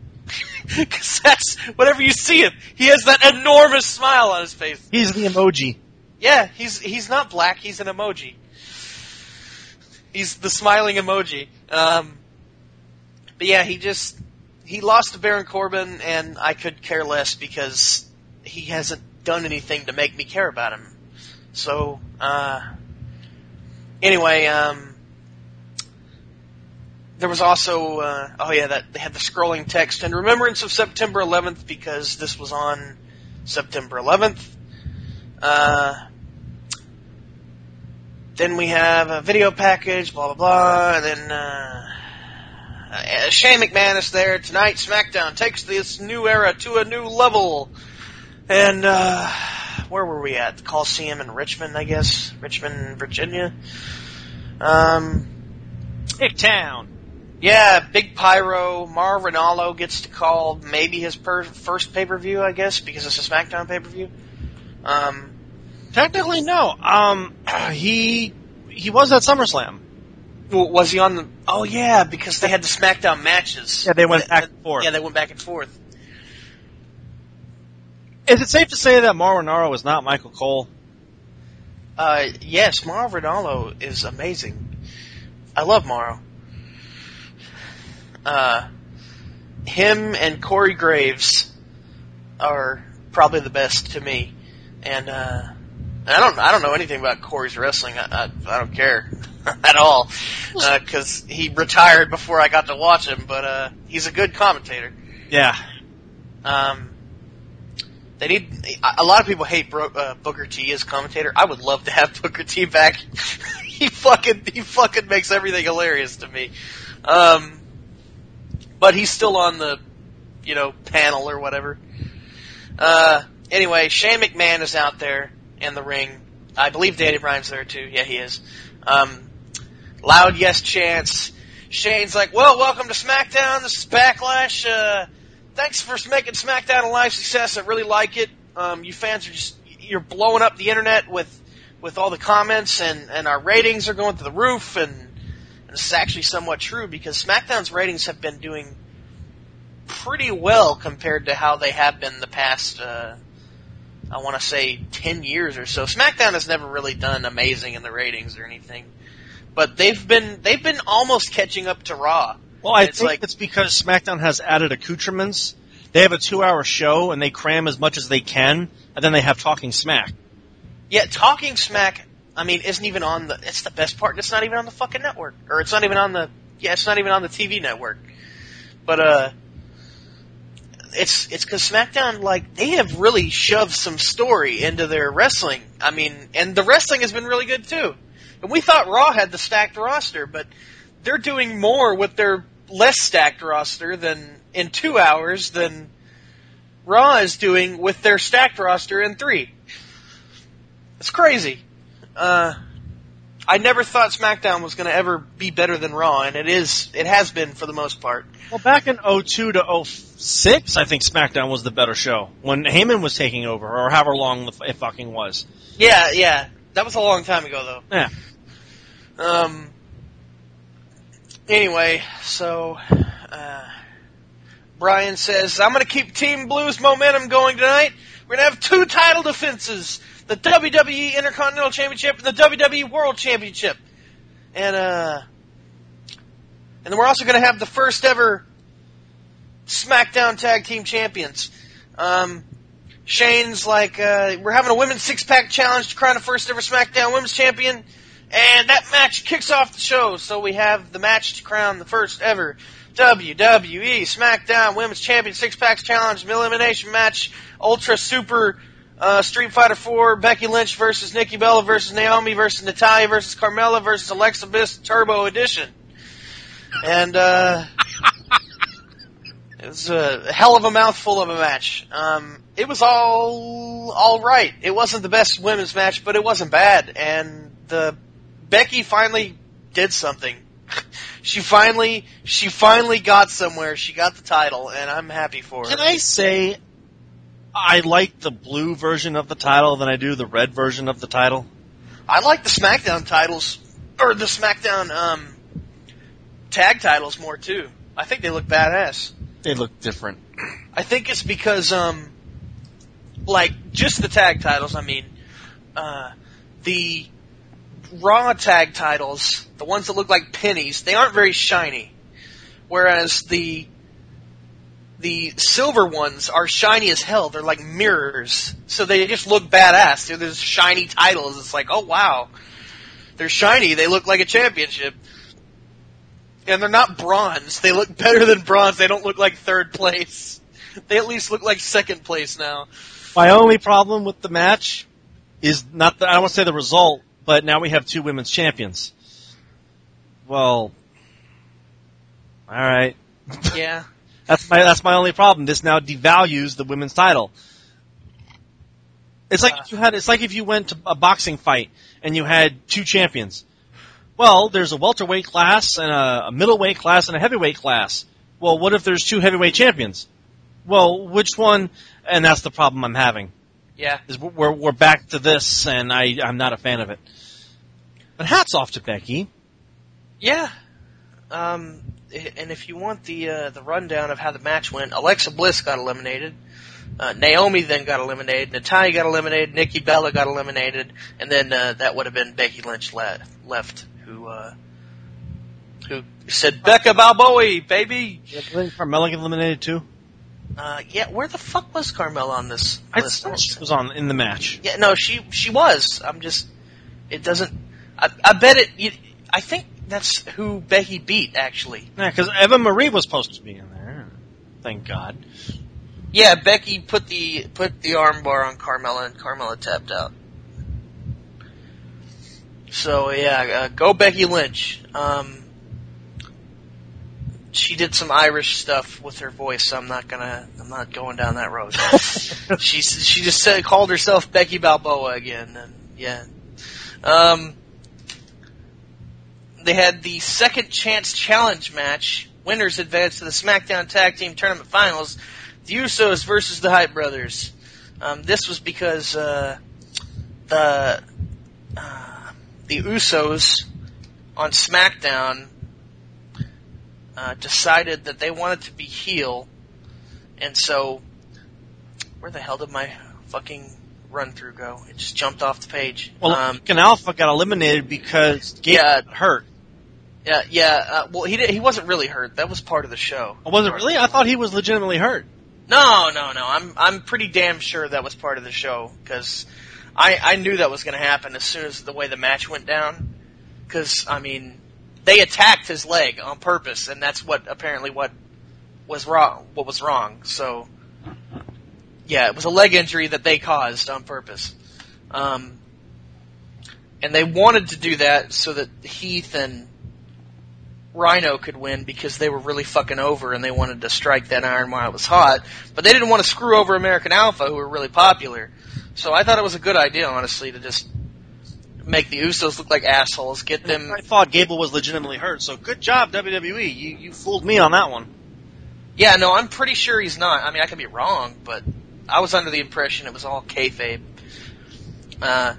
Because that's whenever you see him, he has that enormous smile on his face. He's the emoji. Yeah, he's he's not black. He's an emoji. He's the smiling emoji. Um, but yeah, he just he lost to Baron Corbin, and I could care less because he hasn't done anything to make me care about him. So uh, anyway, um, there was also uh, oh yeah that they had the scrolling text in remembrance of September 11th because this was on September 11th. Uh, then we have a video package, blah blah blah, and then uh, uh, Shane McMahon is there tonight. SmackDown takes this new era to a new level, and uh, where were we at? The Coliseum in Richmond, I guess, Richmond, Virginia. Um, Big town. yeah, big pyro. Mar Ranallo gets to call maybe his per- first pay per view, I guess, because it's a SmackDown pay per view. Um, Technically, no. Um, he he was at SummerSlam. was he on the? Oh yeah, because they had the SmackDown matches. Yeah, they went back and forth. Yeah, they went back and forth. Is it safe to say that Mauro was not Michael Cole? Uh, yes, Mauro Ranallo is amazing. I love Mauro. Uh, him and Corey Graves are probably the best to me, and uh, I don't I don't know anything about Corey's wrestling. I I, I don't care at all because he retired before I got to watch him. But uh, he's a good commentator. Yeah. Um, they need a lot of people hate Bro, uh, Booker T as commentator. I would love to have Booker T back. he fucking he fucking makes everything hilarious to me. Um, but he's still on the you know panel or whatever. Uh, anyway, Shane McMahon is out there in the ring. I believe Danny Bryan's there too. Yeah, he is. Um, loud yes chants. Shane's like, "Well, welcome to SmackDown. This is Backlash. Uh, thanks for making SmackDown a live success. I really like it. Um, you fans are just you're blowing up the internet with with all the comments, and and our ratings are going through the roof. And, and this is actually somewhat true because SmackDown's ratings have been doing pretty well compared to how they have been the past. Uh, I want to say 10 years or so. SmackDown has never really done amazing in the ratings or anything. But they've been they've been almost catching up to Raw. Well, I It's think like- it's because SmackDown has added accoutrements. They have a two-hour show and they cram as much as they can, and then they have Talking Smack. Yeah, Talking Smack, I mean, isn't even on the it's the best part. It's not even on the fucking network. Or it's not even on the yeah, it's not even on the TV network. But uh it's it's cuz SmackDown like they have really shoved some story into their wrestling. I mean, and the wrestling has been really good too. And we thought Raw had the stacked roster, but they're doing more with their less stacked roster than in 2 hours than Raw is doing with their stacked roster in 3. It's crazy. Uh, I never thought SmackDown was going to ever be better than Raw, and it is. It has been for the most part. Well, back in 02 to 06, I think SmackDown was the better show when Heyman was taking over, or however long the f- it fucking was. Yeah, yeah. That was a long time ago, though. Yeah. Um. Anyway, so uh, Bryan says I'm going to keep Team Blue's momentum going tonight. We're going to have two title defenses: the WWE Intercontinental Championship and the WWE World Championship. And uh, and then we're also going to have the first ever SmackDown Tag Team Champions. Um, Shane's like, uh, we're having a women's six pack challenge to crown the first ever SmackDown Women's Champion. And that match kicks off the show, so we have the match to crown the first ever WWE SmackDown Women's Champion Six Packs Challenge Elimination Match, Ultra Super uh, Street Fighter 4, Becky Lynch versus Nikki Bella versus Naomi versus Natalya versus Carmella versus Alexa Bliss Turbo Edition. And, uh, it was a hell of a mouthful of a match. Um, it was all all right. It wasn't the best women's match, but it wasn't bad. And the Becky finally did something. She finally she finally got somewhere. She got the title, and I'm happy for her. Can I say I like the blue version of the title than I do the red version of the title? I like the SmackDown titles or the SmackDown um, tag titles more too. I think they look badass. They look different. I think it's because, um, like, just the tag titles, I mean, uh, the Raw tag titles, the ones that look like pennies, they aren't very shiny. Whereas the, the silver ones are shiny as hell. They're like mirrors. So they just look badass. They're those shiny titles. It's like, oh wow. They're shiny. They look like a championship. And they're not bronze. They look better than bronze. They don't look like third place. They at least look like second place now. My only problem with the match is not the, I don't want to say the result, but now we have two women's champions. Well, all right. Yeah. That's my that's my only problem. This now devalues the women's title. It's like if you had it's like if you went to a boxing fight and you had two champions. Well, there's a welterweight class and a, a middleweight class and a heavyweight class. Well, what if there's two heavyweight champions? Well, which one? And that's the problem I'm having. Yeah. Is we're we're back to this, and I I'm not a fan of it. But hats off to Becky. Yeah. Um, and if you want the uh, the rundown of how the match went, Alexa Bliss got eliminated. Uh, Naomi then got eliminated. Natalya got eliminated. Nikki Bella got eliminated, and then uh, that would have been Becky Lynch le- left, who uh, who said Becca Balboa, baby. Carmella get eliminated too? Uh, yeah, where the fuck was Carmella on this I list? thought she was on in the match. Yeah, no, she she was. I'm just. It doesn't. I, I bet it. You, I think that's who Becky beat actually. Yeah, because Eva Marie was supposed to be in there. Thank God. Yeah, Becky put the put the armbar on Carmella and Carmella tapped out. So yeah, uh, go Becky Lynch. Um, she did some Irish stuff with her voice, so I'm not gonna. I'm not going down that road. she she just said called herself Becky Balboa again, and yeah. Um, they had the second chance challenge match. Winners advance to the SmackDown Tag Team Tournament Finals. The Usos versus the Hype Brothers. Um, this was because uh, the uh, the Usos on SmackDown uh, decided that they wanted to be heel, and so where the hell did my fucking run through go? It just jumped off the page. Well, um, American Alpha got eliminated because Gabe Yeah. got hurt. yeah, yeah. Uh, well, he did, he wasn't really hurt. That was part of the show. Oh, was it really? I thought he was legitimately hurt. No, no, no. I'm I'm pretty damn sure that was part of the show because I I knew that was going to happen as soon as the way the match went down. Because I mean, they attacked his leg on purpose, and that's what apparently what was wrong. What was wrong? So yeah, it was a leg injury that they caused on purpose. Um, and they wanted to do that so that Heath and Rhino could win because they were really fucking over and they wanted to strike that iron while it was hot. But they didn't want to screw over American Alpha, who were really popular. So I thought it was a good idea, honestly, to just make the Usos look like assholes, get them. I thought Gable was legitimately hurt. So good job, WWE. You you fooled me on that one. Yeah, no, I'm pretty sure he's not. I mean, I could be wrong, but I was under the impression it was all kayfabe. Uh,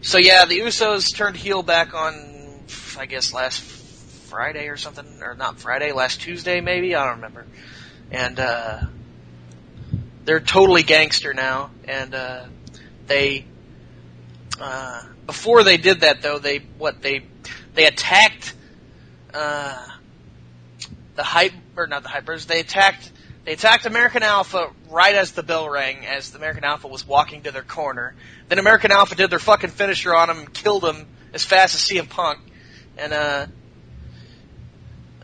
so yeah, the Usos turned heel back on, I guess, last Friday or something, or not Friday, last Tuesday maybe. I don't remember. And uh, they're totally gangster now, and uh, they. Uh, before they did that, though, they what they they attacked. Uh, the hype or not the hypers they attacked they attacked American Alpha right as the bell rang as the American Alpha was walking to their corner. Then American Alpha did their fucking finisher on him and killed him as fast as CM Punk. And uh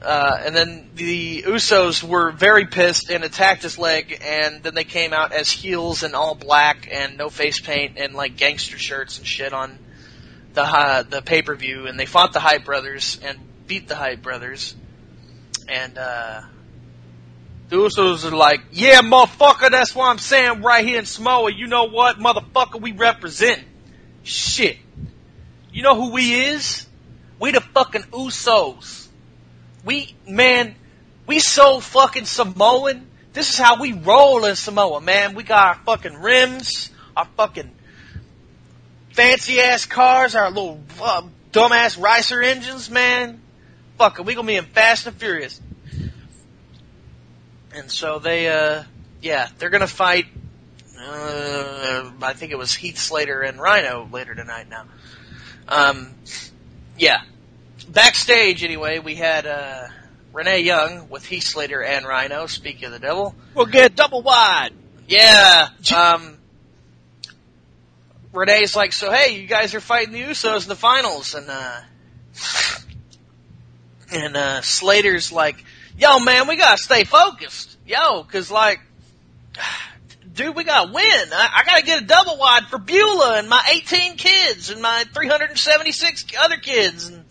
uh, and then the Usos were very pissed and attacked his leg, and then they came out as heels and all black and no face paint and like gangster shirts and shit on the uh, the pay per view, and they fought the Hype Brothers and beat the Hype Brothers, and uh, the Usos are like, yeah, motherfucker, that's why I'm saying right here in Samoa. You know what, motherfucker, we represent. Shit. You know who we is? We the fucking Usos. We, man, we so fucking Samoan. This is how we roll in Samoa, man. We got our fucking rims, our fucking fancy ass cars, our little uh, dumbass ricer engines, man. Fuck it, we gonna be in Fast and Furious. And so they, uh, yeah, they're gonna fight. Uh, I think it was Heath Slater and Rhino later tonight. Now, um, yeah. Backstage, anyway, we had uh, Renee Young with Heath Slater and Rhino. Speak of the devil, We'll get double wide. yeah. Um, Renee's like, so hey, you guys are fighting the Usos in the finals, and uh, and uh, Slater's like, yo man, we gotta stay focused, yo, cause like, dude, we gotta win. I, I gotta get a double wide for Beulah and my 18 kids and my 376 other kids, and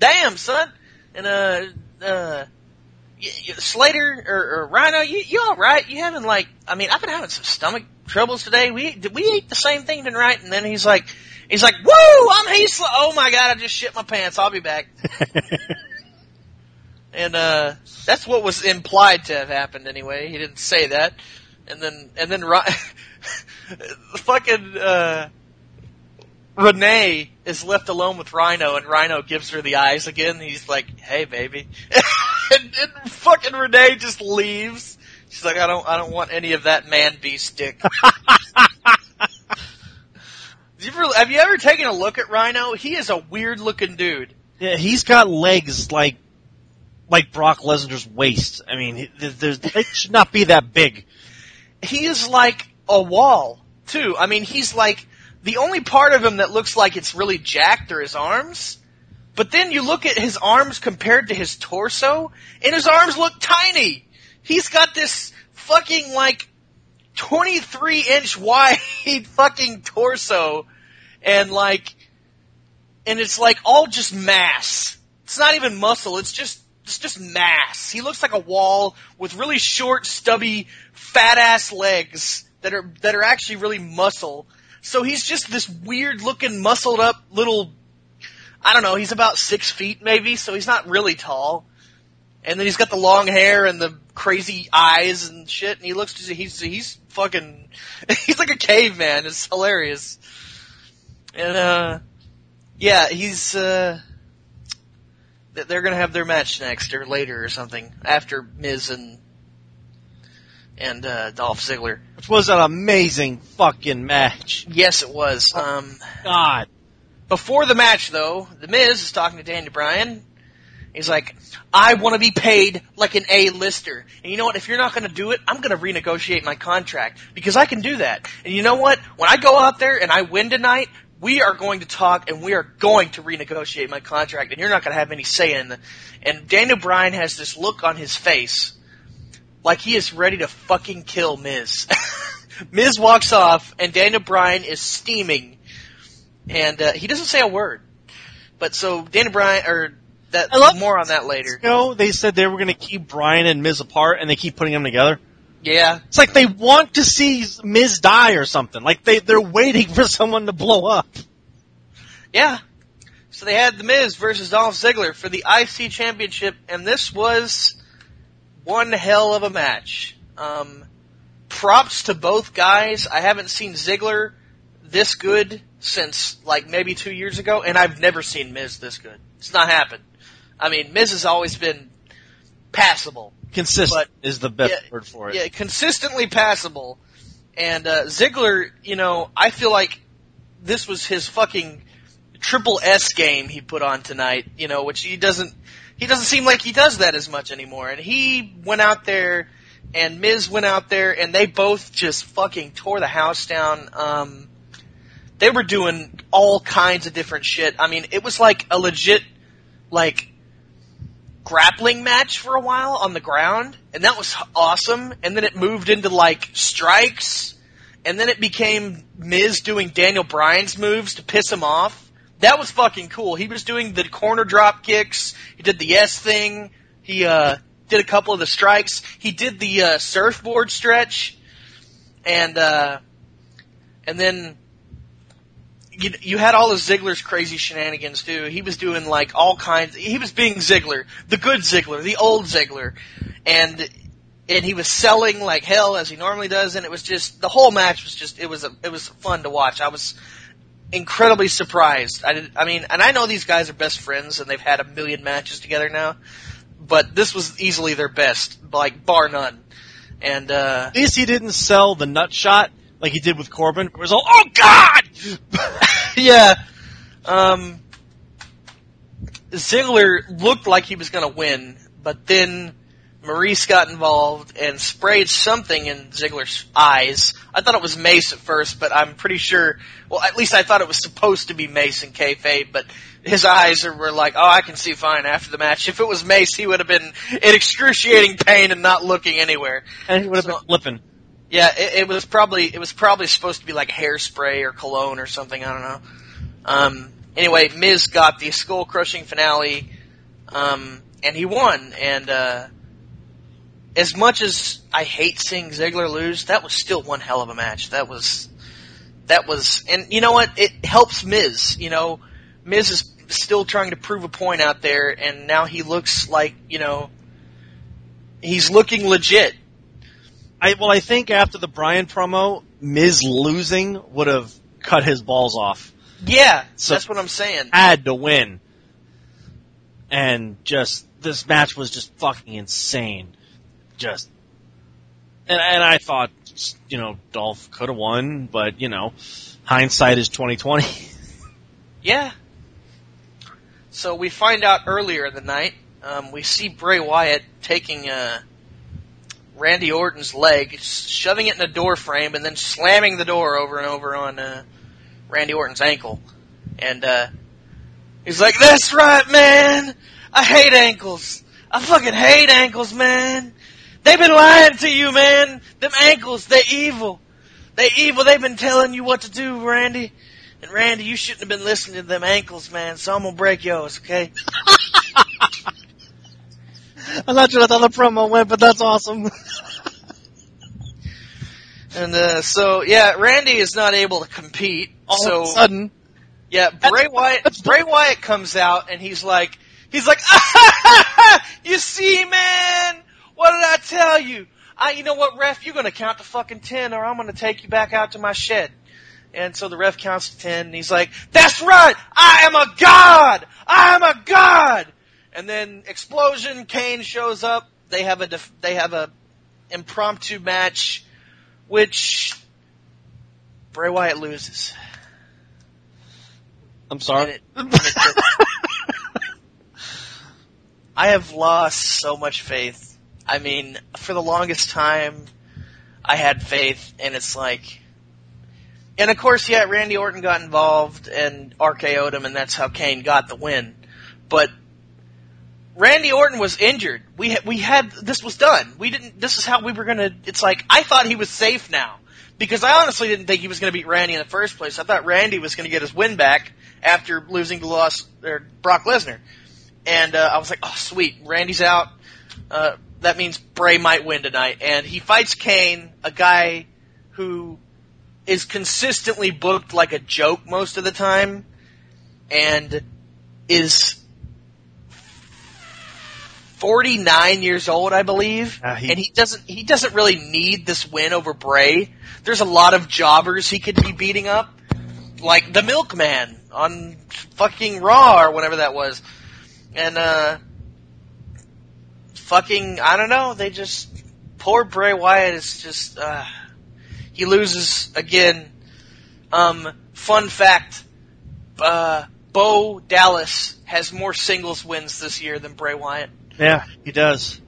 damn son, and uh, uh. Slater or, or Rhino, you you all right? You having like? I mean, I've been having some stomach troubles today. We did we eat the same thing tonight? And then he's like, he's like, "Woo! I'm Heath. Oh my god! I just shit my pants. I'll be back." And uh, that's what was implied to have happened anyway. He didn't say that. And then and then Ri- fucking uh, Renee is left alone with Rhino, and Rhino gives her the eyes again. He's like, "Hey, baby," and, and fucking Renee just leaves. She's like, "I don't, I don't want any of that man beast dick." You ever- have you ever taken a look at Rhino? He is a weird looking dude. Yeah, he's got legs like like Brock Lesnar's waist. I mean, it should not be that big. he is like a wall too. I mean, he's like the only part of him that looks like it's really jacked are his arms. But then you look at his arms compared to his torso, and his arms look tiny. He's got this fucking like 23 inch wide fucking torso, and like, and it's like all just mass. It's not even muscle. It's just it's just mass. He looks like a wall with really short, stubby, fat ass legs that are that are actually really muscle. So he's just this weird looking, muscled up little. I don't know. He's about six feet maybe, so he's not really tall. And then he's got the long hair and the crazy eyes and shit, and he looks he's he's fucking he's like a caveman. It's hilarious. And uh, yeah, he's, uh, they're gonna have their match next or later or something after Miz and and uh, Dolph Ziggler. Which was an amazing fucking match. Yes, it was. Um, God. before the match, though, the Miz is talking to Daniel Bryan. He's like, "I want to be paid like an A-lister, and you know what? If you're not going to do it, I'm going to renegotiate my contract because I can do that. And you know what? When I go out there and I win tonight." We are going to talk and we are going to renegotiate my contract and you're not going to have any say in it. And Daniel Bryan has this look on his face like he is ready to fucking kill Miz. Miz walks off, and Daniel Bryan is steaming, and uh, he doesn't say a word. But so Daniel Bryan, or that I love- more on that later. You know, they said they were going to keep Bryan and Miz apart, and they keep putting them together. Yeah, It's like they want to see Miz die or something. Like they they're waiting for someone to blow up. yeah. So they had the Miz versus Dolph Ziggler for the IC Championship, and this was one hell of a match. Um, props to both guys. I haven't seen Ziggler this good since like maybe two years ago, and I've never seen Miz this good. It's not happened. I mean, Miz has always been passable. Consistent is the best yeah, word for it. Yeah, consistently passable. And uh, Ziggler, you know, I feel like this was his fucking triple S game he put on tonight. You know, which he doesn't. He doesn't seem like he does that as much anymore. And he went out there, and Miz went out there, and they both just fucking tore the house down. Um, they were doing all kinds of different shit. I mean, it was like a legit, like grappling match for a while on the ground, and that was awesome. And then it moved into like strikes, and then it became Miz doing Daniel Bryan's moves to piss him off. That was fucking cool. He was doing the corner drop kicks. He did the S thing. He uh, did a couple of the strikes. He did the uh, surfboard stretch, and uh, and then you, you had all of Ziggler's crazy shenanigans too. He was doing like all kinds. He was being Ziggler, the good Ziggler, the old Ziggler, and and he was selling like hell as he normally does. And it was just the whole match was just it was a, it was fun to watch. I was incredibly surprised. I did, I mean, and I know these guys are best friends and they've had a million matches together now, but this was easily their best, like bar none. And uh At least he didn't sell the nut shot like he did with Corbin. It was all, oh God! yeah. Um, Ziggler looked like he was going to win, but then Maryse got involved and sprayed something in Ziggler's eyes. I thought it was Mace at first, but I'm pretty sure. Well, at least I thought it was supposed to be Mace and kayfabe, but his eyes are, were like, "Oh, I can see fine." After the match, if it was Mace, he would have been in excruciating pain and not looking anywhere. and he would have So- been flipping. Yeah, it, it was probably it was probably supposed to be like hairspray or cologne or something. I don't know. Um, anyway, Miz got the skull crushing finale, um, and he won. And uh, as much as I hate seeing Ziggler lose, that was still one hell of a match. That was that was, and you know what? It helps Miz. You know, Miz is still trying to prove a point out there, and now he looks like you know he's looking legit. I well, I think after the Bryan promo, Miz losing would have cut his balls off. Yeah, So- that's what I'm saying. Had to win, and just this match was just fucking insane. Just, and and I thought, you know, Dolph could have won, but you know, hindsight is twenty twenty. Yeah. So we find out earlier in the night um, we see Bray Wyatt taking uh, Randy Orton's leg, shoving it in a door frame, and then slamming the door over and over on uh, Randy Orton's ankle. And uh, he's like, "That's right, man. I hate ankles. I fucking hate ankles, man. They've been lying to you, man. Them ankles, they're evil. They evil. They've been telling you what to do, Randy. And Randy, you shouldn't have been listening to them ankles, man. So I'm gonna break yours, okay? I'm not sure that's how the promo went, but that's awesome. And uh, so yeah, Randy is not able to compete. All so of a sudden, yeah, Bray Wyatt. Bray Wyatt comes out and he's like, he's like, you see, man, what did I tell you? I, you know what, ref, you're gonna count to fucking ten, or I'm gonna take you back out to my shed. And so the ref counts to ten, and he's like, "That's right, I am a god, I am a god." And then explosion, Kane shows up. They have a def- they have a impromptu match, which Bray Wyatt loses. I'm sorry. it- I have lost so much faith. I mean, for the longest time, I had faith, and it's like, and of course, yeah, Randy Orton got involved and RKO'd him, and that's how Kane got the win. But Randy Orton was injured. We ha- we had this was done. We didn't. This is how we were gonna. It's like I thought he was safe now because I honestly didn't think he was gonna beat Randy in the first place. I thought Randy was gonna get his win back after losing to loss or Brock Lesnar, and uh, I was like, oh sweet, Randy's out. Uh, that means Bray might win tonight, and he fights Kane, a guy who is consistently booked like a joke most of the time, and is 49 years old, I believe, Ah, he- and he doesn't he doesn't really need this win over Bray. There's a lot of jobbers he could be beating up, like the Milkman on fucking Raw or whatever that was, and uh, fucking I don't know. They just poor Bray Wyatt is just uh, he loses again. Um, fun fact: uh, Bo Dallas has more singles wins this year than Bray Wyatt. Yeah, he does.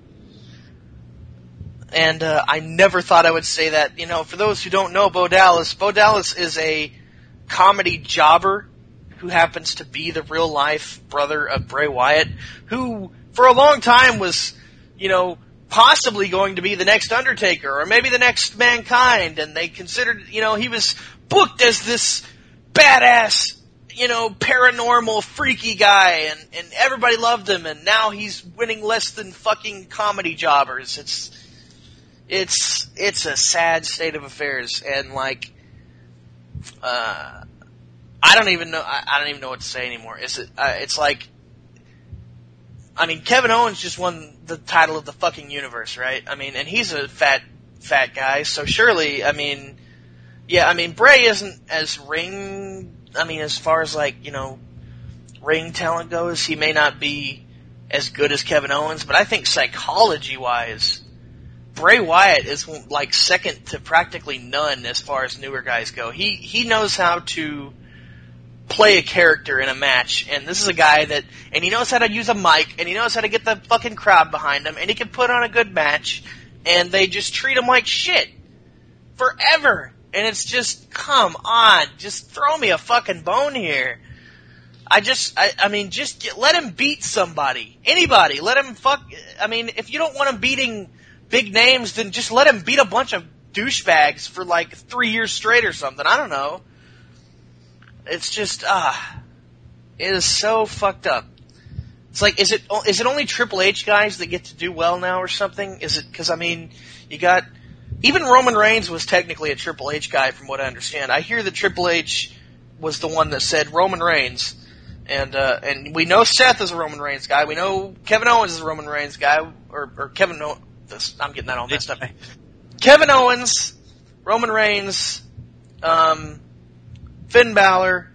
and uh, I never thought I would say that. You know, for those who don't know Bo Dallas, Bo Dallas is a comedy jobber who happens to be the real life brother of Bray Wyatt, who for a long time was, you know, possibly going to be the next Undertaker or maybe the next Mankind, and they considered, you know, he was booked as this badass you know, paranormal, freaky guy, and, and everybody loved him, and now he's winning less than fucking comedy jobbers. It's, it's, it's a sad state of affairs, and like, uh, I don't even know, I, I don't even know what to say anymore. Is it, uh, it's like, I mean, Kevin Owens just won the title of the fucking universe, right? I mean, and he's a fat, fat guy, so surely, I mean, yeah, I mean, Bray isn't as ring I mean, as far as like, you know, ring talent goes, he may not be as good as Kevin Owens, but I think psychology wise, Bray Wyatt is like second to practically none as far as newer guys go. He, he knows how to play a character in a match, and this is a guy that, and he knows how to use a mic, and he knows how to get the fucking crowd behind him, and he can put on a good match, and they just treat him like shit. Forever. And it's just, come on, just throw me a fucking bone here. I just, I, I mean, just get, let him beat somebody, anybody. Let him fuck. I mean, if you don't want him beating big names, then just let him beat a bunch of douchebags for like three years straight or something. I don't know. It's just, ah, it is so fucked up. It's like, is it is it only Triple H guys that get to do well now or something? Is it because I mean, you got even Roman Reigns was technically a Triple H guy, from what I understand. I hear that Triple H was the one that said Roman Reigns, and uh, and we know Seth is a Roman Reigns guy. We know Kevin Owens is a Roman Reigns guy, or or Kevin. O- this, I'm getting that all messed up. Kevin Owens, Roman Reigns, um, Finn Balor,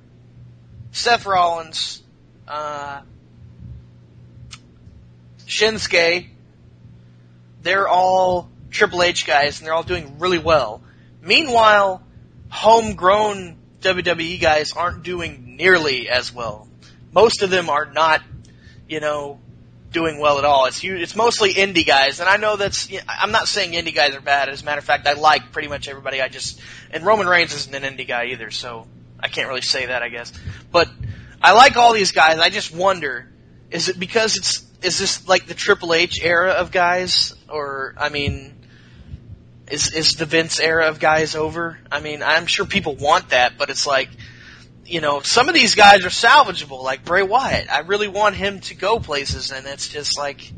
Seth Rollins, uh, Shinsuke. They're all Triple H guys, and they're all doing really well. Meanwhile, homegrown WWE guys aren't doing nearly as well. Most of them are not, you know, doing well at all. It's it's mostly indie guys, and I know that's. you know, I'm not saying indie guys are bad. As a matter of fact, I like pretty much everybody. I just and Roman Reigns isn't an indie guy either, so I can't really say that. I guess, but I like all these guys. I just wonder, is it because it's is this like the Triple H era of guys, or I mean, is is the Vince era of guys over? I mean, I'm sure people want that, but it's like, you know, some of these guys are salvageable, like Bray Wyatt. I really want him to go places, and it's just like,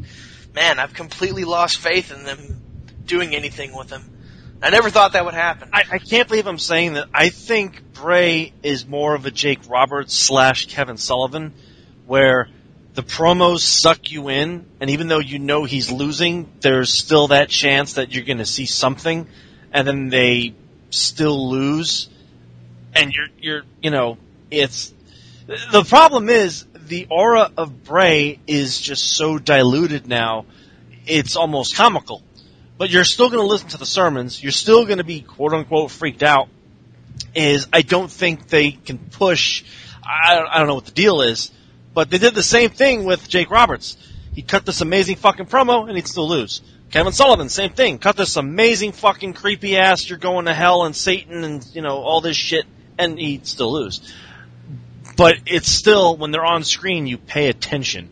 man, I've completely lost faith in them doing anything with him. I never thought that would happen. I, I can't believe I'm saying that. I think Bray is more of a Jake Roberts slash Kevin Sullivan, where the promos suck you in, and even though you know he's losing, there's still that chance that you're going to see something, and then they still lose, and you're you're you know it's the problem is the aura of Bray is just so diluted now, it's almost comical. But you're still going to listen to the sermons. You're still going to be quote unquote freaked out. Is I don't think they can push. I don't, I don't know what the deal is, but they did the same thing with Jake Roberts. He cut this amazing fucking promo and he'd still lose. Kevin Sullivan, same thing. Cut this amazing fucking creepy ass, you're going to hell and Satan and, you know, all this shit, and he'd still lose. But it's still, when they're on screen, you pay attention.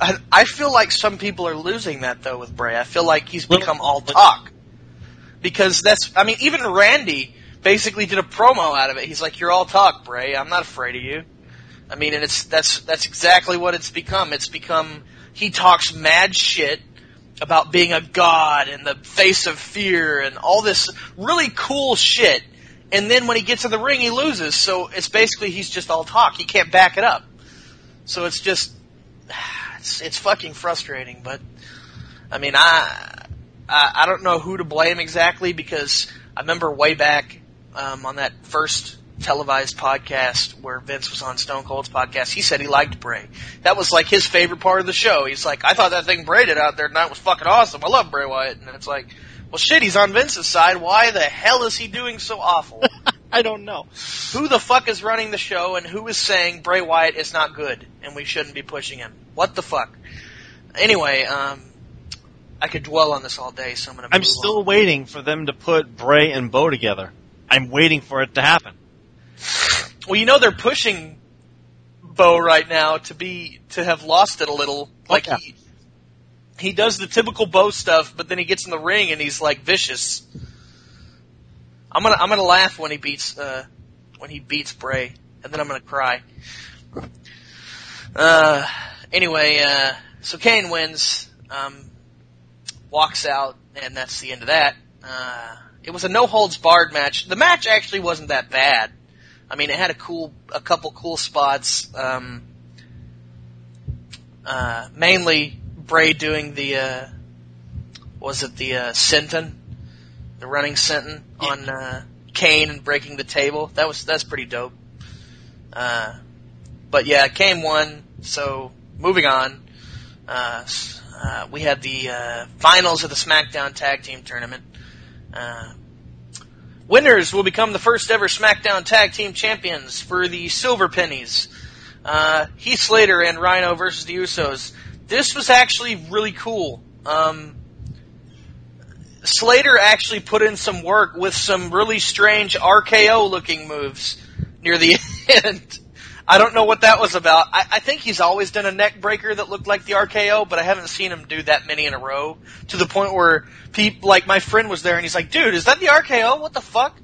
I, I feel like some people are losing that though with Bray. I feel like he's become all talk. Because that's, I mean, even Randy basically did a promo out of it. He's like, "You're all talk, Bray. I'm not afraid of you." I mean, and it's that's that's exactly what it's become. It's become he talks mad shit about being a god and the face of fear and all this really cool shit. And then when he gets in the ring, he loses. So it's basically he's just all talk. He can't back it up. So it's just it's it's fucking frustrating. But I mean, I I, I don't know who to blame exactly because I remember way back um, on that first televised podcast where Vince was on Stone Cold's podcast, he said he liked Bray. That was like his favorite part of the show. He's like, I thought that thing Bray did out there tonight was fucking awesome. I love Bray Wyatt. And it's like, well shit, he's on Vince's side. Why the hell is he doing so awful? I don't know. who the fuck is running the show and who is saying Bray Wyatt is not good and we shouldn't be pushing him? What the fuck? Anyway, um, I could dwell on this all day, so I'm gonna. I'm still on. waiting for them to put Bray and Bo together. I'm waiting for it to happen. Well, you know they're pushing Bo right now to be to have lost it a little. Like yeah. he he does the typical Bo stuff, but then he gets in the ring and he's like vicious. I'm gonna I'm gonna laugh when he beats uh when he beats Bray, and then I'm gonna cry. Uh, anyway, uh, so Kane wins, um, walks out, and that's the end of that. Uh, it was a no holds barred match. The match actually wasn't that bad. I mean, it had a cool, a couple cool spots. Um, uh, mainly Bray doing the, uh, was it the uh, senton, the running senton on uh, Kane and breaking the table. That was that's pretty dope. Uh, but yeah, Kane won. So moving on, uh, uh, we had the uh, finals of the SmackDown Tag Team Tournament. Uh, winners will become the first ever SmackDown Tag Team Champions for the Silver Pennies. Uh, Heath Slater and Rhino versus the Usos. This was actually really cool. Um, Slater actually put in some work with some really strange RKO looking moves near the end. I don't know what that was about. I, I think he's always done a neck breaker that looked like the RKO, but I haven't seen him do that many in a row to the point where people, like my friend was there and he's like, dude, is that the RKO? What the fuck?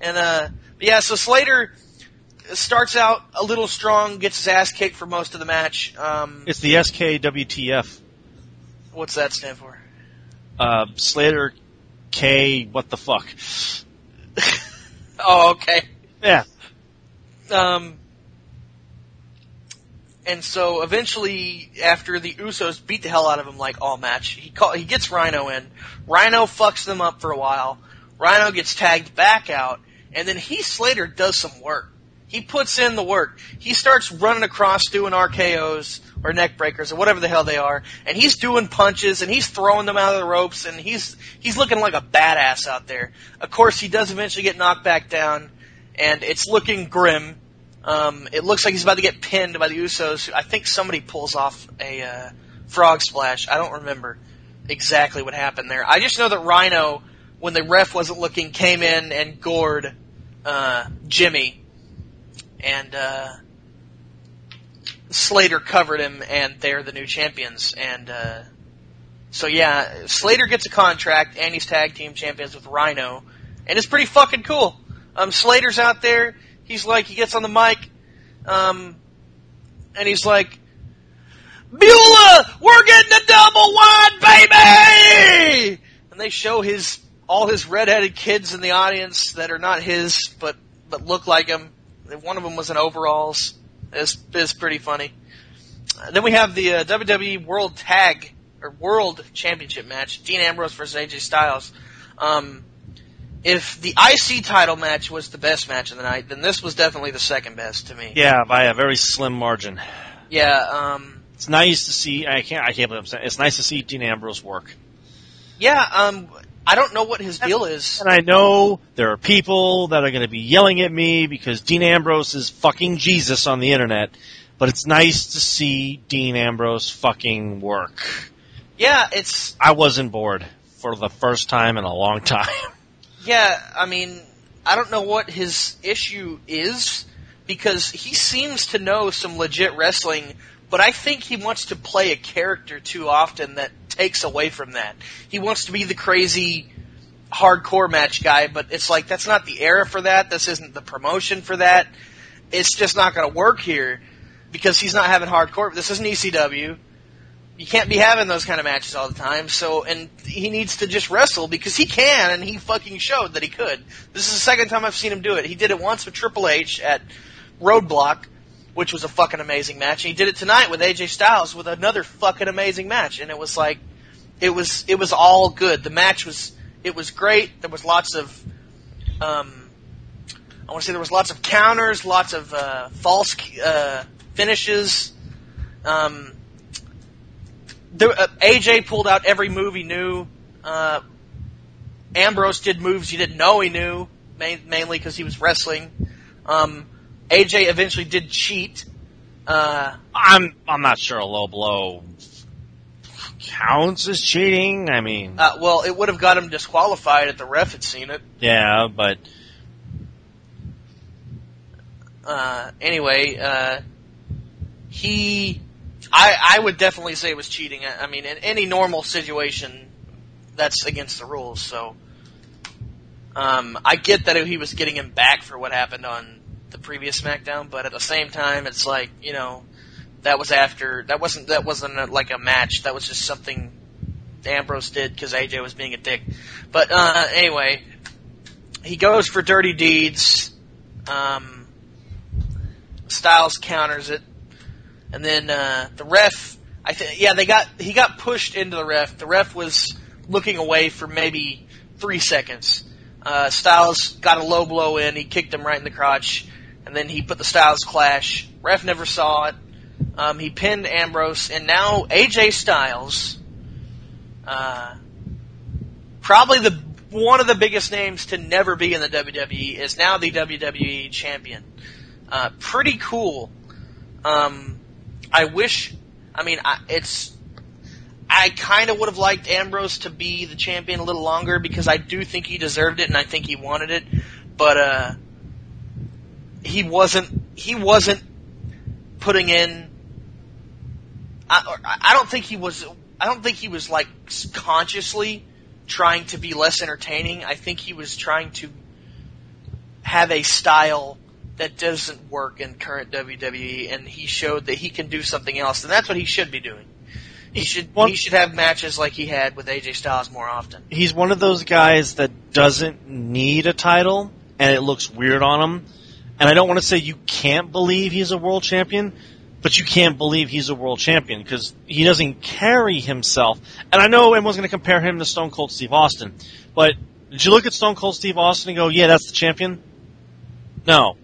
And, uh, yeah, so Slater starts out a little strong, gets his ass kicked for most of the match. Um, It's the SKWTF. what's that stand for? Uh, Slater K. What the fuck? Oh, okay. Yeah. Um, and so eventually, after the Usos beat the hell out of him like all match, he call, he gets Rhino in. Rhino fucks them up for a while. Rhino gets tagged back out, and then he Slater does some work. He puts in the work. He starts running across doing RKO's or neck breakers or whatever the hell they are, and he's doing punches and he's throwing them out of the ropes and he's he's looking like a badass out there. Of course, he does eventually get knocked back down, and it's looking grim Um, it looks like he's about to get pinned by the Usos. I think somebody pulls off a uh, frog splash. I don't remember exactly what happened there. I just know that Rhino, when the ref wasn't looking, came in and gored uh, Jimmy, and uh, Slater covered him, and they're the new champions. And uh, so yeah, Slater gets a contract, and he's tag team champions with Rhino, and it's pretty fucking cool. Um, Slater's out there. He's like, he gets on the mic, um, and he's like, Beulah, we're getting a double wide, baby! And they show his all his redheaded kids in the audience that are not his, but but look like him. One of them was in overalls. It's is pretty funny. Uh, then we have the uh, WWE World Tag or World Championship match: Dean Ambrose versus AJ Styles. Um, if the IC title match was the best match of the night, then this was definitely the second best to me. Yeah, by a very slim margin. Yeah. Um, It's nice to see. I can't. I can't believe I'm saying. It's nice to see Dean Ambrose work. yeah. Um, I don't know what his deal is. And I know there are people that are going to be yelling at me because Dean Ambrose is fucking Jesus on the internet. But it's nice to see Dean Ambrose fucking work. Yeah, it's I wasn't bored for the first time in a long time. Yeah, I mean, I don't know what his issue is because he seems to know some legit wrestling, but I think he wants to play a character too often that takes away from that. He wants to be the crazy hardcore match guy, but it's like that's not the era for that. This isn't the promotion for that. It's just not going to work here because he's not having hardcore. This isn't ECW you can't be having those kind of matches all the time. So, and he needs to just wrestle because he can, and he fucking showed that he could. This is the second time I've seen him do it. He did it once with Triple H at Roadblock, which was a fucking amazing match, and he did it tonight with AJ Styles with another fucking amazing match, and it was like, it was it was all good. The match was it was great. There was lots of, um, I want to say there was lots of counters, lots of uh, false uh, finishes. Um, there, uh, AJ pulled out every move he knew. Uh, Ambrose did moves he didn't know he knew, main, mainly because he was wrestling. Um, AJ eventually did cheat. Uh, I'm I'm not sure a low blow counts as cheating. I mean, uh, well, it would have got him disqualified if the ref had seen it. yeah, but Uh, anyway, uh, he, I, I would definitely say it was cheating. I, I mean, in any normal situation, that's against the rules. So, um, I get that he was getting him back for what happened on the previous SmackDown, but at the same time, it's like you know, that was after that wasn't that wasn't a, like a match. That was just something Ambrose did because AJ was being a dick. But uh, anyway, he goes for dirty deeds. Um, Styles counters it, and then uh, the ref. I think yeah, they got he got pushed into the ref. The ref was looking away for maybe three seconds. Uh, Styles got a low blow in. He kicked him right in the crotch, and then he put the Styles clash. Ref never saw it. Um, he pinned Ambrose, and now AJ Styles, uh, probably the one of the biggest names to never be in the WWE, is now the WWE champion. Uh, pretty cool. Um, I wish. I mean, I, it's. I kind of would have liked Ambrose to be the champion a little longer because I do think he deserved it and I think he wanted it, but uh, he wasn't. He wasn't putting in. I, I don't think he was. I don't think he was like consciously trying to be less entertaining. I think he was trying to have a style that doesn't work in current WWE, and he showed that he can do something else, and that's what he should be doing. He should One- he should have matches like he had with AJ Styles more often. he's one of those guys that doesn't need a title, and it looks weird on him. And I don't want to say you can't believe he's a world champion, but you can't believe he's a world champion because he doesn't carry himself. And I know everyone's going to compare him to Stone Cold Steve Austin, but did you look at Stone Cold Steve Austin and go, "Yeah, that's the champion"? No.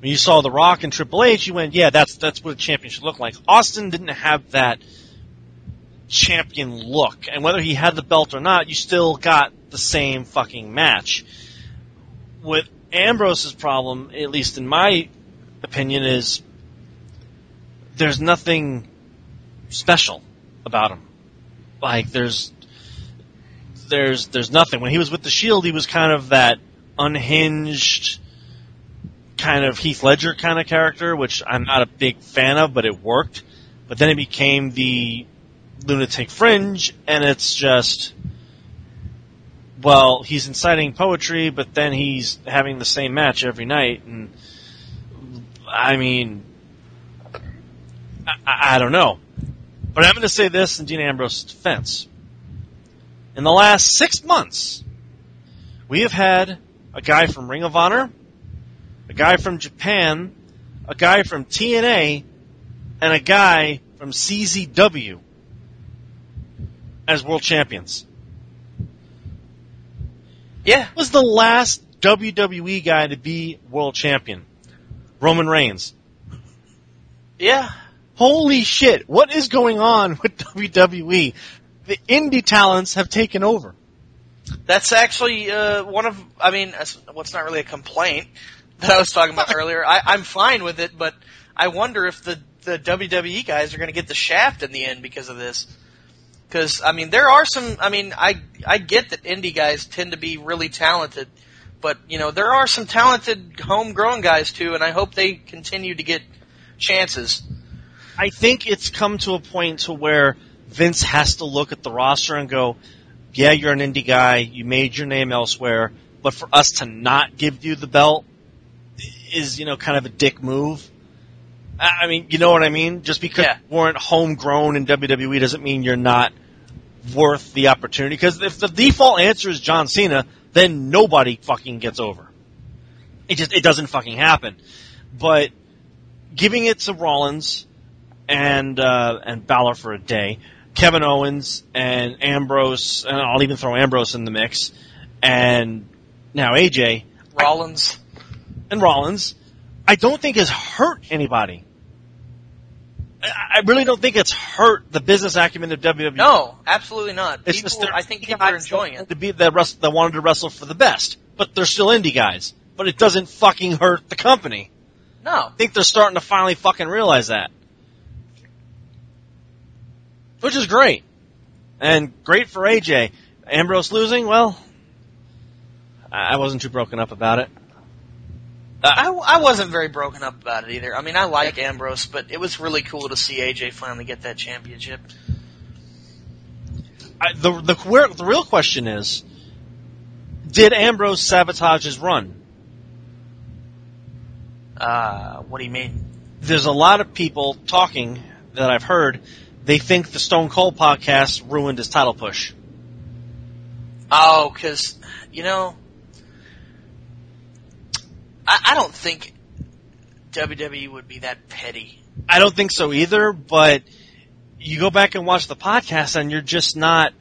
When you saw The Rock and Triple H, you went, "Yeah, that's that's what a champion should look like." Austin didn't have that champion look, and whether he had the belt or not, you still got the same fucking match. With Ambrose's problem, at least in my opinion is there's nothing special about him. Like there's there's there's nothing. When he was with the Shield, he was kind of that unhinged kind of Heath Ledger kind of character, which I'm not a big fan of, but it worked. But then it became the lunatic fringe, and it's just well, he's inciting poetry, but then he's having the same match every night, and I mean, I, I don't know. But I'm going to say this in Dean Ambrose's defense. In the last six months, we have had a guy from Ring of Honor, a guy from Japan, a guy from TNA, and a guy from CZW as world champions. Yeah. Was the last WWE guy to be world champion? Roman Reigns. Yeah. Holy shit, what is going on with WWE? The indie talents have taken over. That's actually uh, one of. I mean, what's not really a complaint that I was talking about earlier. I, I'm fine with it, but I wonder if the the WWE guys are going to get the shaft in the end because of this. Because I mean, there are some. I mean, I I get that indie guys tend to be really talented, but you know, there are some talented homegrown guys too, and I hope they continue to get chances. I think it's come to a point to where Vince has to look at the roster and go, yeah, you're an indie guy, you made your name elsewhere, but for us to not give you the belt is, you know, kind of a dick move. I mean, you know what I mean? Just because Yeah. you weren't homegrown in WWE doesn't mean you're not worth the opportunity. Because if the default answer is John Cena, then nobody fucking gets over. It just, it doesn't fucking happen. But giving it to Rollins and, uh, and Balor for a day, Kevin Owens and Ambrose, and I'll even throw Ambrose in the mix, and now AJ, Rollins. and Rollins, I don't think has hurt anybody. I really don't think it's hurt the business acumen of WWE. No, absolutely not. it's People, just I think people are enjoying it. To be that, wrest- that wanted to wrestle for the best, but they're still indie guys. But it doesn't fucking hurt the company. No, I think they're starting to finally fucking realize that, which is great, and great for AJ. Ambrose losing, well, I wasn't too broken up about it. I, I wasn't very broken up about it either. I mean, I like Ambrose, but it was really cool to see AJ finally get that championship. I, the the where, the real question is, did Ambrose sabotage his run? Uh, what do you mean? There's a lot of people talking that I've heard. They think the Stone Cold podcast ruined his title push. Oh, because you know, I, I don't think WWE would be that petty. I don't think so either, but you go back and watch the podcast and you're just not.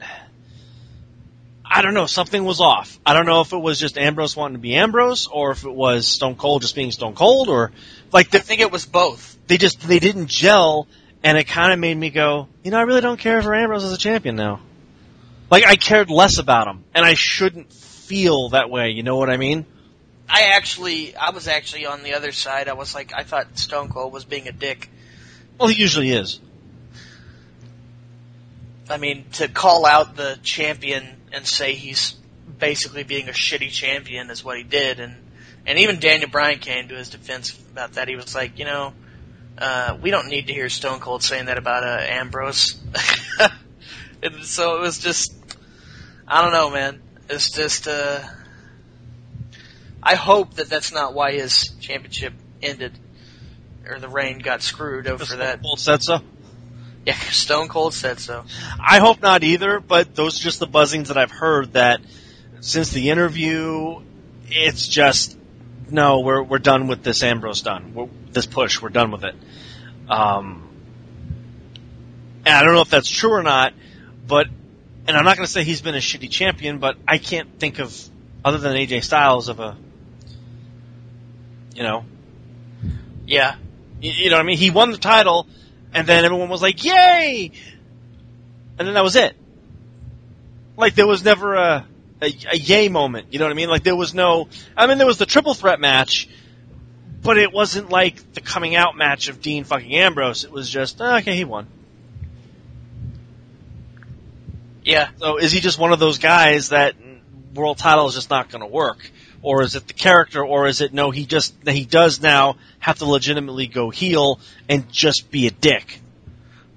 I don't know. Something was off. I don't know if it was just Ambrose wanting to be Ambrose, or if it was Stone Cold just being Stone Cold, or like I think it was both. they just they didn't gel, and it kind of made me go, you know, I really don't care for Ambrose as a champion now. Like I cared less about him, and I shouldn't feel that way. You know what I mean? I actually, I was actually on the other side. I was like, I thought Stone Cold was being a dick. Well, he usually is. I mean, to call out the champion and say he's basically being a shitty champion is what he did, and and even Daniel Bryan came to his defense about that. He was like, you know, uh, we don't need to hear Stone Cold saying that about uh, Ambrose. and so it was just, I don't know, man. It's just, uh, I hope that that's not why his championship ended, or the reign got screwed over that. Stone Cold said so. Yeah, Stone Cold said so. I hope not either, but those are just the buzzings that I've heard that since the interview, it's just no, we're we're done with this Ambrose done. We're, this push, we're done with it. Um, and I don't know if that's true or not, but and I'm not going to say he's been a shitty champion, but I can't think of other than AJ Styles of a you know Yeah, you, you know what I mean? He won the title, and then everyone was like, "Yay!" And then that was it. Like there was never a, a a yay moment. You know what I mean? Like there was no. I mean, there was the triple threat match, but it wasn't like the coming out match of Dean fucking Ambrose. It was just oh, okay, he won. Yeah. So is he just one of those guys that world title is just not going to work, or is it the character, or is it no? He just he does now have to legitimately go heel and just be a dick.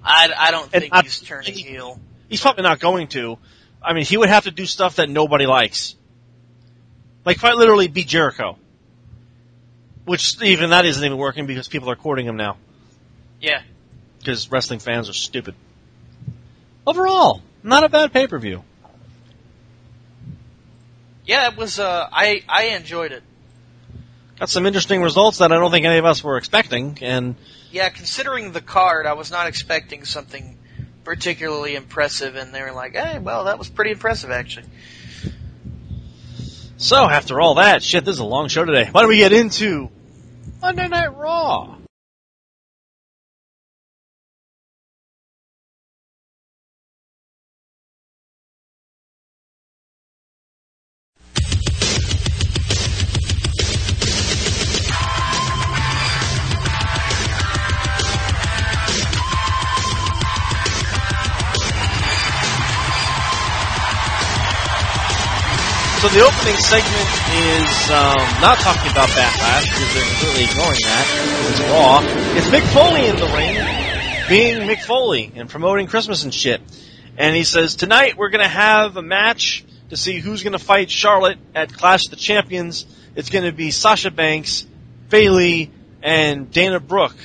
I, I don't And think I- he's turning heel. He's probably not going to. I mean, he would have to do stuff that nobody likes, like quite literally be Jericho, which even that isn't even working because people are courting him now Yeah. because wrestling fans are stupid. Overall, not a bad pay per view. Yeah, it was, uh, I, I enjoyed it. Got some interesting results that I don't think any of us were expecting, and Yeah, considering the card, I was not expecting something particularly impressive, and they were like, hey, well, that was pretty impressive, actually. So, after all that, shit, this is a long show today. Why don't we get into Monday Night Raw? So the opening segment is um, not talking about Backlash because they're completely ignoring that. It's Raw. It's Mick Foley in the ring, being Mick Foley and promoting Christmas and shit. And he says tonight we're gonna have a match to see who's gonna fight Charlotte at Clash of the Champions. It's gonna be Sasha Banks, Bayley, and Dana Brooke.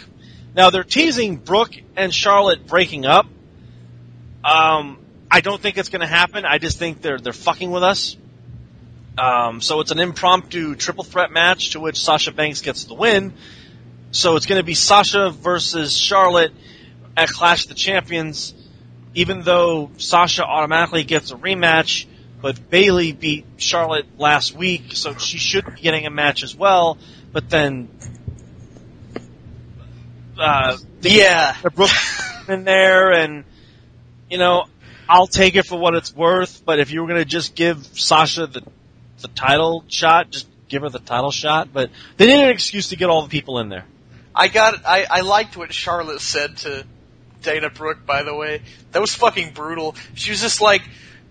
Now they're teasing Brooke and Charlotte breaking up. Um, I don't think it's gonna happen. I just think they're they're fucking with us. Um, so it's an impromptu triple threat match to which Sasha Banks gets the win. So it's going to be Sasha versus Charlotte at Clash of the Champions. Even though Sasha automatically gets a rematch, but Bayley beat Charlotte last week, so she should be getting a match as well. But then, uh, Yeah. the Brooke in there, and you know, I'll take it for what it's worth. But if you were going to just give Sasha the the title shot, just give her the title shot. But they needed an excuse to get all the people in there. I got, I, I liked what Charlotte said to Dana Brooke, by the way. That was fucking brutal. She was just like,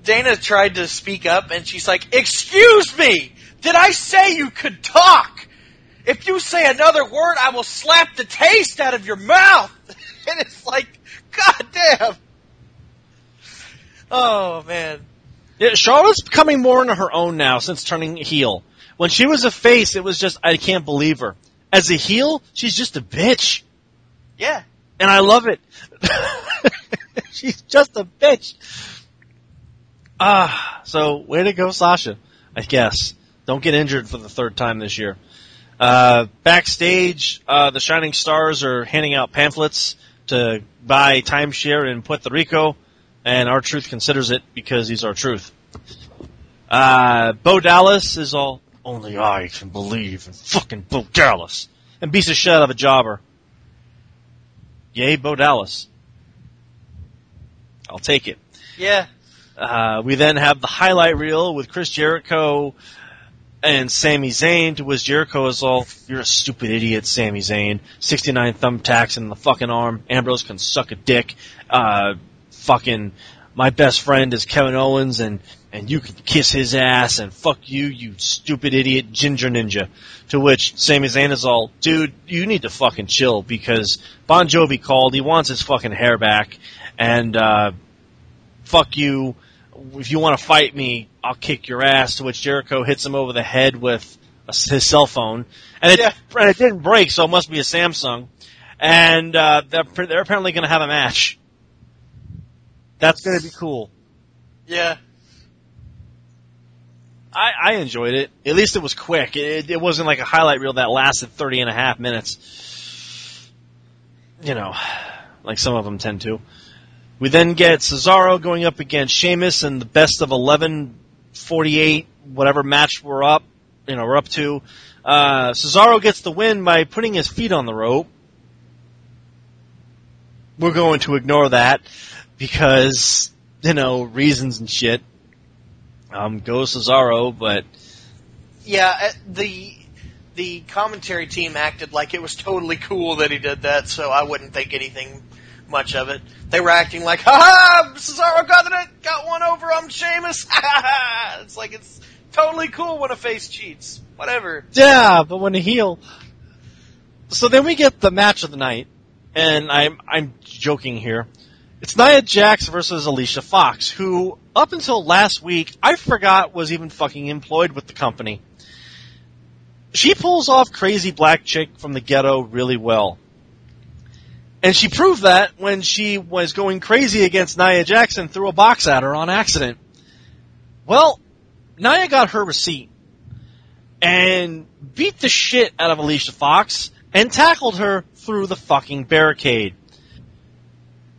Dana tried to speak up, and she's like, Excuse me! Did I say you could talk? If you say another word, I will slap the taste out of your mouth! and it's like, God damn! Oh, man. Yeah, Charlotte's becoming more into her own now since turning heel. When she was a face, it was just I can't believe her. As a heel, she's just a bitch, Yeah. and I love it. she's just a bitch. Ah, so way to go, Sasha. I guess. Don't get injured for the third time this year. Uh, backstage, uh, the Shining Stars are handing out pamphlets to buy timeshare in Puerto Rico, and R-Truth considers it because he's R-Truth. Uh, Bo Dallas is all, only I can believe in fucking Bo Dallas, and beats the shit out of a jobber. Yay, Bo Dallas. I'll take it. Yeah. Uh, we then have the highlight reel with Chris Jericho and Sami Zayn, to which Jericho is all, you're a stupid idiot, Sami Zayn. 69 thumbtacks in the fucking arm. Ambrose can suck a dick. Uh, fucking, my best friend is Kevin Owens and, and you can kiss his ass and fuck you, you stupid idiot ginger ninja. To which Sami Zayn is all, dude, you need to fucking chill because Bon Jovi called, he wants his fucking hair back and, uh, fuck you. If you want to fight me, I'll kick your ass. To which Jericho hits him over the head with a, his cell phone, and it Yeah. and it didn't break, so it must be a Samsung. And uh, they're, they're apparently going to have a match. That's going to be cool. Yeah. I, I enjoyed it. At least it was quick. It, it wasn't like a highlight reel that lasted 30 and a half minutes. You know, like some of them tend to. We then get Cesaro going up against Sheamus in the best of 11, 48, whatever match we're up, you know, we're up to. Uh, Cesaro gets the win by putting his feet on the rope. We're going to ignore that because, you know, reasons and shit. Um, go Cesaro, but Yeah, uh, the the commentary team acted like it was totally cool that he did that, so I wouldn't think anything much of it. They were acting like, ha ha, Cesaro got it, got one over on Sheamus, ha ha ha. It's like it's totally cool when a face cheats. Whatever. Yeah, but when a heel. So then we get the match of the night, and I'm I'm joking here. It's Nia Jax versus Alicia Fox, who up until last week I forgot was even fucking employed with the company. She pulls off crazy black chick from the ghetto really well. And she proved that when she was going crazy against Nia Jackson threw a box at her on accident. Well, Nia got her receipt and beat the shit out of Alicia Fox and tackled her through the fucking barricade.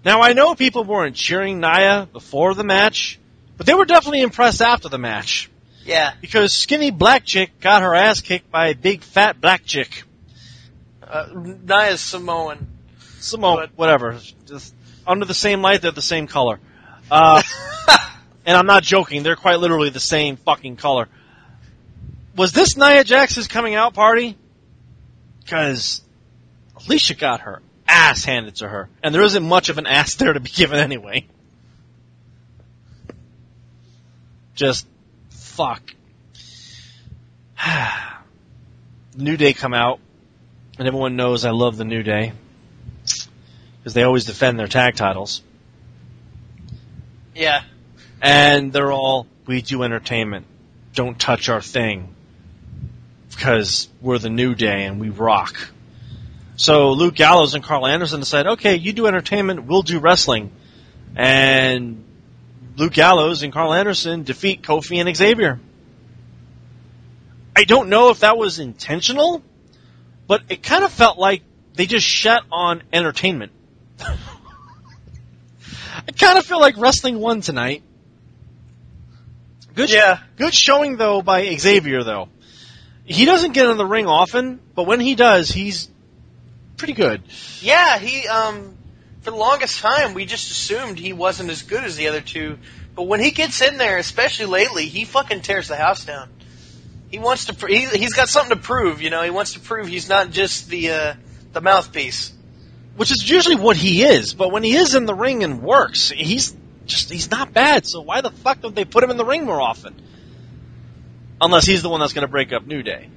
Now I know people weren't cheering Nia before the match, but they were definitely impressed after the match. Yeah. Because skinny black chick got her ass kicked by a big fat black chick. Uh, Nia's Samoan. Simone, But- whatever. Just under the same light, they're the same color. Uh, and I'm not joking, they're quite literally the same fucking color. Was this Nia Jax's coming out party? Because Alicia got her ass handed to her, and there isn't much of an ass there to be given anyway. Just fuck. New Day come out, and everyone knows I love the New Day because they always defend their tag titles, Yeah. and they're all we do entertainment. Don't touch our thing because we're the New Day and we rock. So Luke Gallows and Carl Anderson decided, okay, you do entertainment, we'll do wrestling, and Luke Gallows and Carl Anderson defeat Kofi and Xavier. I don't know if that was intentional, but it kind of felt like they just shut on entertainment. I kind of feel like wrestling won tonight. Good, sh- Yeah. good showing though by Xavier though. He doesn't get in the ring often, but when he does, he's pretty good. Yeah, he, um, for the longest time, we just assumed he wasn't as good as the other two. But when he gets in there, especially lately, he fucking tears the house down. He wants to, pr- he, he's got something to prove, you know, he wants to prove he's not just the, uh, the mouthpiece. which is usually what he is. But when he is in the ring and works, he's just he's not bad. So why the fuck don't they put him in the ring more often? Unless he's the one that's going to break up New Day.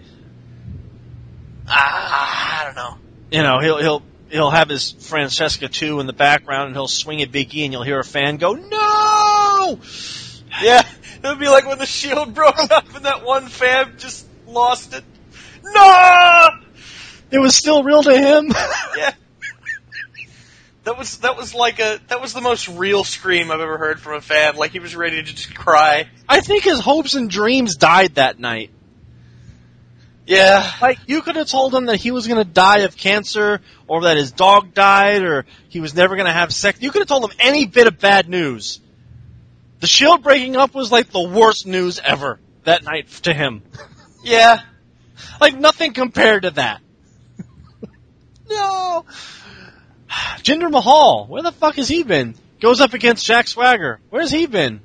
Ah, I don't know. You know, he'll he'll he'll have his Francesca too in the background, and he'll swing at Big E, and you'll hear a fan go, "No!" Yeah, it'll be like when the Shield broke up and that one fan just lost it. No! It was still real to him. Yeah. That was that was like a that was the most real scream I've ever heard from a fan. Like he was ready to just cry. I think his hopes and dreams died that night. Yeah. Like you could have told him that he was going to die of cancer, or that his dog died, or he was never going to have sex. You could have told him any bit of bad news. The Shield breaking up was like the worst news ever that night to him. Yeah. Like nothing compared to that. no. Jinder Mahal, where the fuck has he been? Goes up against Jack Swagger. Where's he been?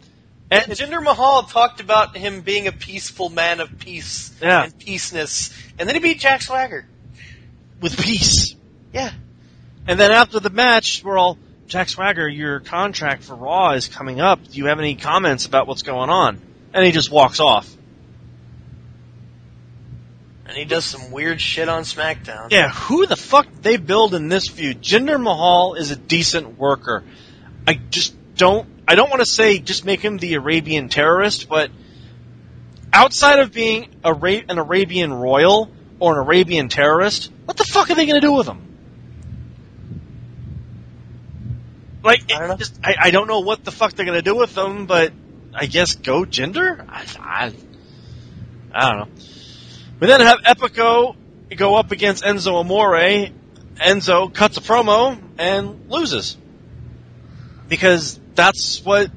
And Jinder Mahal talked about him being a peaceful man of peace Yeah. and peaceness, and then he beat Jack Swagger. With peace. Yeah. And then after the match, we're all, Jack Swagger, your contract for Raw is coming up. Do you have any comments about what's going on? And he just walks off. And he does some weird shit on SmackDown. Yeah, who the fuck they build in this feud? Jinder Mahal is a decent worker. I just don't, I don't want to say just make him the Arabian terrorist, but outside of being a, Ra- an Arabian royal or an Arabian terrorist, what the fuck are they going to do with him? Like, I don't know. just, I, I don't know what the fuck they're going to do with them, but I guess go gender? I, I, I don't know. We then have Epico go up against Enzo Amore. Enzo cuts a promo and loses. Because that's what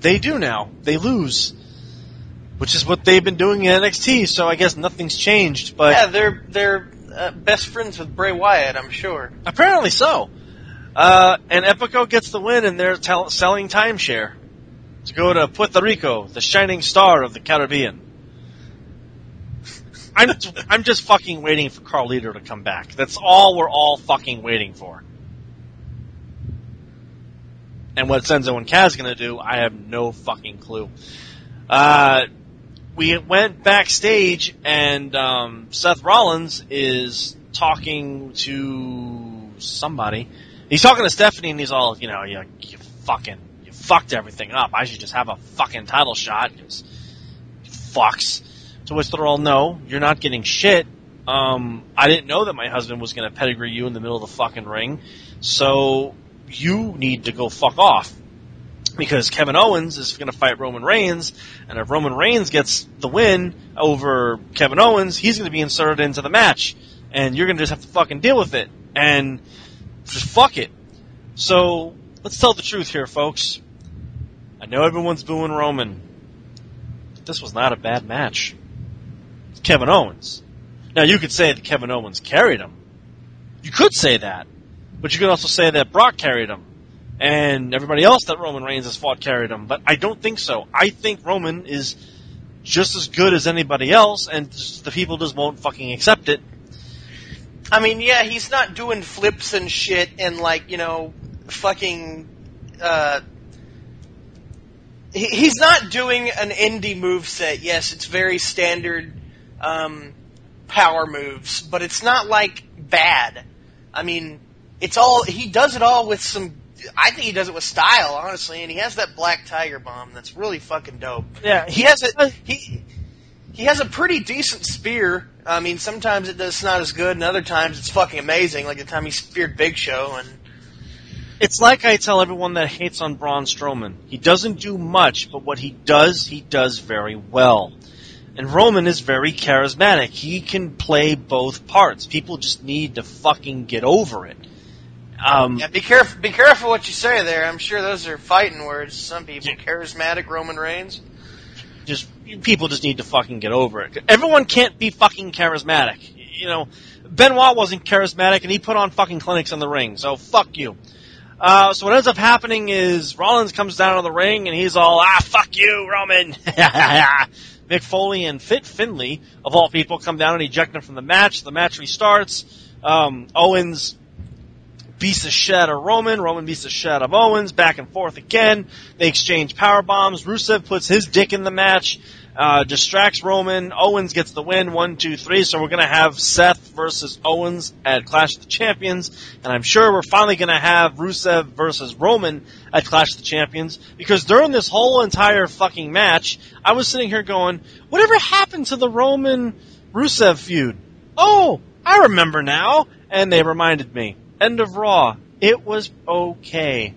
they do now. They lose. Which is what they've been doing in NXT, so I guess nothing's changed, but Yeah, they're they're uh, best friends with Bray Wyatt, I'm sure. apparently so. Uh, and Epico gets the win and they're tell- selling timeshare to go to Puerto Rico, the shining star of the Caribbean. I'm I'm just fucking waiting for Carlito to come back. That's all we're all fucking waiting for. And what Senzo and Cass gonna do, I have no fucking clue. Uh, we went backstage and um, Seth Rollins is talking to somebody. He's talking to Stephanie and he's all, you know, you, you fucking, you fucked everything up. I should just have a fucking title shot. Just fucks. To which they're all, no, you're not getting shit. Um, I didn't know that my husband was going to pedigree you in the middle of the fucking ring. So you need to go fuck off. Because Kevin Owens is going to fight Roman Reigns, and if Roman Reigns gets the win over Kevin Owens, he's going to be inserted into the match, and you're going to just have to fucking deal with it. And just fuck it. So, let's tell the truth here, folks. I know everyone's booing Roman. But this was not a bad match. It's Kevin Owens. Now, you could say that Kevin Owens carried him. You could say that. But you could also say that Brock carried him. And everybody else that Roman Reigns has fought carried him. But I don't think so. I think Roman is just as good as anybody else, and the people just won't fucking accept it. I mean, yeah, he's not doing flips and shit and like, you know, fucking uh he, he's not doing an indie move set. Yes, it's very standard um power moves, but it's not like bad. I mean, it's all he does it all with some I think he does it with style, honestly, and he has that black tiger bomb that's really fucking dope. Yeah, He has a he he has a pretty decent spear. I mean, sometimes it does not as good, and other times it's fucking amazing. Like the time he speared Big Show, and It's like I tell everyone that hates on Braun Strowman. He doesn't do much, but what he does, he does very well. And Roman is very charismatic. He can play both parts. People just need to fucking get over it. Um, yeah, be careful. Be careful what you say there. I'm sure those are fighting words. Some people, Yeah. charismatic Roman Reigns. just people just need to fucking get over it. Everyone can't be fucking charismatic. You know, Benoit wasn't charismatic, and he put on fucking clinics in the ring. So fuck you. Uh, so what ends up happening is Rollins comes down to the ring, and he's all ah fuck you, Roman. Mick Foley and Fit Finlay, of all people, come down and eject him from the match. The match restarts. Um, Owens beats the shit of Roman. Roman beats the shit of Owens. Back and forth again. They exchange power bombs. Rusev puts his dick in the match. Uh, distracts Roman. Owens gets the win. One, two, three. So we're gonna have Seth versus Owens at Clash of the Champions, and I'm sure we're finally gonna have Rusev versus Roman at Clash of the Champions because during this whole entire fucking match, I was sitting here going, whatever happened to the Roman Rusev feud? Oh, I remember now. And they reminded me. End of Raw. It was okay.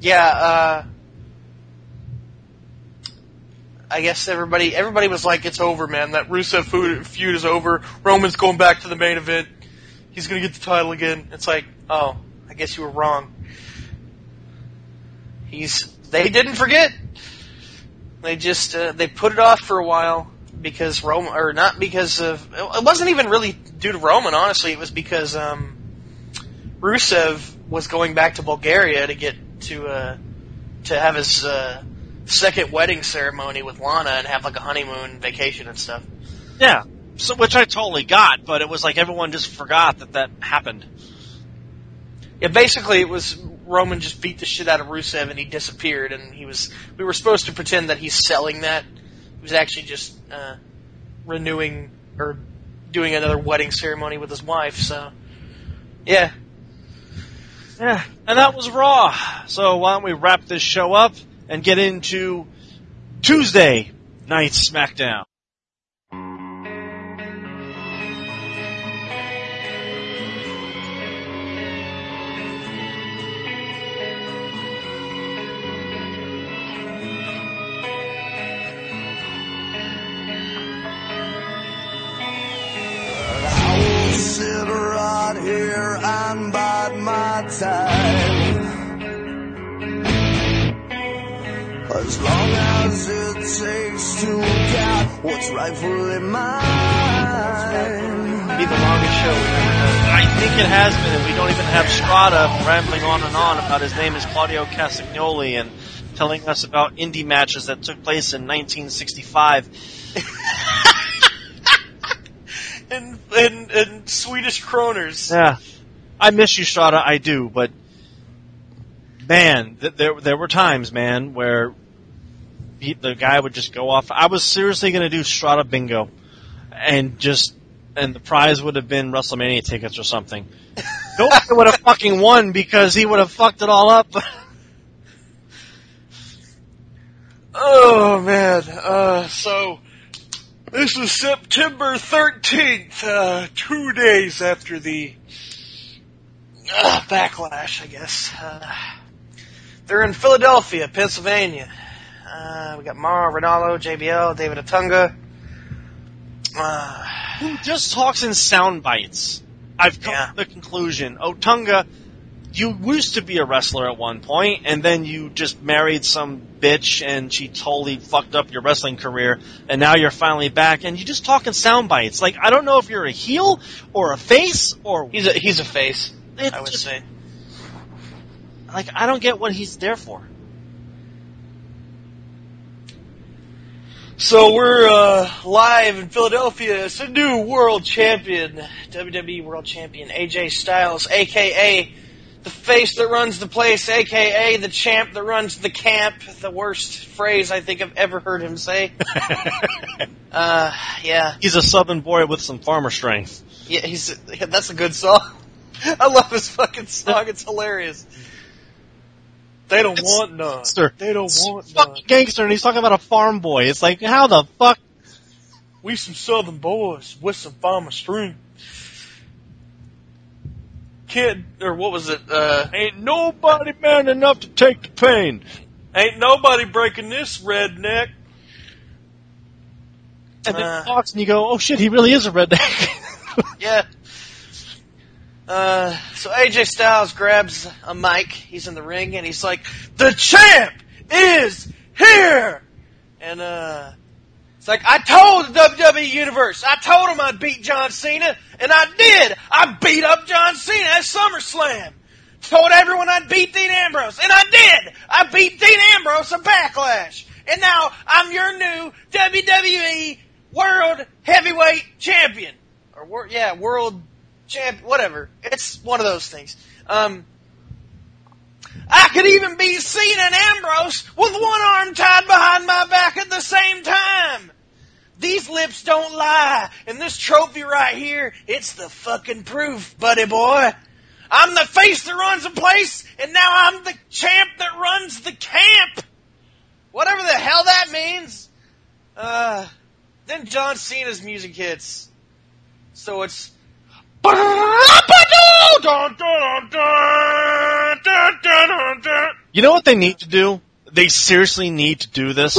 Yeah, uh, I guess everybody everybody was like, "It's over, man. That Rusev feud, is over. Roman's going back to the main event. He's gonna get the title again." It's like, oh, I guess you were wrong. He's they didn't forget. They just uh, they put it off for a while because Roman, or not because of it wasn't even really due to Roman. Honestly, it was because um, Rusev was going back to Bulgaria to get to uh, to have his uh, second wedding ceremony with Lana and have like a honeymoon vacation and stuff. Yeah. So, which I totally got, but it was like everyone just forgot that that happened. Yeah, basically it was Roman just beat the shit out of Rusev and he disappeared and he was we were supposed to pretend that he's selling that. He was actually just uh, renewing or doing another wedding ceremony with his wife. So yeah, Yeah. And that was Raw. So why don't we wrap this show up and get into Tuesday night SmackDown. And bide my time. As long as it takes to get what's rightfully mine. be the longest show we've ever done. I think it has been, and we don't even have Strada rambling on and on about his name is Claudio Castagnoli and telling us about indie matches that took place in 1965. in, and, and Swedish kroners. Yeah, I miss you, Strada. I do, but man, th- there there were times, man, where he, the guy would just go off. I was seriously going to do Strada bingo, and just and the prize would have been WrestleMania tickets or something. Nobody would have fucking won because he would have fucked it all up. Oh man, uh, so this is September 13th, uh, two days after the uh, backlash, I guess. Uh, they're in Philadelphia, Pennsylvania. Uh, we got Mauro, Ranallo, JBL, David Otunga. Uh, Who just talks in sound bites? I've come Yeah. to the conclusion. Otunga, you used to be a wrestler at one point, and then you just married some bitch, and she totally fucked up your wrestling career, and now you're finally back, and you just talk in sound bites. Like I don't know if you're a heel or a face or he's a he's a face, it's I would just- say. like I don't get what he's there for. So we're uh, live in Philadelphia. It's a new world champion, WWE World Champion AJ Styles, aka the face that runs the place, aka the champ that runs the camp. The worst phrase I think I've ever heard him say. Uh, yeah, he's a southern boy with some farmer strength. yeah, he's yeah, that's a good song. I love his fucking song. It's hilarious. They don't It's- want none. Gangster. They don't It's want none. gangster, and he's talking about a farm boy. It's like how the fuck We some southern boys with some farmer string. Kid, or what was it? Uh, ain't nobody man enough to take the pain. ain't nobody breaking this redneck. And then Uh. he talks and you go, oh shit, he really is a redneck. Yeah. Uh, so AJ Styles grabs a mic. He's in the ring and he's like, "The champ is here!" And uh, it's like I told the WWE Universe, I told him I'd beat John Cena, and I did. I beat up John Cena at SummerSlam. Told everyone I'd beat Dean Ambrose, and I did. I beat Dean Ambrose at Backlash, and now I'm your new WWE World Heavyweight Champion, or yeah, World Champ, whatever. It's one of those things. Um, I could even be seen in Ambrose with one arm tied behind my back at the same time. These lips don't lie, and this trophy right here, it's the fucking proof, buddy boy. I'm the face that runs the place, and now I'm the champ that runs the camp. Whatever the hell that means. Uh, then John Cena's music hits. So it's. You know what they need to do? They seriously need to do this.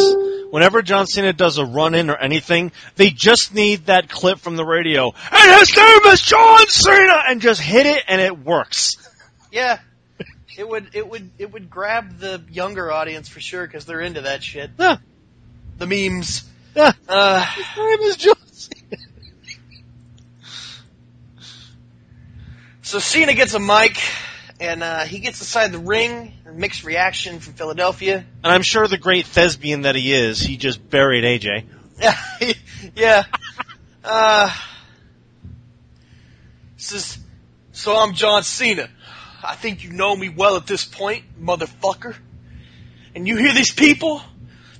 Whenever John Cena does a run in or anything, they just need that clip from the radio. And his name is John Cena! And just hit it and it works. Yeah. It would it would it would grab the younger audience for sure because they're into that shit. Yeah. The memes. Yeah. Uh, His name is John so Cena gets a mic and uh, he gets inside the ring. Mixed reaction from Philadelphia. And I'm sure the great thespian that he is, he just buried AJ. Yeah, yeah. Uh, says, so I'm John Cena. I think you know me well at this point, motherfucker. And you hear these people?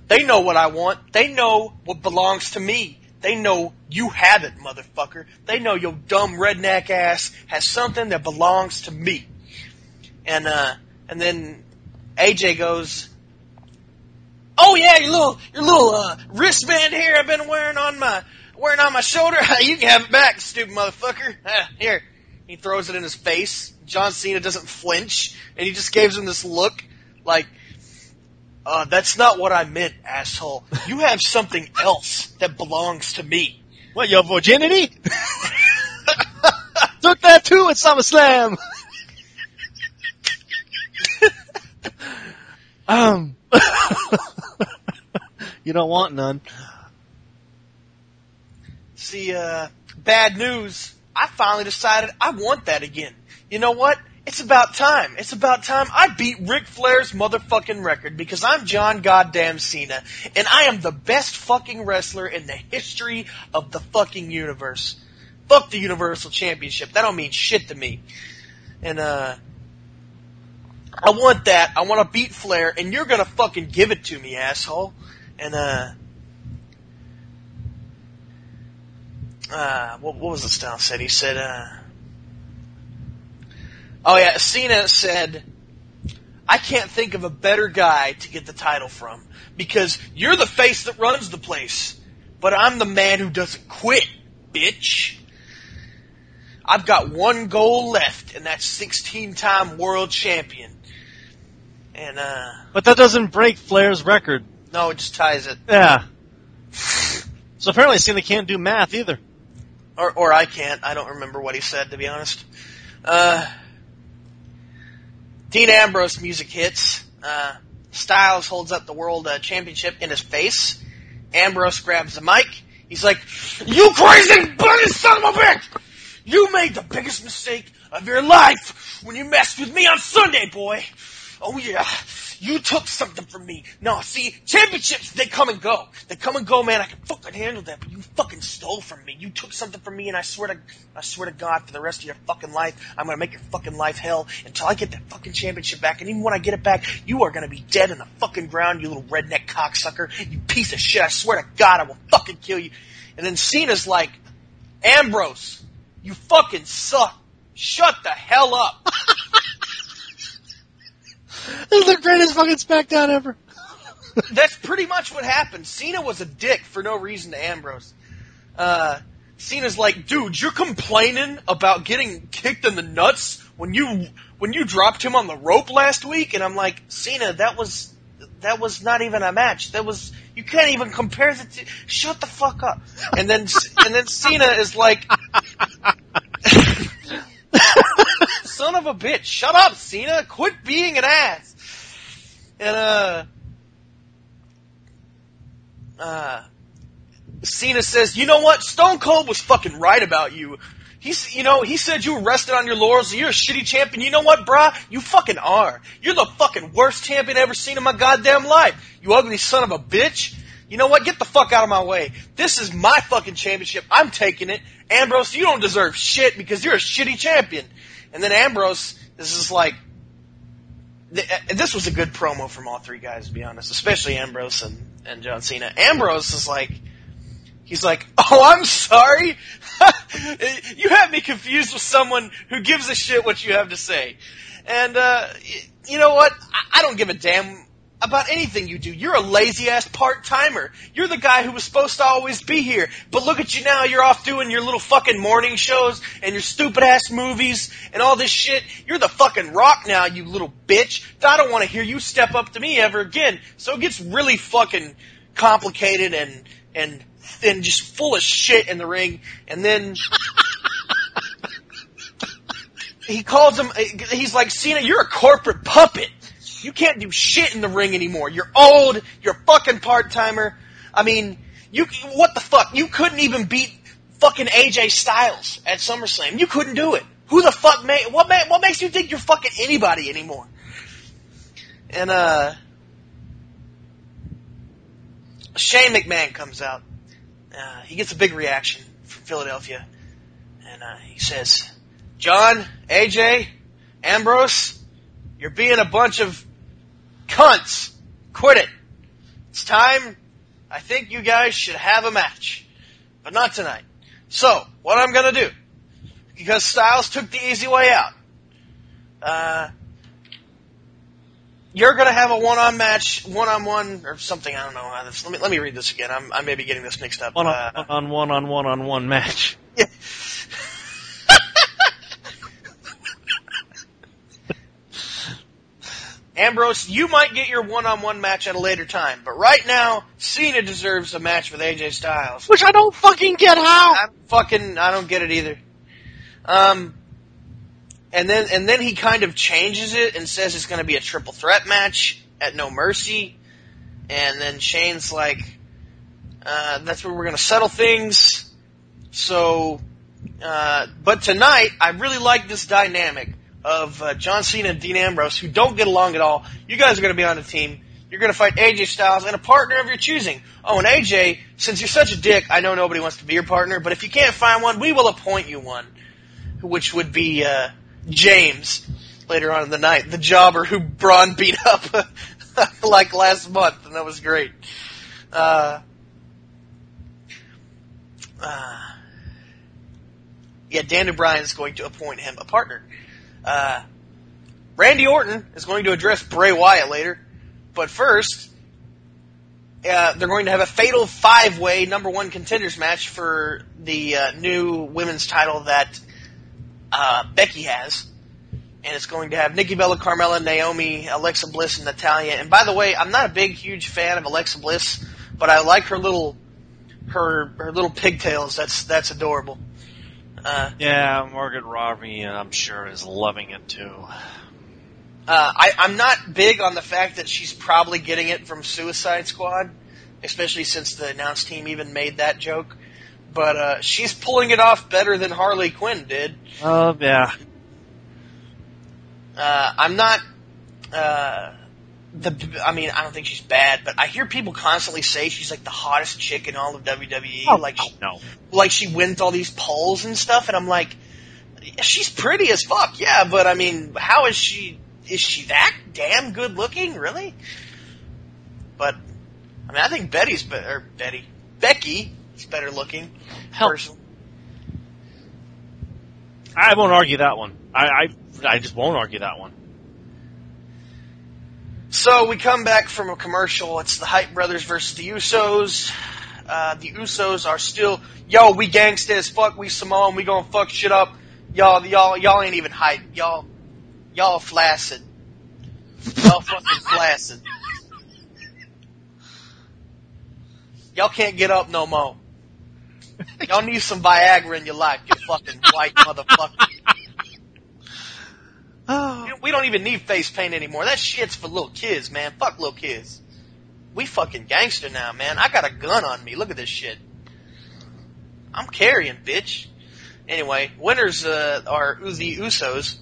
They know what I want. They know what belongs to me. They know you have it, motherfucker. They know your dumb redneck ass has something that belongs to me. And uh, and then AJ goes, "Oh yeah, your little your little uh, wristband here I've been wearing on my wearing on my shoulder. you can have it back, stupid motherfucker. Ah, here." He throws it in his face. John Cena doesn't flinch, and he just gives him this look like, uh, "That's not what I meant, asshole. You have something else that belongs to me." What, your virginity? Took that too at SummerSlam. um, you don't want none. See, uh, bad news. I finally decided I want that again. You know what? It's about time. It's about time I beat Ric Flair's motherfucking record because I'm John Goddamn Cena and I am the best fucking wrestler in the history of the fucking universe. Fuck the Universal Championship. That don't mean shit to me. And uh, I want that. I want to beat Flair, and you're gonna fucking give it to me, asshole. And uh, uh, what, what was the style said? He said, uh, oh yeah, Cena said, I can't think of a better guy to get the title from because you're the face that runs the place, but I'm the man who doesn't quit, bitch. I've got one goal left, and that's 16-time world champion. And uh, But that doesn't break Flair's record. no, it just ties it. Yeah. So apparently Cena can't do math either. or or I can't. I don't remember what he said to be honest. Uh, Dean Ambrose music hits. Uh, Styles holds up the world uh, championship in his face. Ambrose grabs the mic. He's like, "You crazy bunny son of a bitch! You made the biggest mistake of your life when you messed with me on Sunday, boy. Oh yeah." You took something from me. No, see, championships, they come and go. They come and go, man. I can fucking handle that, but you fucking stole from me. You took something from me, and I swear to, I swear to God, for the rest of your fucking life, I'm gonna make your fucking life hell until I get that fucking championship back. And even when I get it back, you are gonna be dead in the fucking ground, you little redneck cocksucker. You piece of shit. I swear to God, I will fucking kill you. And then Cena's like, Ambrose, you fucking suck. Shut the hell up. This is the greatest fucking SmackDown ever. That's pretty much what happened. Cena was a dick for no reason to Ambrose. Uh, Cena's like, dude, you're complaining about getting kicked in the nuts when you when you dropped him on the rope last week, and I'm like, Cena, that was that was not even a match. That was you can't even compare the two. Shut the fuck up. And then and then Cena is like, son of a bitch, shut up, Cena, quit being an ass. And uh, uh, Cena says, you know what? Stone Cold was fucking right about you. He's, you know, he said you were rested on your laurels and you're a shitty champion. You know what, brah? You fucking are. You're the fucking worst champion ever seen in my goddamn life. You ugly son of a bitch. You know what? Get the fuck out of my way. This is my fucking championship. I'm taking it. Ambrose, you don't deserve shit because you're a shitty champion. And then Ambrose, this is like, uh, this was a good promo from all three guys, to be honest, especially Ambrose and, and John Cena. Ambrose is like, he's like, oh, I'm sorry. you have me confused with someone who gives a shit what you have to say. And, uh, you know what? I, I don't give a damn about anything you do. You're a lazy ass part timer. You're the guy who was supposed to always be here. But look at you now. You're off doing your little fucking morning shows and your stupid ass movies and all this shit. You're the fucking rock now, you little bitch. I don't want to hear you step up to me ever again. So it gets really fucking complicated and, and, and just full of shit in the ring. And then, he calls him, he's like, Cena, you're a corporate puppet. You can't do shit in the ring anymore. You're old. You're a fucking part timer. I mean, you what the fuck? You couldn't even beat fucking AJ Styles at SummerSlam. You couldn't do it. Who the fuck made what? Ma- what makes you think you're fucking anybody anymore? And uh, Shane McMahon comes out. Uh, he gets a big reaction from Philadelphia, and uh, he says, "John, AJ, Ambrose." You're being a bunch of cunts. Quit it. It's time. I think you guys should have a match. But not tonight. So, what I'm gonna do, because Styles took the easy way out, uh, you're gonna have a one-on match, one-on-one, or something, I don't know. Let me, let me read this again. I'm, I may be getting this mixed up. One Uh, on, on one on one on one match. yeah. Ambrose, you might get your one-on-one match at a later time, but right now, Cena deserves a match with AJ Styles. Which I don't fucking get how. I'm fucking, I don't get it either. Um, and then, and then he kind of changes it and says it's gonna be a triple threat match at No Mercy. And then Shane's like, uh, that's where we're gonna settle things. So, uh, but tonight, I really like this dynamic of uh, John Cena and Dean Ambrose, who don't get along at all. You guys are going to be on a team. You're going to fight AJ Styles and a partner of your choosing. Oh, and AJ, since you're such a dick, I know nobody wants to be your partner, but if you can't find one, we will appoint you one, which would be uh, James later on in the night, the jobber who Braun beat up like last month, and that was great. Uh, uh, yeah, Dan is going to appoint him a partner. Uh, Randy Orton is going to address Bray Wyatt later, but first, uh, they're going to have a fatal five-way number one contenders match for the uh, new women's title that uh, Becky has, and it's going to have Nikki Bella, Carmella, Naomi, Alexa Bliss, and Natalya. And by the way, I'm not a big, huge fan of Alexa Bliss, but I like her little her her little pigtails. That's that's adorable. Uh, Yeah, Margot Robbie, uh, I'm sure, is loving it too. Uh, I, I'm not big on the fact that she's probably getting it from Suicide Squad, especially since the announced team even made that joke. But uh, she's pulling it off better than Harley Quinn did. Oh, yeah. Uh, I'm not. Uh, the I mean, I don't think she's bad, but I hear people constantly say she's like the hottest chick in all of WWE. Oh, like, she, no. like she wins all these polls and stuff, and I'm like, she's pretty as fuck, yeah. But I mean, how is she? Is she that damn good looking, really? But I mean, I think Betty's better. Or Betty, Becky is better looking. Hell. Personally. I won't argue that one. I, I, I just won't argue that one. So we come back from a commercial. It's the Hype Brothers versus the Usos. Uh, the Usos are still, yo, we gangsta as fuck. We Samoan. We gonna fuck shit up. Y'all, y'all, y'all ain't even hype. Y'all, y'all flaccid. Y'all fucking flaccid. Y'all can't get up no more. Y'all need some Viagra in your life, you fucking white motherfucker. We- don't even need face paint anymore. That shit's for little kids, man. Fuck little kids. We fucking gangster now, man. I got a gun on me. Look at this shit. I'm carrying, bitch. Anyway, winners uh, are the Usos.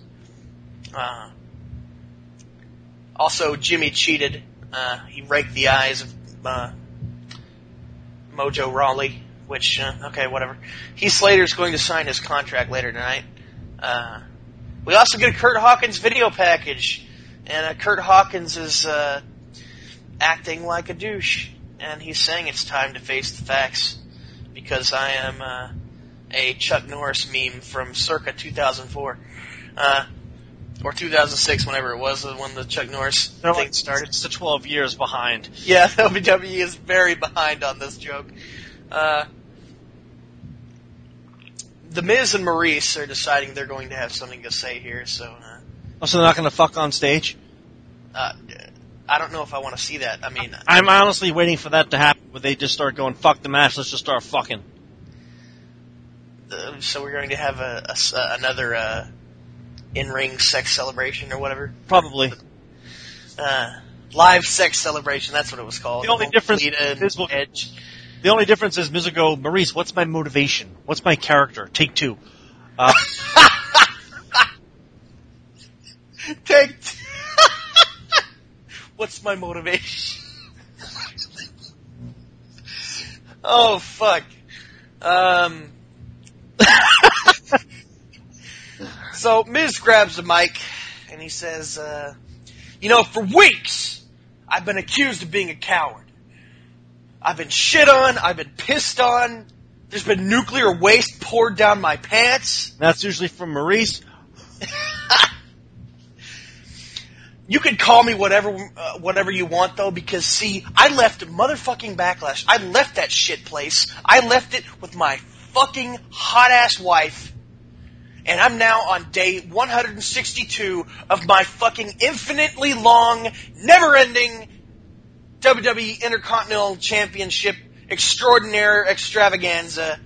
Uh, also, Jimmy cheated. Uh, he raked the eyes of uh, Mojo Rawley, which, uh, okay, whatever. Heath Slater's going to sign his contract later tonight. Uh, we also get a Kurt Hawkins video package, and uh, Kurt Hawkins is uh, acting like a douche, and he's saying it's time to face the facts because I am uh, a Chuck Norris meme from circa 2004 uh, or 2006, whenever it was uh, when the Chuck Norris They're thing started. It's the 12 years behind. Yeah, WWE is very behind on this joke. Uh, the Miz and Maryse are deciding they're going to have something to say here, so uh, Oh, so they're not going to fuck on stage? uh, I don't know if I want to see that. I mean, I'm honestly waiting for that to happen, where they just start going, fuck the match, let's just start fucking. uh, so we're going to have a, a uh, another uh, in-ring sex celebration or whatever. Probably. Uh, live sex celebration. That's what it was called. The only difference Lita is Edge. The only difference is Miz Maryse, what's my motivation? What's my character? Take two. Uh, Take. What's my motivation? oh fuck. Um. so Miz grabs the mic and he says, uh, "You know, for weeks I've been accused of being a coward. I've been shit on. I've been pissed on. There's been nuclear waste poured down my pants." that's usually from Maryse. You can call me whatever, uh, whatever you want though, because see, I left motherfucking backlash. I left that shit place. I left it with my fucking hot ass wife, and I'm now on day 162 of my fucking infinitely long, never ending WWE Intercontinental Championship extraordinaire extravaganza.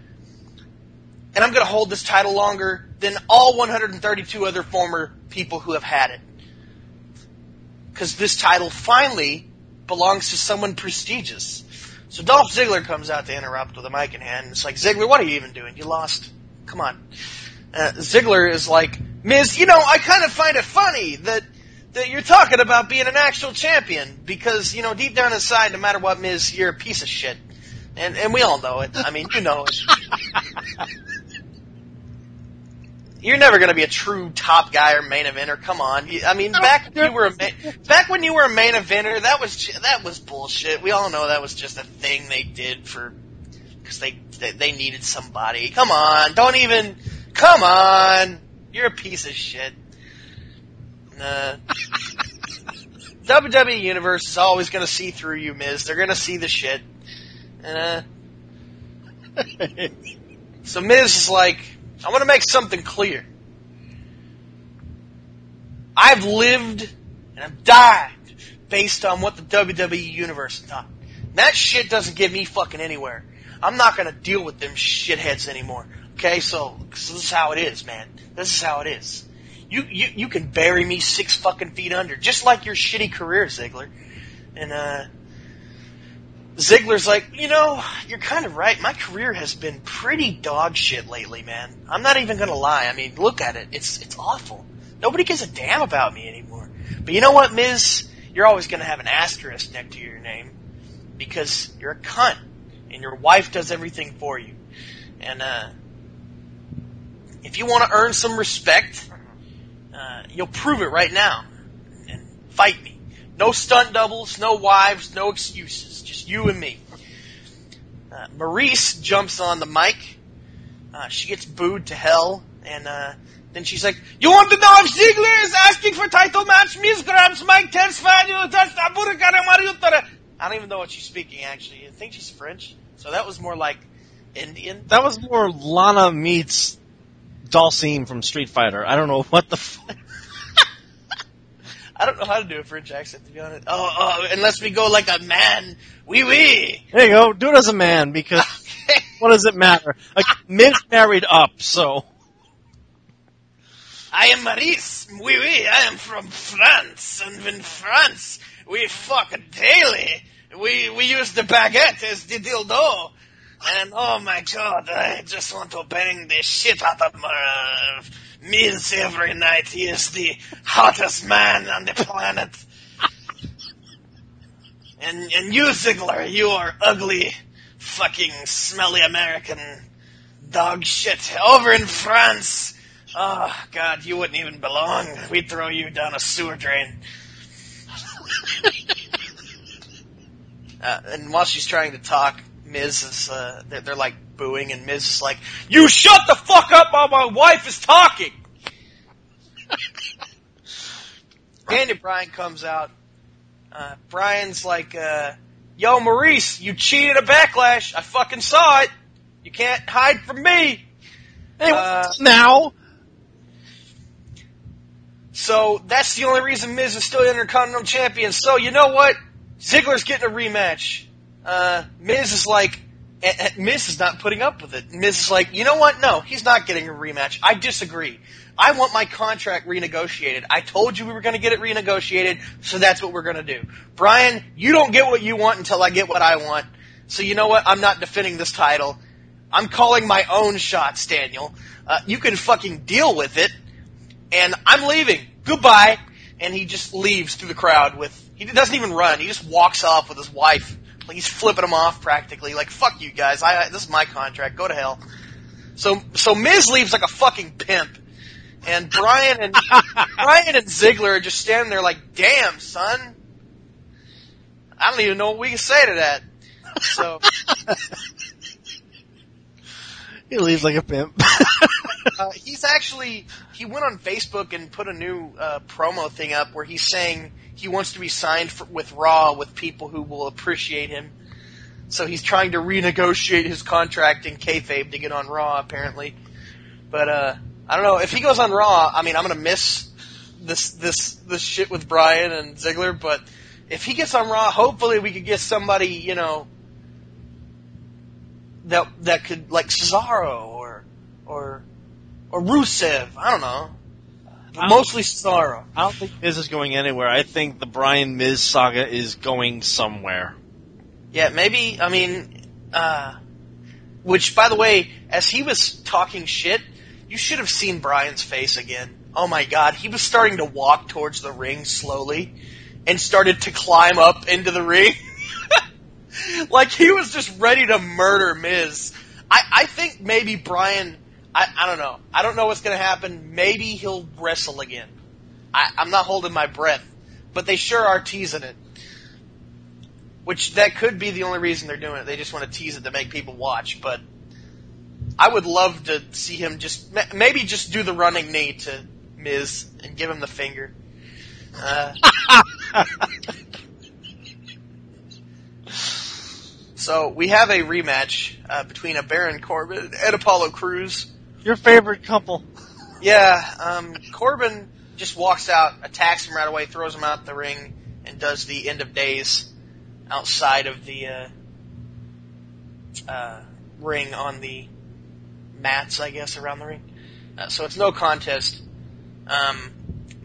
And I'm gonna hold this title longer than all 132 other former people who have had it because this title finally belongs to someone prestigious. So Dolph Ziggler comes out to interrupt with a mic in hand. It's like, Ziggler, what are you even doing? You lost. Come on. Uh, Ziggler is like, Miz, you know, I kind of find it funny that you're talking about being an actual champion because you know deep down inside, no matter what, Miz, you're a piece of shit, and and we all know it. I mean, you know it. You're never going to be a true top guy or main eventer. Come on. I mean, back when you were a ma- back when you were a main eventer, that was that was bullshit. We all know that was just a thing they did for because they, they they needed somebody. Come on, don't even. Come on, you're a piece of shit. Nah. WWE Universe is always going to see through you, Miz. They're going to see the shit. Uh, so Miz is like, I want to make something clear. I've lived and I've died based on what the WWE Universe thought. That shit doesn't get me fucking anywhere. I'm not gonna deal with them shitheads anymore. Okay, so, so this is how it is, man. This is how it is. You, you, you can bury me six fucking feet under, just like your shitty career, Ziggler. And, uh, Ziggler's like, you know, you're kind of right. My career has been pretty dog shit lately, man. I'm not even gonna lie. I mean, look at it. It's, it's awful. Nobody gives a damn about me anymore. But you know what, Miz? You're always gonna have an asterisk next to your name. Because you're a cunt. And your wife does everything for you. And, uh, if you want to earn some respect, uh, you'll prove it right now. And fight me. No stunt doubles, no wives, no excuses. Just you and me. Uh, Maryse jumps on the mic. Uh, she gets booed to hell. And, uh, then she's like, You want to know if Ziggler is asking for title match? Miz grabs Mike the Burkana Mariutora. I don't even know what she's speaking, actually. I think she's French. So that was more like Indian. That was more Lana meets Dhalsim from Street Fighter. I don't know what the. F- I don't know how to do a French accent, to be honest. Oh, oh unless we go like a man. Wee wee. there you go. Do it as a man because what does it matter? Like married up, so I am Maryse. Oui, oui, I am from France, and in France, we fuck daily. We, we use the baguette as the dildo. And oh my god, I just want to bang the shit out of my uh, Miz every night. He is the hottest man on the planet. and, and you, Ziggler, you are ugly, fucking smelly American dog shit. Over in France, Oh, God, you wouldn't even belong. We'd throw you down a sewer drain. uh, and while she's trying to talk, Miz is, uh, they're, they're like booing, and Miz is like, You shut the fuck up while my wife is talking! Daniel Bryan comes out. Uh, Bryan's like, uh, Yo, Maryse, you cheated a backlash. I fucking saw it. You can't hide from me. anyway, Uh, now So that's the only reason Miz is still Intercontinental Champion. So you know what? Ziggler's getting a rematch. Uh, Miz is like, eh, eh, Miz is not putting up with it. Miz is like, you know what? No, he's not getting a rematch. I disagree. I want my contract renegotiated. I told you we were going to get it renegotiated, so that's what we're going to do. Bryan, you don't get what you want until I get what I want. So you know what? I'm not defending this title. I'm calling my own shots, Daniel. Uh, you can fucking deal with it and I'm leaving. Goodbye. And he just leaves through the crowd with, he doesn't even run. He just walks off with his wife. Like he's flipping him off practically. Like, fuck you guys. I, I this is my contract. Go to hell. So, so Miz leaves like a fucking pimp. And Bryan and, Bryan and Ziggler are just standing there like, damn, son. I don't even know what we can say to that. So, he leaves like a pimp. uh, he's actually he went on Facebook and put a new uh, promo thing up where he's saying he wants to be signed for, with Raw with people who will appreciate him. So he's trying to renegotiate his contract in kayfabe to get on Raw, apparently. But uh, I don't know if he goes on Raw. I mean, I'm gonna miss this this this shit with Bryan and Ziggler. But if he gets on Raw, hopefully we could get somebody you know that that could like Cesaro or or or Rusev. I don't know. Mostly Cesaro. I don't think Miz is going anywhere. I think the Bryan Miz saga is going somewhere. Yeah, maybe. I mean, uh, which by the way, as he was talking shit, you should have seen Bryan's face again. oh my god, he was starting to walk towards the ring slowly and started to climb up into the ring. like he was just ready to murder Miz. I, I think maybe Bryan, I, I don't know. I don't know what's going to happen. Maybe he'll wrestle again. I, I'm not holding my breath, but they sure are teasing it. Which that could be the only reason they're doing it. They just want to tease it to make people watch. But I would love to see him just maybe just do the running knee to Miz and give him the finger. Uh, so we have a rematch uh, between a Baron Corbin and Apollo Crews. Your favorite couple. Yeah, um, Corbin just walks out, attacks him right away, throws him out the ring, and does the end of days outside of the uh, uh, ring on the mats, I guess, around the ring. Uh, so it's no contest. Um,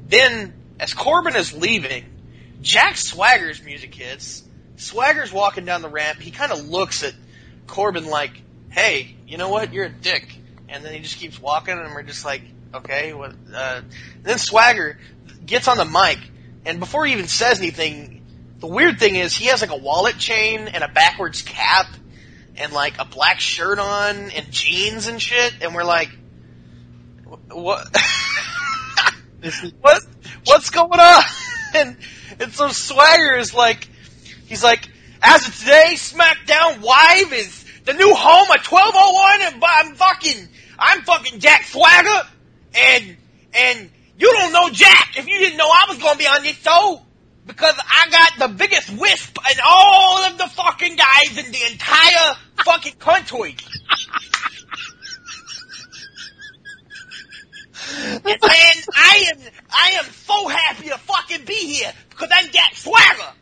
then, as Corbin is leaving, Jack Swagger's music hits. Swagger's walking down the ramp. He kind of looks at Corbin like, "Hey, you know what? You're a dick." And then he just keeps walking, and we're just like, "Okay." What? Uh, then Swagger gets on the mic, and before he even says anything, the weird thing is he has like a wallet chain and a backwards cap, and like a black shirt on and jeans and shit, and we're like, "What?" what what's going on? And and so Swagger is like he's like, as of today, SmackDown Live is the new home of twelve oh one and I'm fucking I'm fucking Jack Swagger and and you don't know Jack if you didn't know I was gonna be on this show because I got the biggest wisp in all of the fucking guys in the entire fucking country. And I am I am so happy to fucking be here because I'm Jack Swagger.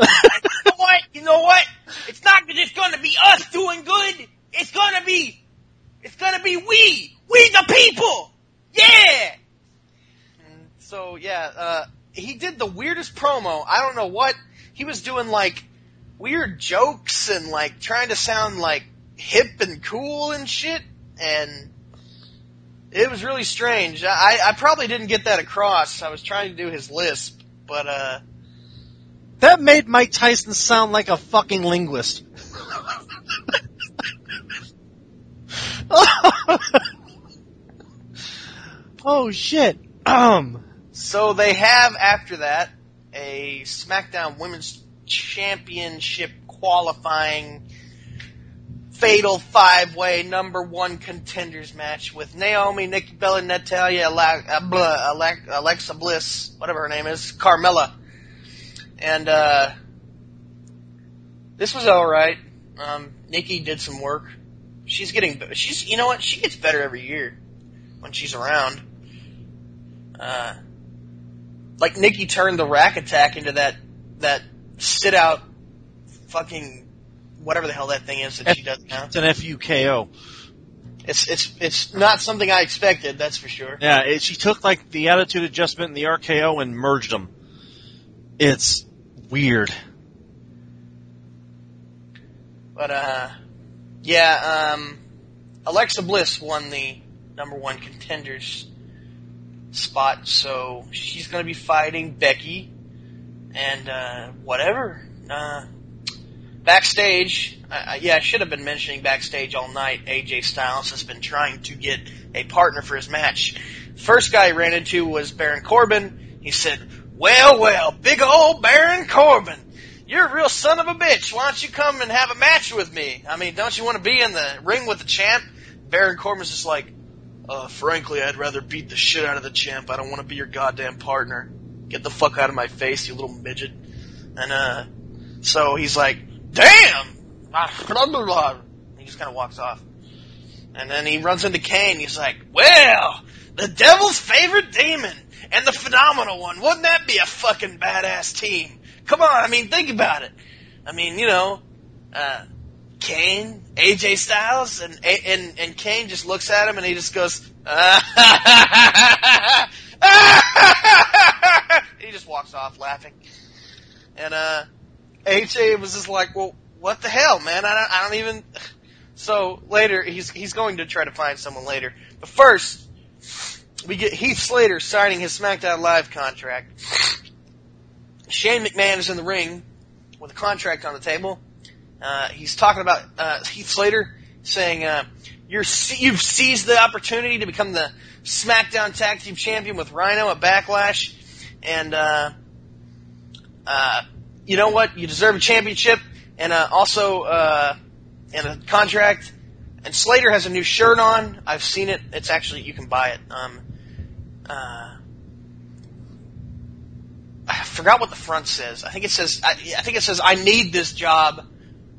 You know what? You know what? It's not just gonna be us doing good. It's gonna be it's gonna be we. We the people. Yeah. And so yeah, uh he did the weirdest promo. I don't know what he was doing like weird jokes and like trying to sound like hip and cool and shit and it was really strange. I, I probably didn't get that across. I was trying to do his lisp, but uh, That made Mike Tyson sound like a fucking linguist. oh shit. Um. so they have after that a SmackDown Women's Championship qualifying fatal five way number one contenders match with Naomi, Nikki Bella, Natalya, Alexa Bliss, whatever her name is, Carmella, and uh, this was all right. Um, Nikki did some work. She's getting, she's, you know what? She gets better every year when she's around. Uh, like Nikki turned the rack attack into that that sit out fucking whatever the hell that thing is that she does now. It's an FUKO. It's it's it's not something I expected, that's for sure. Yeah, it, she took like the attitude adjustment and the RKO and merged them. It's weird. But uh yeah, um Alexa Bliss won the number one contenders spot, so she's gonna be fighting Becky and uh whatever. Uh backstage, uh, yeah, I should have been mentioning backstage all night. AJ Styles has been trying to get a partner for his match. First guy he ran into was Baron Corbin. He said, "Well, well, big old Baron Corbin, you're a real son of a bitch. Why don't you come and have a match with me? I mean, don't you want to be in the ring with the champ?" Baron Corbin's just like, uh, "Frankly, I'd rather beat the shit out of the champ. I don't want to be your goddamn partner. Get the fuck out of my face, you little midget." And uh, so he's like, damn! He just kind of walks off. And then he runs into Kane. He's like, well, the devil's favorite demon and the phenomenal one. Wouldn't that be a fucking badass team? Come on, I mean, think about it. I mean, you know, uh, Kane, AJ Styles, and, and, and Kane just looks at him and he just goes, he just walks off laughing. And, uh, AJ was just like, well, what the hell, man? I don't, I don't even. So later, he's he's going to try to find someone later. But first, we get Heath Slater signing his SmackDown Live contract. Shane McMahon is in the ring with a contract on the table. Uh, he's talking about uh, Heath Slater saying, uh, "You're se- you've seized the opportunity to become the SmackDown Tag Team Champion with Rhino at Backlash, and uh, uh, you know what? You deserve a championship and uh, also and a contract." And Slater has a new shirt on. I've seen it. It's actually you can buy it. Um, uh, I forgot what the front says. I think it says I, I think it says I need this job,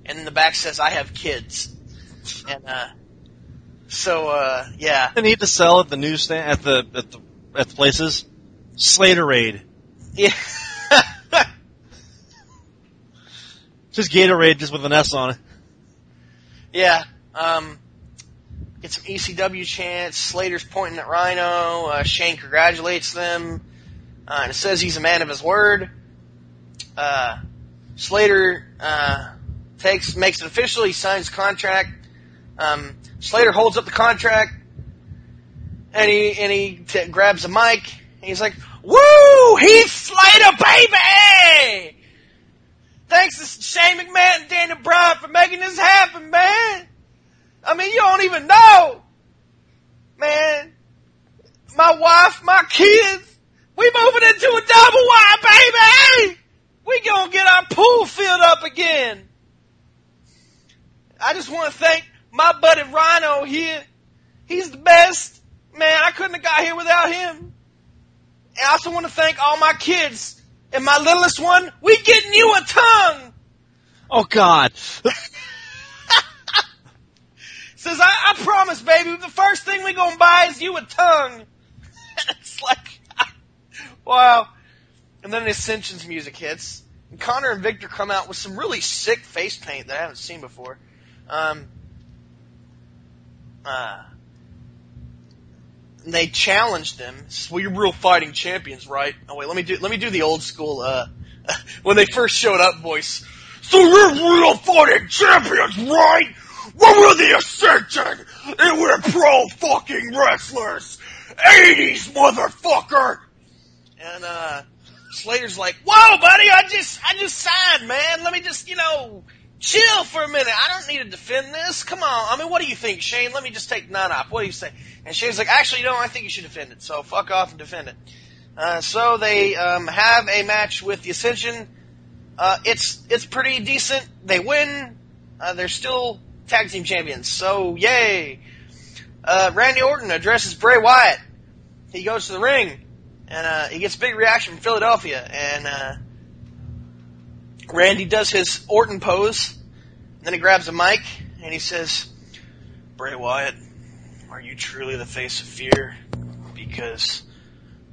and then the back says I have kids. And uh, so uh, yeah, I need to sell at the newsstand at the at the at the places. Slaterade, yeah. just Gatorade, just with an S on it. Yeah. Um, get some ECW chants. Slater's pointing at Rhino. Uh, Shane congratulates them. Uh, and says he's a man of his word. Uh, Slater uh, takes makes it official. He signs contract. Um, Slater holds up the contract, and he and he t- grabs a mic. He's like, "Woo, Heath Slater, baby!" Thanks to Shane McMahon and Daniel Bryan for making this happen, man. I mean, you don't even know. Man, my wife, my kids, we moving into a double wide, baby! We gonna get our pool filled up again. I just want to thank my buddy Rhino here. He's the best. Man, I couldn't have got here without him. And I also want to thank all my kids. And my littlest one, we getting you a tongue. Oh God! Says, I, I promise, baby, the first thing we gonna buy is you a tongue. it's like, wow. And then the Ascension's music hits. And Konnor and Viktor come out with some really sick face paint that I haven't seen before. Um, uh, they challenged them. Well, you're real fighting champions, right? Oh wait, let me do, let me do the old school, uh, when they first showed up voice. So you're real fighting champions, right? We're the Ascension, and we're pro fucking wrestlers. 80s, motherfucker! And, uh, Slater's like, whoa, buddy, I just, I just signed, man. Let me just, you know, chill for a minute. I don't need to defend this. Come on. I mean, what do you think, Shane? Let me just take none off. What do you say? And Shane's like, actually, no, I think you should defend it. So fuck off and defend it. Uh, so they, um, have a match with the Ascension. Uh, it's, it's pretty decent. They win. Uh, they're still tag team champions. So yay! Uh, Randy Orton addresses Bray Wyatt. He goes to the ring, and uh, he gets a big reaction from Philadelphia. And uh, Randy does his Orton pose. Then he grabs a mic and he says, "Bray Wyatt, are you truly the face of fear? Because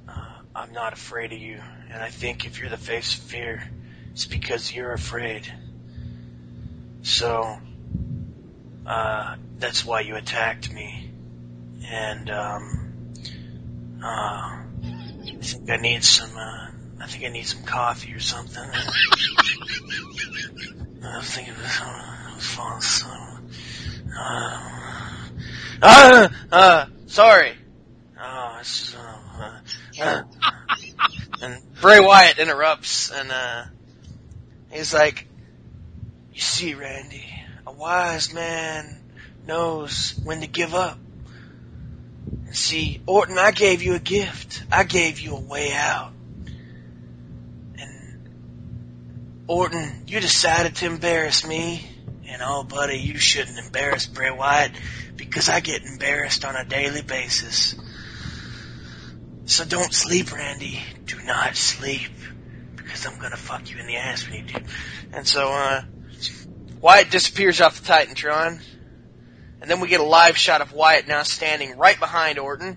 uh, I'm not afraid of you, and I think if you're the face of fear, it's because you're afraid. So." Uh, that's why you attacked me. And, um, uh, I think I need some, uh, I think I need some coffee or something. I was thinking this, I was falling asleep. Uh, uh, uh, sorry. Oh, it's, uh, uh, and Bray Wyatt interrupts and, uh, he's like, you see, Randy, a wise man knows when to give up. And see, Orton, I gave you a gift. I gave you a way out. And Orton, you decided to embarrass me. And oh, buddy, you shouldn't embarrass Bray Wyatt because I get embarrassed on a daily basis. So don't sleep, Randy. Do not sleep because I'm gonna fuck you in the ass when you do. And so, uh, Wyatt disappears off the Titantron. And then we get a live shot of Wyatt now standing right behind Orton.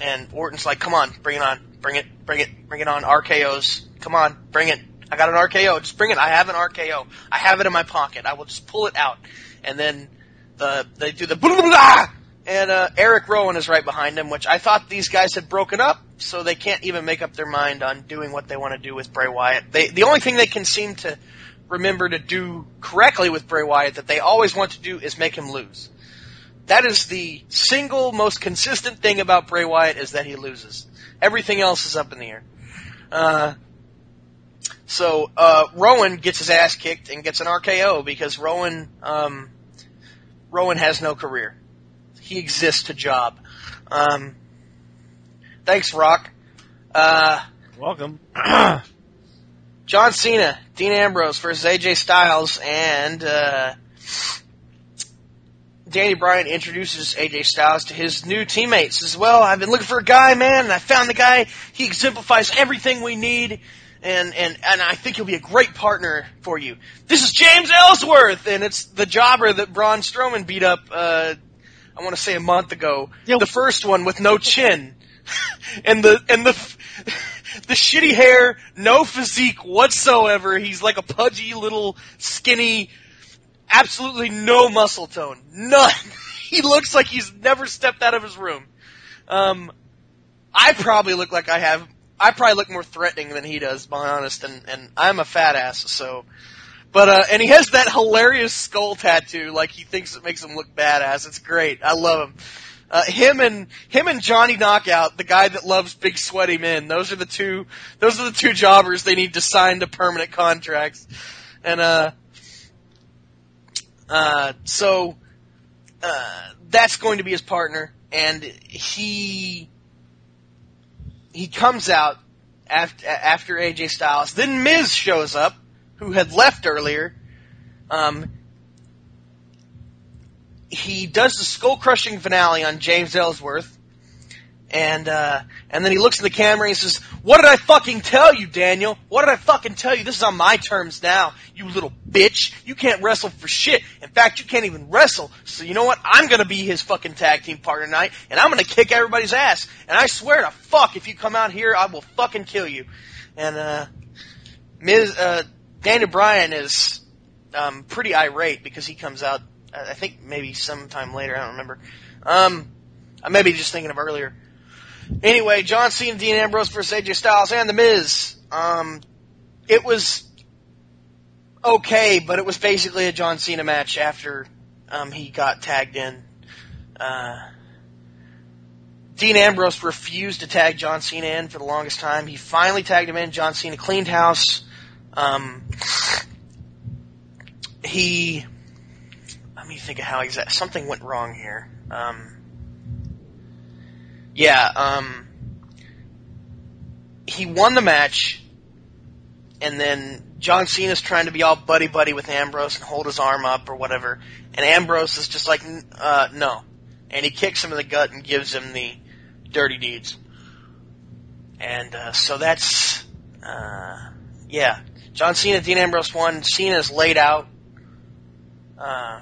And Orton's like, come on, bring it on. Bring it, bring it, bring it on. RKO's. Come on, bring it. I got an RKO. Just bring it. I have an RKO. I have it in my pocket. I will just pull it out. And then the, they do the blah, blah, blah, and, uh, Eric Rowan is right behind him, which I thought these guys had broken up, so they can't even make up their mind on doing what they want to do with Bray Wyatt. They, the only thing they can seem to remember to do correctly with Bray Wyatt that they always want to do is make him lose. that is the single most consistent thing about Bray Wyatt is that he loses. Everything else is up in the air. Uh, so uh, Rowan gets his ass kicked and gets an RKO because Rowan um, Rowan has no career. He exists to job. Um, thanks, Rock. Uh, Welcome. John Cena, Dean Ambrose versus AJ Styles, and uh, Danny Bryan introduces AJ Styles to his new teammates as well. I've been looking for a guy, man, and I found the guy. He exemplifies everything we need, and and and I think he'll be a great partner for you. This is James Ellsworth, and it's the jobber that Braun Strowman beat up. Uh, I want to say a month ago. Yeah. The first one with no chin, and the and the the shitty hair, no physique whatsoever. He's like a pudgy little skinny absolutely no muscle tone. None. he looks like he's never stepped out of his room. Um, I probably look like I have. I probably look more threatening than he does, to be honest. And and I'm a fat ass, so. But uh, and he has that hilarious skull tattoo, like he thinks it makes him look badass. It's great. I love him. Uh, him and him and Johnny Knockout, the guy that loves big sweaty men. Those are the two. Those are the two jobbers they need to sign to permanent contracts. And uh, uh, so uh, that's going to be his partner, and he he comes out after after AJ Styles. Then Miz shows up, who had left earlier. Um, he does the skull crushing finale on James Ellsworth. And uh, and then he looks in the camera and he says, "What did I fucking tell you, Daniel? What did I fucking tell you? This is on my terms now, you little bitch. You can't wrestle for shit. In fact, you can't even wrestle. So you know what? I'm gonna be his fucking tag team partner tonight, and I'm gonna kick everybody's ass. And I swear to fuck, if you come out here, I will fucking kill you." And uh, Ms. Uh, Daniel Bryan is um, pretty irate because he comes out. I think maybe sometime later. I don't remember. Um, I may be just thinking of earlier. Anyway, John Cena, Dean Ambrose versus AJ Styles and The Miz. Um, it was okay, but it was basically a John Cena match after um, he got tagged in. Uh, Dean Ambrose refused to tag John Cena in for the longest time. He finally tagged him in. John Cena cleaned house. Um, he, me think of how exact. Something went wrong here. Um, yeah, um, he won the match, and then John Cena's trying to be all buddy buddy with Ambrose and hold his arm up or whatever, and Ambrose is just like, uh, no, and he kicks him in the gut and gives him the dirty deeds, and uh, so that's, uh, yeah, John Cena, Dean Ambrose won. Cena's laid out. Uh,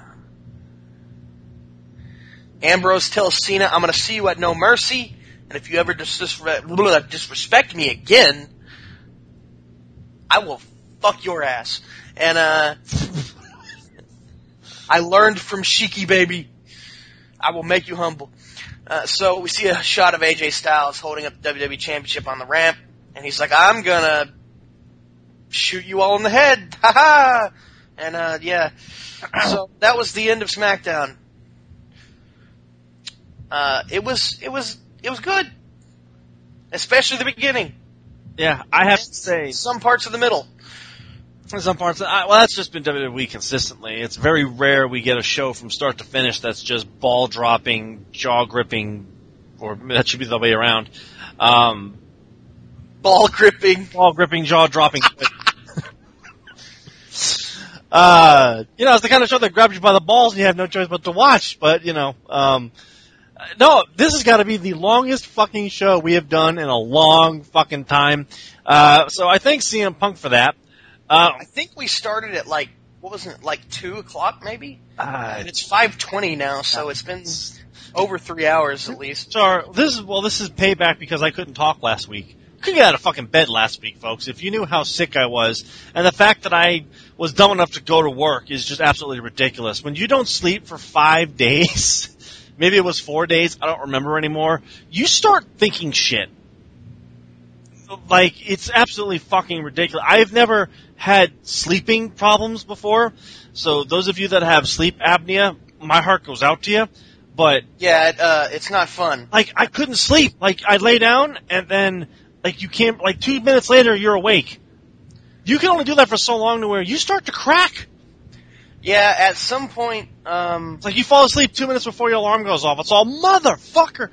Ambrose tells Cena, I'm going to see you at No Mercy, and if you ever dis- disre- disrespect me again, I will fuck your ass. And, uh, I learned from Shiki Baby. I will make you humble. Uh, so we see a shot of AJ Styles holding up the WWE Championship on the ramp, and he's like, I'm gonna shoot you all in the head. Ha ha! And, uh, yeah. So that was the end of SmackDown. Uh, it was, it was, it was good. Especially the beginning. Yeah, I have to say, Some parts of the middle. some parts. I, well, that's just been WWE consistently. It's very rare we get a show from start to finish that's just ball dropping, jaw gripping, or that should be the way around. Um, Ball gripping. ball gripping, jaw dropping. uh, you know, it's the kind of show that grabs you by the balls and you have no choice but to watch. But you know, um, no, this has got to be the longest fucking show we have done in a long fucking time. Uh, so I thank CM Punk for that. Uh, I think we started at like, what was it, like 2 o'clock maybe? uh, And it's 5.20 now, so it's been over three hours at least. Sorry, this is well, this is payback because I couldn't talk last week. Couldn't get out of fucking bed last week, folks. If you knew how sick I was, and the fact that I was dumb enough to go to work is just absolutely ridiculous. When you don't sleep for five days, maybe it was four days, I don't remember anymore. You start thinking shit. Like it's absolutely fucking ridiculous. I've never had sleeping problems before, so those of you that have sleep apnea, my heart goes out to you but Yeah, it, uh, it's not fun. like I couldn't sleep. Like I lay down and then like you can't like two minutes later you're awake. You can only do that for so long to where you start to crack. Yeah, at some point, um, It's like you fall asleep two minutes before your alarm goes off. It's all motherfucker.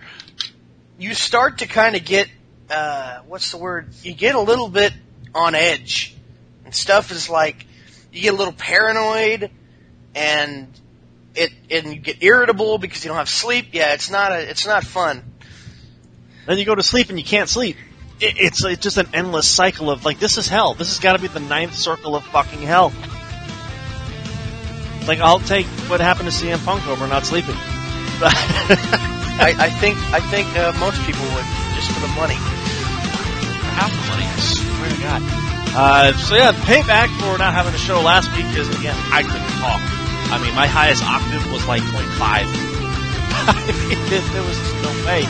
you start to kind of get, uh, what's the word? You get a little bit on edge. And stuff is like, you get a little paranoid and it, and you get irritable because you don't have sleep. Yeah, it's not a, it's not fun. Then you go to sleep and you can't sleep. It, it's it's just an endless cycle of like this is hell. This has got to be the ninth circle of fucking hell. Like I'll take what happened to CM Punk over not sleeping. I, I think, I think, uh, most people would, just for the money. half the money. I swear to God. Uh, so yeah, payback for not having a show last week is again I couldn't talk. I mean, my highest octave was like 0.5. I mean, there, there was just no way.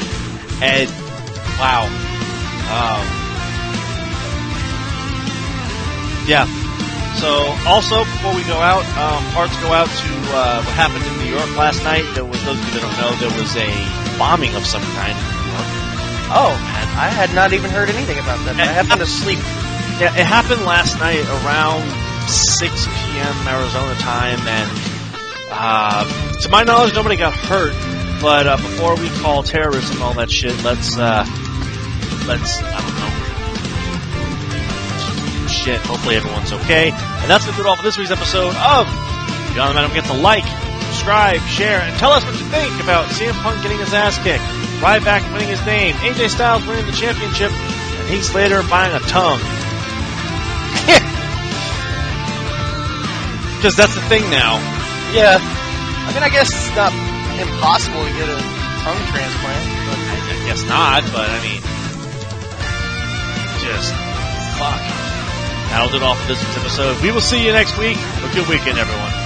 And wow, um, yeah. So also before we go out, um, hearts go out to uh, what happened in New York last night. There was those of you that don't know, there was a bombing of some kind in New York. Oh, man, I had not even heard anything about that. I happened to sleep. Yeah, it happened last night around 6 p.m. Arizona time, and uh, to my knowledge, nobody got hurt. But uh, before we call terrorism and all that shit, let's uh, let's I don't know shit. Hopefully everyone's okay. And that's gonna do it all for this week's episode of Man. Don't forget to like, subscribe, share, and tell us what you think about CM Punk getting his ass kicked, Ryback winning his name, AJ Styles winning the championship, and Heath Slater buying a tongue. Because that's the thing now. Yeah. I mean, I guess it's not impossible to get a tongue transplant. But I, I guess not, but I mean, just fuck. That'll do it all for this week's episode. We will see you next week. Have a good weekend, everyone.